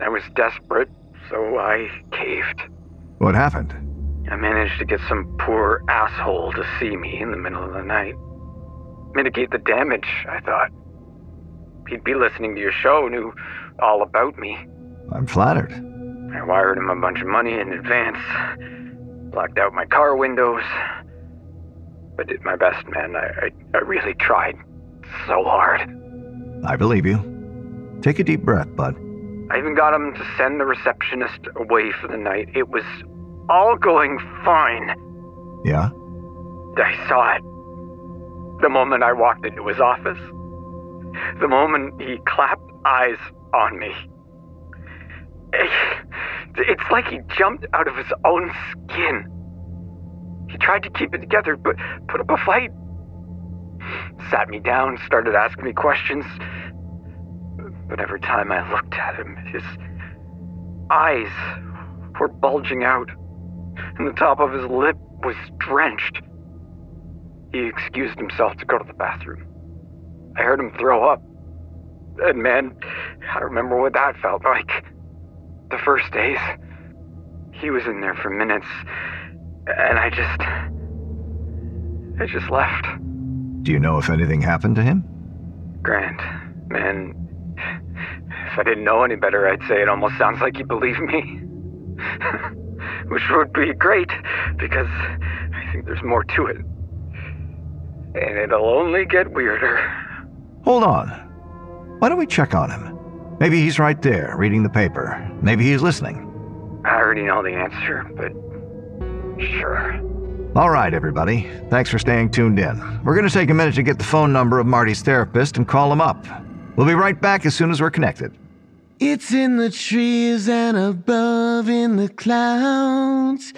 I was desperate, so I caved. What happened? I managed to get some poor asshole to see me in the middle of the night. Mitigate the damage, I thought. He'd be listening to your show, knew all about me. I'm flattered. I wired him a bunch of money in advance, blocked out my car windows. I did my best, man. I, I, I really tried so hard. I believe you. Take a deep breath, bud. I even got him to send the receptionist away for the night. It was all going fine. Yeah? I saw it. The moment I walked into his office. The moment he clapped eyes on me. Eh, it's like he jumped out of his own skin. He tried to keep it together, but put up a fight. Sat me down, started asking me questions. But every time I looked at him, his eyes were bulging out, and the top of his lip was drenched. He excused himself to go to the bathroom. I heard him throw up. And man, I remember what that felt like. The first days, he was in there for minutes, and I just. I just left. Do you know if anything happened to him? Grant, man, if I didn't know any better, I'd say it almost sounds like you believe me. Which would be great, because I think there's more to it. And it'll only get weirder. Hold on. Why don't we check on him? Maybe he's right there, reading the paper. Maybe he's listening. I already know the answer, but sure. All right, everybody. Thanks for staying tuned in. We're going to take a minute to get the phone number of Marty's therapist and call him up. We'll be right back as soon as we're connected. It's in the trees and above in the clouds.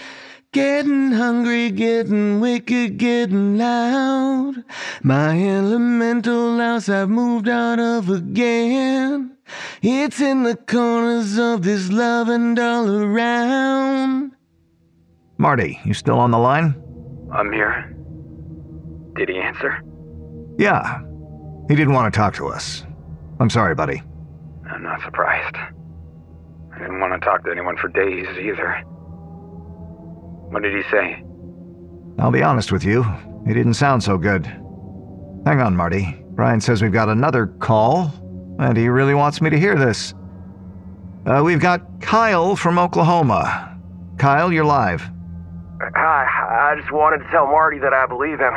Getting hungry, getting wicked, getting loud. My elemental house I've moved out of again. It's in the corners of this love and all around. Marty, you still on the line? I'm here. Did he answer? Yeah. He didn't want to talk to us. I'm sorry, buddy. I'm not surprised. I didn't want to talk to anyone for days either. What did he say? I'll be honest with you, he didn't sound so good. Hang on, Marty. Brian says we've got another call, and he really wants me to hear this. Uh, we've got Kyle from Oklahoma. Kyle, you're live. Hi, I just wanted to tell Marty that I believe him.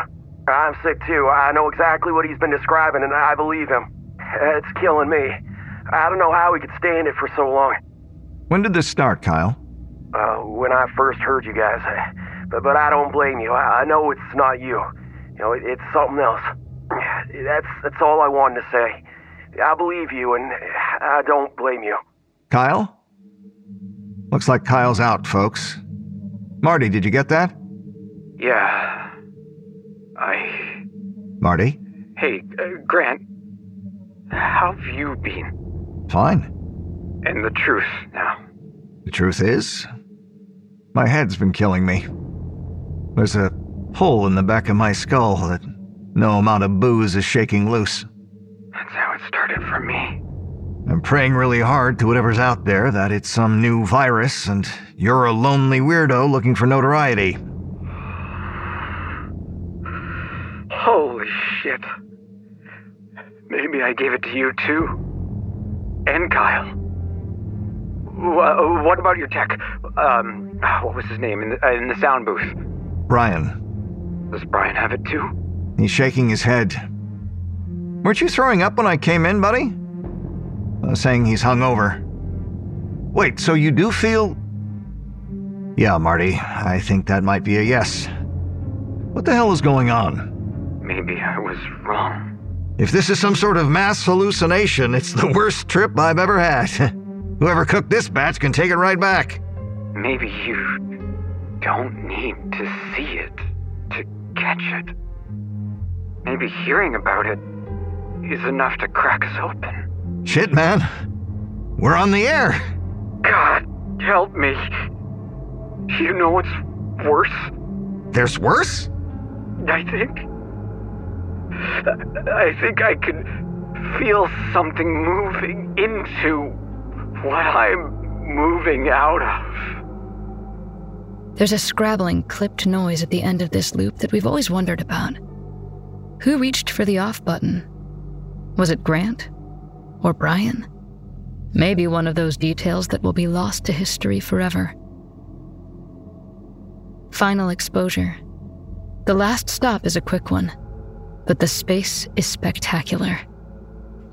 I'm sick too. I know exactly what he's been describing, and I believe him. It's killing me. I don't know how we could stand it for so long. When did this start, Kyle? Uh, when I first heard you guys. But, but I don't blame you. I, I know it's not you. You know, it, it's something else. That's, that's all I wanted to say. I believe you, and I don't blame you. Kyle? Looks like Kyle's out, folks. Marty, did you get that? Yeah. I. Marty? Hey, uh, Grant. How have you been? Fine. And the truth now. The truth is, my head's been killing me. There's a hole in the back of my skull that No amount of booze is shaking loose. That's how it started for me. I'm praying really hard to whatever's out there that it's some new virus and you're a lonely weirdo looking for notoriety. Holy shit. Maybe I gave it to you too. And Kyle. Wha- What about your tech? Um, what was his name in the, uh, in the sound booth? Brian, Does Brian have it too? he's shaking his head. Weren't you throwing up when I came in, buddy? Uh, saying he's hungover. Wait, so you do feel. Yeah, Marty, I think that might be a yes. What the hell is going on? Maybe I was wrong. If this is some sort of mass hallucination, it's the worst trip I've ever had. Whoever cooked this batch can take it right back. Maybe you don't need to see it to catch it. Maybe hearing about it is enough to crack us open. Shit, man. We're on the air. God, help me. You know what's worse? There's worse? I think. I think I can feel something moving into what I'm moving out of. There's a scrabbling, clipped noise at the end of this loop that we've always wondered about. Who reached for the off button? Was it Grant? Or Brian? Maybe one of those details that will be lost to history forever. Final exposure. The last stop is a quick one, but the space is spectacular.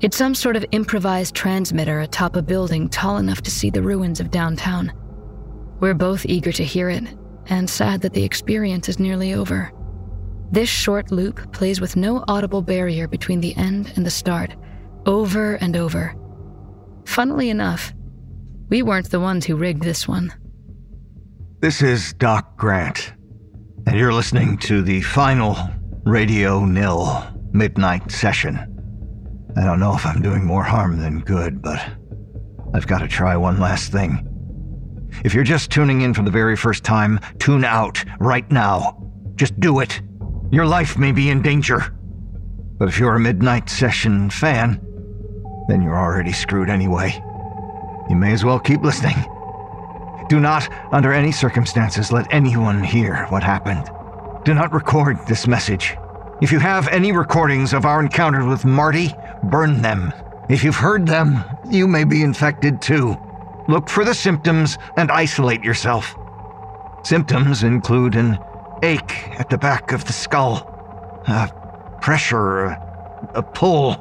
It's some sort of improvised transmitter atop a building tall enough to see the ruins of downtown. We're both eager to hear it, and sad that the experience is nearly over. This short loop plays with no audible barrier between the end and the start, over and over. Funnily enough, we weren't the ones who rigged this one. This is Doc Grant, and you're listening to the final Radio Nil midnight session. I don't know if I'm doing more harm than good, but I've got to try one last thing. If you're just tuning in for the very first time, tune out right now. Just do it. Your life may be in danger. But if you're a midnight session fan, then you're already screwed anyway. You may as well keep listening. Do not, under any circumstances, let anyone hear what happened. Do not record this message. If you have any recordings of our encounter with Marty, burn them. If you've heard them, you may be infected too. Look for the symptoms and isolate yourself. Symptoms include an ache at the back of the skull, a pressure, a, a pull,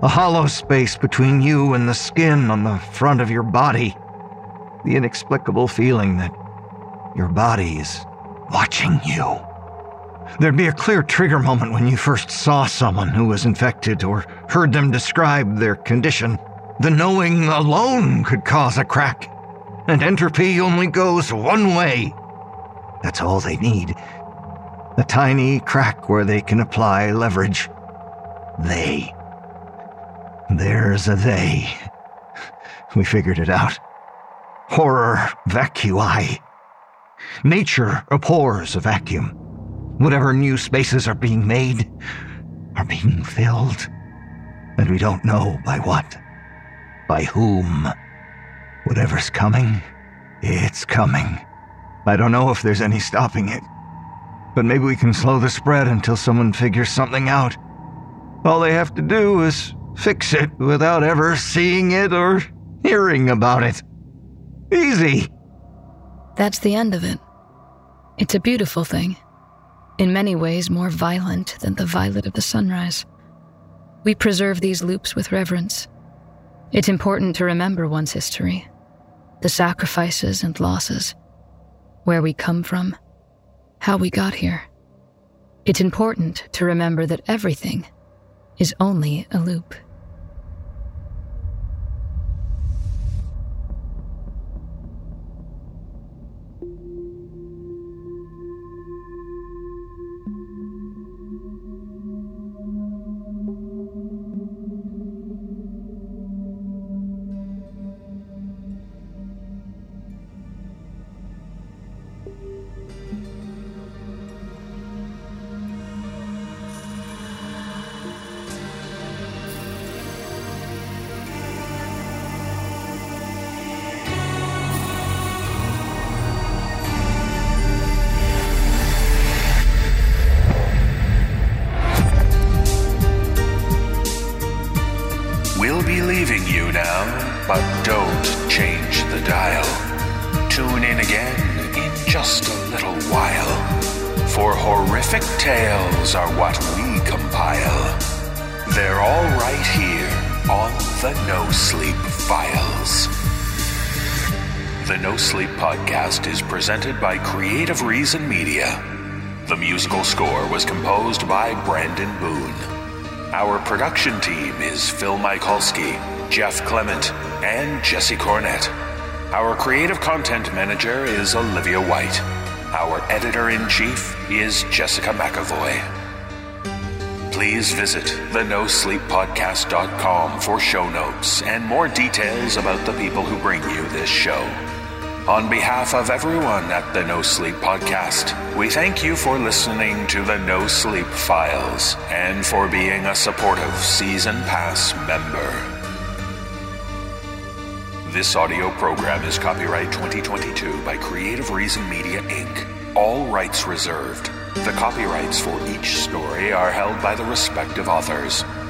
a hollow space between you and the skin on the front of your body, the inexplicable feeling that your body is watching you. There'd be a clear trigger moment when you first saw someone who was infected or heard them describe their condition. The knowing alone could cause a crack, and entropy only goes one way. That's all they need. A tiny crack where they can apply leverage. They. There's a they. We figured it out. Horror vacui. Nature abhors a vacuum. Whatever new spaces are being made are being filled. And we don't know by what, by whom. Whatever's coming, it's coming. I don't know if there's any stopping it. But maybe we can slow the spread until someone figures something out. All they have to do is fix it without ever seeing it or hearing about it. Easy. That's the end of it. It's a beautiful thing. In many ways, more violent than the violet of the sunrise. We preserve these loops with reverence. It's important to remember one's history, the sacrifices and losses, where we come from, how we got here. It's important to remember that everything is only a loop. Creative Reason Media. The musical score was composed by Brandon Boone. Our production team is Phil Michalski, Jeff Clement, and Jesse Cornett. Our creative content manager is Olivia White. Our editor in chief is Jessica McAvoy. Please visit thenosleeppodcast.com for show notes and more details about the people who bring you this show. On behalf of everyone at the No Sleep Podcast, we thank you for listening to the No Sleep Files and for being a supportive Season Pass member. This audio program is copyright 2022 by Creative Reason Media Inc., all rights reserved. The copyrights for each story are held by the respective authors.